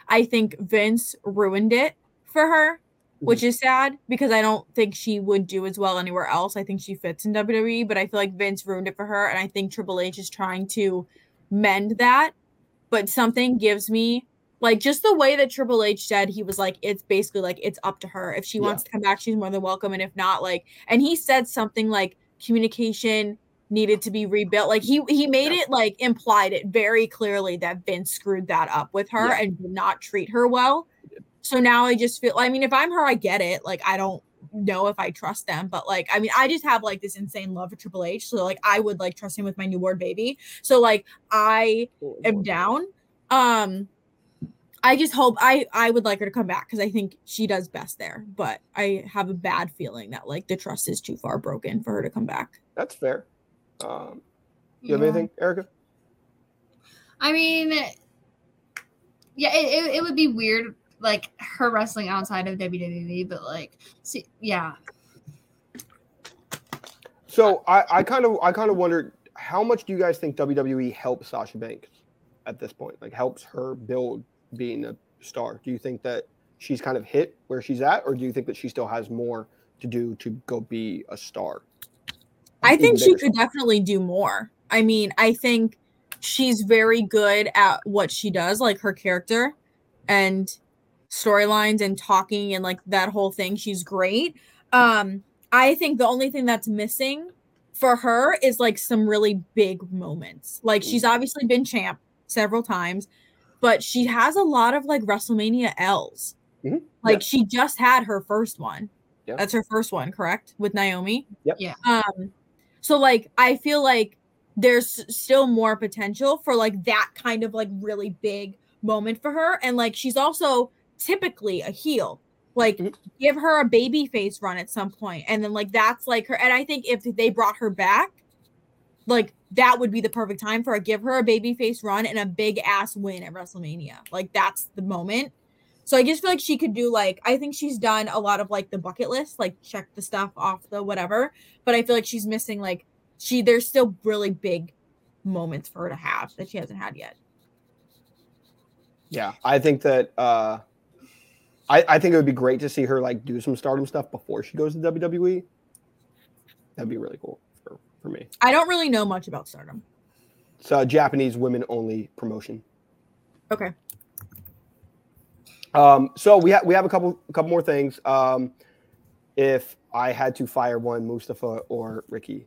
I think Vince ruined it for her, which is sad because I don't think she would do as well anywhere else. I think she fits in WWE, but I feel like Vince ruined it for her and I think Triple H is trying to mend that. But something gives me like just the way that Triple H said he was like it's basically like it's up to her if she Yeah. wants to come back she's more than welcome and if not like and he said something like communication needed to be rebuilt like he he made Yeah. it like implied it very clearly that Vince screwed that up with her Yeah. and did not treat her well so now I just feel I mean if I'm her I get it like I don't know if I trust them but like I mean I just have like this insane love for Triple H so like I would like trust him with my newborn baby so like I am down. Um, I just hope I I would like her to come back because I think she does best there. But I have a bad feeling that like the trust is too far broken for her to come back. That's fair. Um, you have anything, Erika? I mean, yeah, it, it, it would be weird, like her wrestling outside of WWE, but like, see, yeah, So I, I kind of I kind of wondered how much do you guys think WWE helps Sasha Banks at this point? Like helps her build being a star? Do you think that she's kind of hit where she's at, or do you think that she still has more to do to go be a star? I Even think she could star? definitely do more. I mean, I think she's very good at what she does, like her character and storylines and talking and like that whole thing. She's great. Um, I think the only thing that's missing for her is like some really big moments. Like she's obviously been champ several times, but she has a lot of like WrestleMania L's. Mhm. Like Yeah. she just had her first one. Yeah. That's her first one, correct? With Naomi. Yep. Yeah. Um, so like I feel like there's still more potential for like that kind of like really big moment for her. And like she's also typically a heel. Like Mhm. give her a baby face run at some point, And then like that's like her. And I think if they brought her back, like that would be the perfect time for a Give her a baby face run and a big ass win at WrestleMania. Like that's the moment. So I just feel like she could do like I think she's done a lot of like the bucket list, like check the stuff off the whatever. But I feel like she's missing like she there's still really big moments for her to have that she hasn't had yet. Yeah, I think that uh, I I think it would be great to see her like do some Stardom stuff before she goes to WWE. That'd be really cool for, for me. I don't really know much about Stardom. It's a Japanese women only promotion. Okay. Um, so we have we have a couple a couple more things. Um, if I had to fire one, Mustafa or Ricky,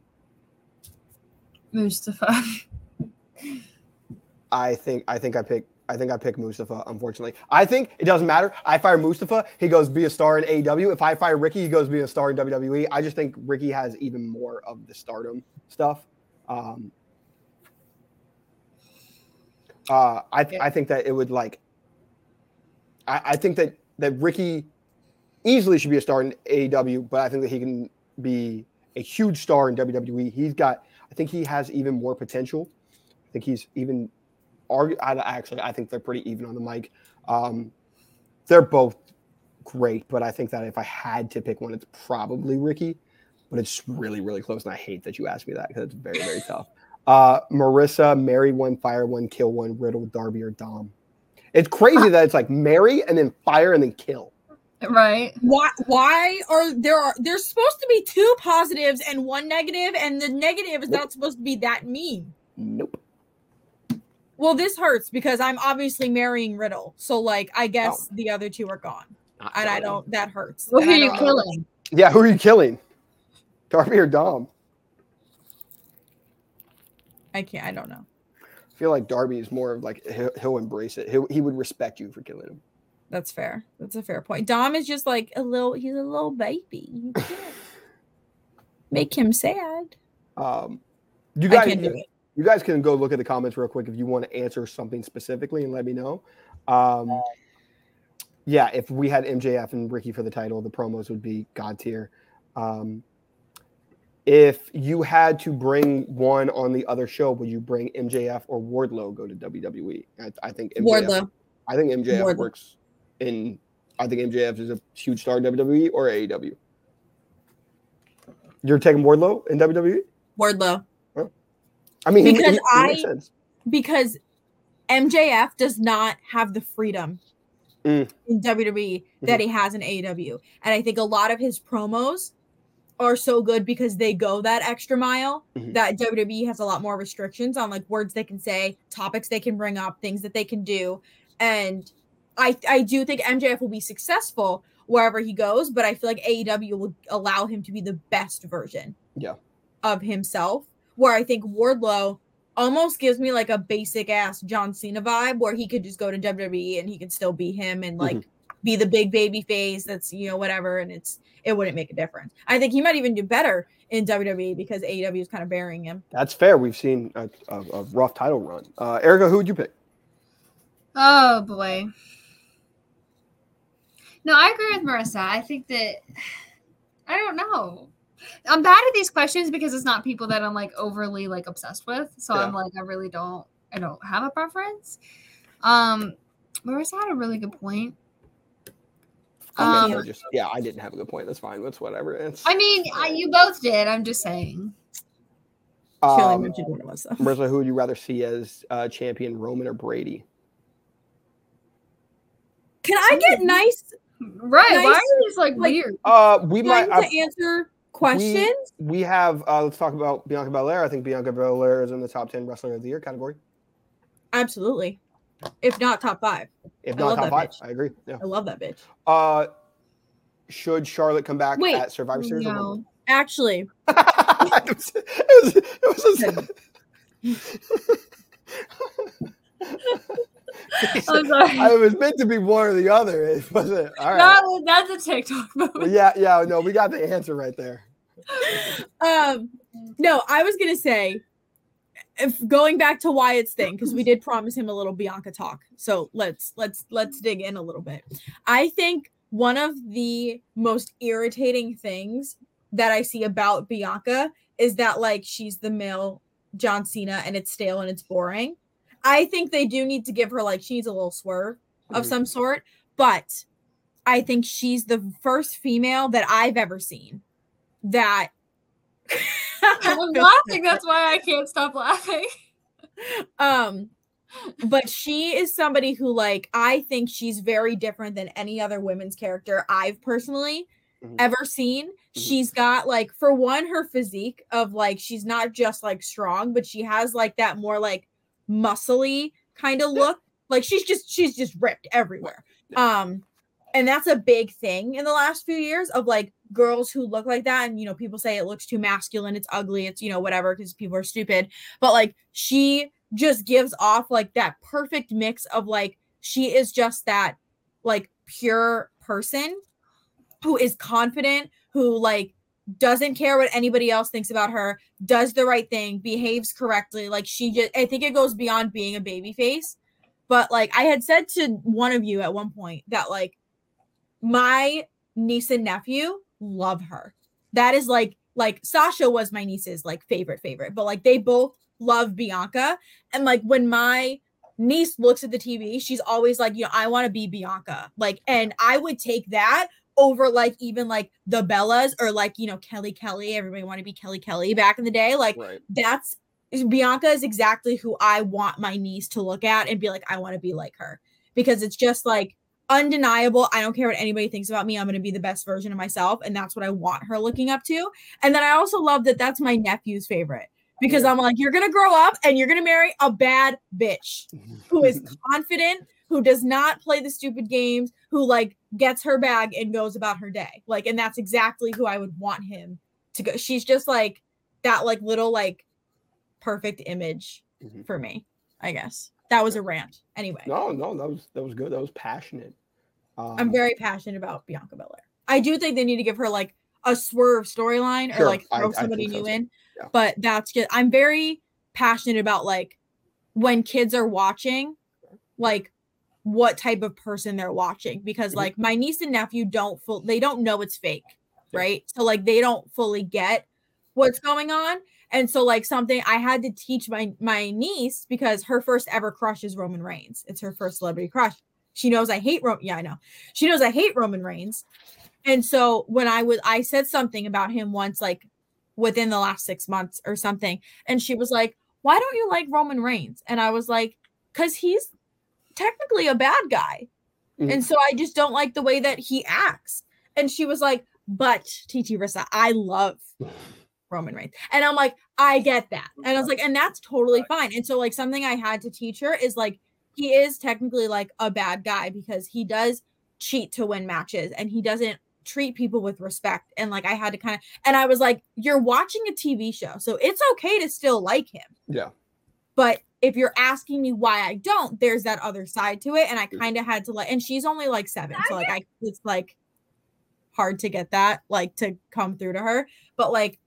Mustafa. I think I think I pick I think I pick Mustafa. Unfortunately, I think it doesn't matter. I fire Mustafa, he goes be a star in AEW. If I fire Ricky, he goes be a star in WWE. I just think Ricky has even more of the Stardom stuff. Um, uh, I Yeah. I think that it would like. I, I think that that Ricky easily should be a star in AEW, but I think that he can be a huge star in WWE. He's got. I think he has even more potential. I think he's even argue. I, actually, I think they're pretty even on the mic. Um, they're both great, but I think that if I had to pick one, it's probably Ricky. But it's really, really close, and I hate that you asked me that because it's very, very tough. Uh, Marisa, marry one, fire one, kill one, Riddle, Darby, or Dom. It's crazy that it's like marry and then fire and then kill. right? Why why are there are there's supposed to be two positives and one negative, and the negative is Nope. not supposed to be that mean. Nope. Well, this hurts because I'm obviously marrying Riddle. So like I guess Oh. the other two are gone. Not And I don't that hurts. Well, who are you don't- killing? Yeah, who are you killing? Darby or Dom? I can't I don't know. I feel like Darby is more of like he'll, he'll embrace it. He'll, he would respect you for killing him. That's fair. That's a fair point. Dom is just like a little he's a little baby. You <laughs> can't make him sad. Um, you I guys, can't do it. You guys can go look at the comments real quick if you want to answer something specifically and let me know. Um, yeah, if we had MJF and Ricky for the title, the promos would be god tier. Um, if you had to bring one on the other show, would you bring MJF or Wardlow go to WWE? I, I think MJF, Wardlow. I think MJF Wardlow. works in. I think MJF is a huge star in WWE or AEW. You're taking Wardlow in WWE? Wardlow. I mean, Because he, he I- sense. because MJF does not have the freedom Mm. in WWE that he has in AEW. And I think a lot of his promos are so good because they go that extra mile Mhm. that WWE has a lot more restrictions on like words they can say, topics they can bring up, things that they can do. And I I do think MJF will be successful wherever he goes, but I feel like AEW will allow him to be the best version Yeah. of himself. Where I think Wardlow almost gives me like a basic ass John Cena vibe where he could just go to WWE and he could still be him and like be the big baby face that's you know whatever and it's it wouldn't make a difference. I think he might even do better in WWE because AEW is kind of burying him. That's fair. We've seen a, a, a rough title run. Uh, Erika, who would you pick? Oh boy. No, I agree with Marisa. I think that <sighs> I don't know. I'm bad at these questions because it's not people that I'm like overly like obsessed with. So I'm like I really don't I don't have a preference. Um Marisa had a really good point. Um, or just yeah, I didn't have a good point. That's fine. That's whatever. It's I mean, I, you both did. I'm just saying. She only um, mentioned one of us. Marisa, who would you rather see as uh, champion, Roman or Brady? Can I get nice Right. Why Nice. are you just like, Like- weird? Uh, we time might. to answer questions? we have. Uh, let's talk about Bianca Belair. I think Bianca Belair is in the top ten wrestler of the year category, Absolutely. If not top five. if not top five. bitch. I agree. Yeah. I love that bitch. Uh, should Charlotte come back Wait. at Survivor Series? No. Actually, <laughs> it was, it was, it was a, <laughs> I'm sorry. I was meant to be one or the other. It wasn't. All right. That- that's a TikTok moment. yeah, yeah. No, we got the answer right there. Um, no, I was gonna say if going back to Wyatt's thing, because we did promise him a little Bianca talk. So let's let's let's dig in a little bit. I think one of the most irritating things that I see about Bianca is that like she's the male John Cena and it's stale and it's boring. I think they do need to give her like she needs a little swerve of Mhm. some sort, but I think she's the first female that I've ever seen that <laughs> I'm laughing. That's why I can't stop laughing. um but she is somebody who like I think she's very different than any other women's character I've personally Mhm. ever seen. She's got like for one her physique of like she's not just like strong, but she has like that more like muscly kind of look. Like she's just she's just ripped everywhere. Um and that's a big thing in the last few years of like girls who look like that and you know people say it looks too masculine, it's ugly, it's you know whatever because people are stupid. But like she just gives off like that perfect mix of like she is just that like pure person who is confident, who like doesn't care what anybody else thinks about her, does the right thing, behaves correctly. Like she just I think it goes beyond being a baby face. But like I had said to one of you at one point that like my niece and nephew love her. That is like like Sasha was my niece's like favorite favorite, but like they both love Bianca and like when my niece looks at the TV, she's always like, you know, I want to be Bianca. Like and I would take that over like even like the Bellas or like, you know, Kelly Kelly. Everybody want to be Kelly Kelly back in the day. Like Right. that's Bianca is exactly who I want my niece to look at and be like, I want to be like her because it's just like undeniable. I don't care what anybody thinks about me. I'm going to be the best version of myself. And that's what I want her looking up to. And then I also love that that's my nephew's favorite because. I'm like, you're going to grow up and you're going to marry a bad bitch <laughs> who is confident, who does not play the stupid games, who like gets her bag and goes about her day. Like, and that's exactly who I would want him to go. She's just like that, like little, like perfect image Mhm. for me, I guess. That was a rant. Anyway, No, no, that was that was good. That was passionate. Um, I'm very passionate about Bianca Belair. I do think they need to give her like a swerve storyline or like throw I somebody so new in. Yeah. But that's just I'm very passionate about like when kids are watching, like what type of person they're watching because Mhm. like my niece and nephew don't full they don't know it's fake, Yeah. right? So like they don't fully get what's going on. And so like something I had to teach my my niece because her first ever crush is Roman Reigns. It's her first celebrity crush. She knows I hate Roman. Yeah, I know. She knows I hate Roman Reigns. And so when I was I said something about him once like within the last six months or something. And she was like, Why don't you like Roman Reigns? And I was like, Because he's technically a bad guy. Mhm. And so I just don't like the way that he acts. And she was like, But TT Rissa, I love Roman Reigns. And I'm like, I get that. And I was like, and that's totally fine. And so, like, something I had to teach her is like, he is technically like a bad guy because he does cheat to win matches and he doesn't treat people with respect. And like, I had to kind of, and I was like, you're watching a TV show. So it's okay to still like him. Yeah. But if you're asking me why I don't, there's that other side to it. And I mm. kind of had to like, and she's only like seven. So like, I, it's like hard to get that, like to come through to her. But like,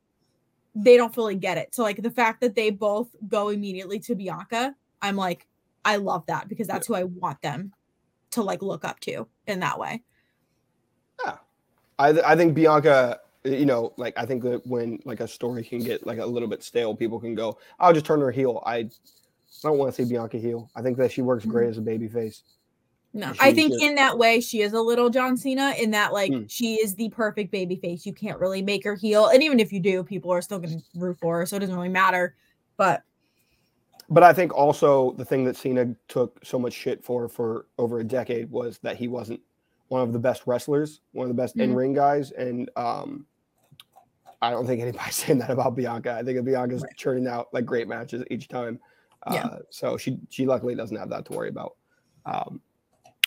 they don't fully get it. So like the fact that they both go immediately to Bianca, I'm like, I love that because that's who I want them to like look up to in that way. I th- I think Bianca, you know, like I think that when like a story can get like a little bit stale, people can go, "I'll just turn her heel." I, I don't want to see Bianca heel. I think that she works great as a baby face. No, I think should- in that way she is a little John Cena in that like Hmm. she is the perfect baby face. You can't really make her heel, and even if you do, people are still going to root for her, so it doesn't really matter. But But I think also the thing that Cena took so much shit for for over a decade was that he wasn't one of the best wrestlers, one of the best Mhm. in ring guys, and um, I don't think anybody's <laughs> saying that about Bianca. I think Bianca's Right. churning out like great matches each time. Uh, Yeah. So she she luckily doesn't have that to worry about. Um,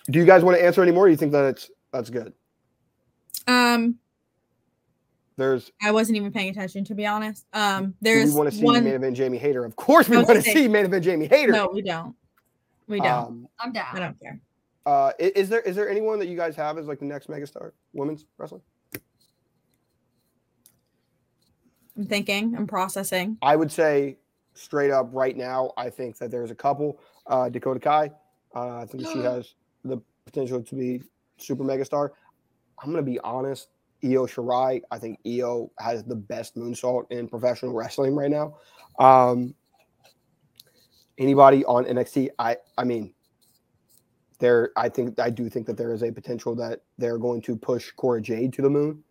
do you guys want to answer any more? Or you think that it's that's good? um, There's. I wasn't even paying attention to be honest. Um, Do there's we want to see one. main event Jamie Hayter? Of course, we want to gonna say- see main event Jamie Hayter. No, we don't. We don't. Um, I'm down. I don't care. Uh, is there is there anyone that you guys have as like the next megastar women's wrestling? I'm thinking. I'm processing. I would say straight up right now, I think that there's a couple. Uh, Dakota Kai, uh, I think she <gasps> has the potential to be super megastar. I'm gonna be honest. Io Shirai, I think Io has the best moonsault in professional wrestling right now. Um, anybody on NXT, I I mean, there I think I do think that there is a potential that they're going to push Cora Jade to the moon.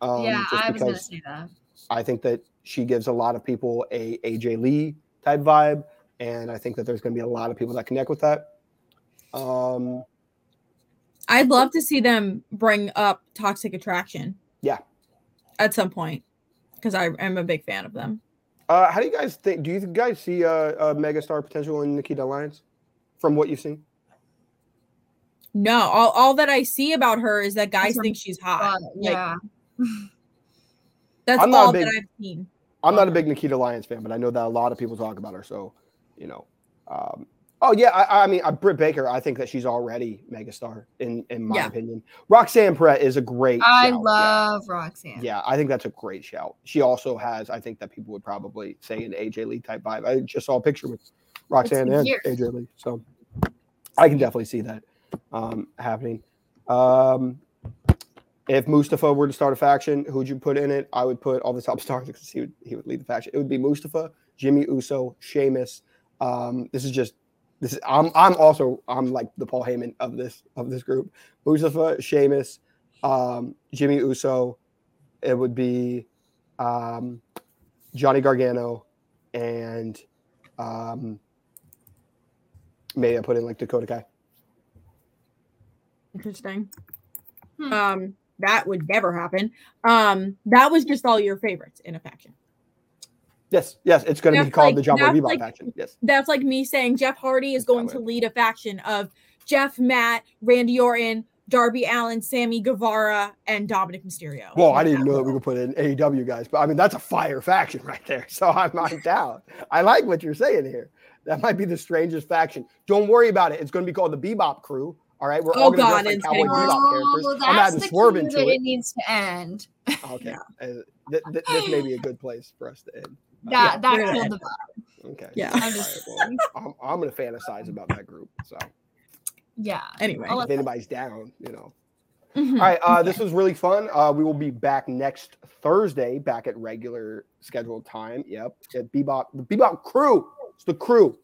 Um, yeah, just I was gonna because- say that. I think that she gives a lot of people a AJ Lee type vibe, and I think that there's going to be a lot of people that connect with that. Um, I'd love to see them bring up Toxic Attraction. Yeah. At some point, because I am a big fan of them. uh, how do you guys think? Do you guys see a, a megastar potential in Nikita Lyons from what you've seen? No, all, all that I see about her is that guys think she's hot. But, Like, yeah. That's I'm not a all big- that I've seen. I'm not a big Nikita Lyons fan, but I know that a lot of people talk about her. So, you know, um, oh yeah, I, I mean, uh, Britt Baker, I think that she's already megastar in in my Yeah. opinion. Roxanne Perez is a great. I shout, yeah. love Roxanne. Yeah, I think that's a great shout. She also has, I think that people would probably say an AJ Lee type vibe. I just saw a picture with Roxanne and. AJ Lee, so I can definitely see that um, happening. Um, if Mustafa were to start a faction, who would you put in it? I would put all the top <laughs> stars because he would he would lead the faction. It would be Mustafa, Jimmy Uso, Sheamus. Um, this is just this I'm I'm also I'm like the Paul Heyman of this of this group. Mustafa, Sheamus, um, Jimmy Uso. It would be um, Johnny Gargano and um, maybe I put in like Dakota Kai. Interesting. Hmm. Um, that would never happen. Um, that was just all your favorites in a faction. Yes, yes, it's going to be called like- the John Boy that's Bebop like- faction. Yes, That's like me saying Jeff Hardy is going to lead a faction of Jeff, Matt, Randy Orton, Darby Allin, Sammy Guevara, and Dominik Mysterio. Well, I didn't know that world. we could put in AEW guys, but I mean that's a fire faction <laughs> right there. So I'm not down. I like what you're saying here. That might be the strangest faction. Don't worry about it. It's going to be called the Bebop Crew. All right, we're Oh, all going to God, dress like Cowboy getting Bebop Oh, characters. I'm adding the Swerve into it. it needs to end. Okay, <laughs> uh, th- th- this may be a good place for us to end. That that we're killed end. the vibe. Okay. Yeah. I'm just right, well, I'm, I'm going to fantasize about that group. So Yeah. Anyway. If anybody's down, you know. Mhm. All right, uh, this was really fun. Uh, we will be back next Thursday, back at regular scheduled time. Yep, at Bebop, the Bebop crew. It's the crew.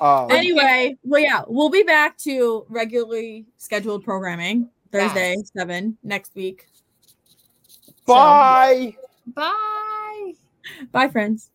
Um, Anyway, well, yeah, we'll be back to regularly scheduled programming Thursday, seven next week. bye. Bye. Bye, friends.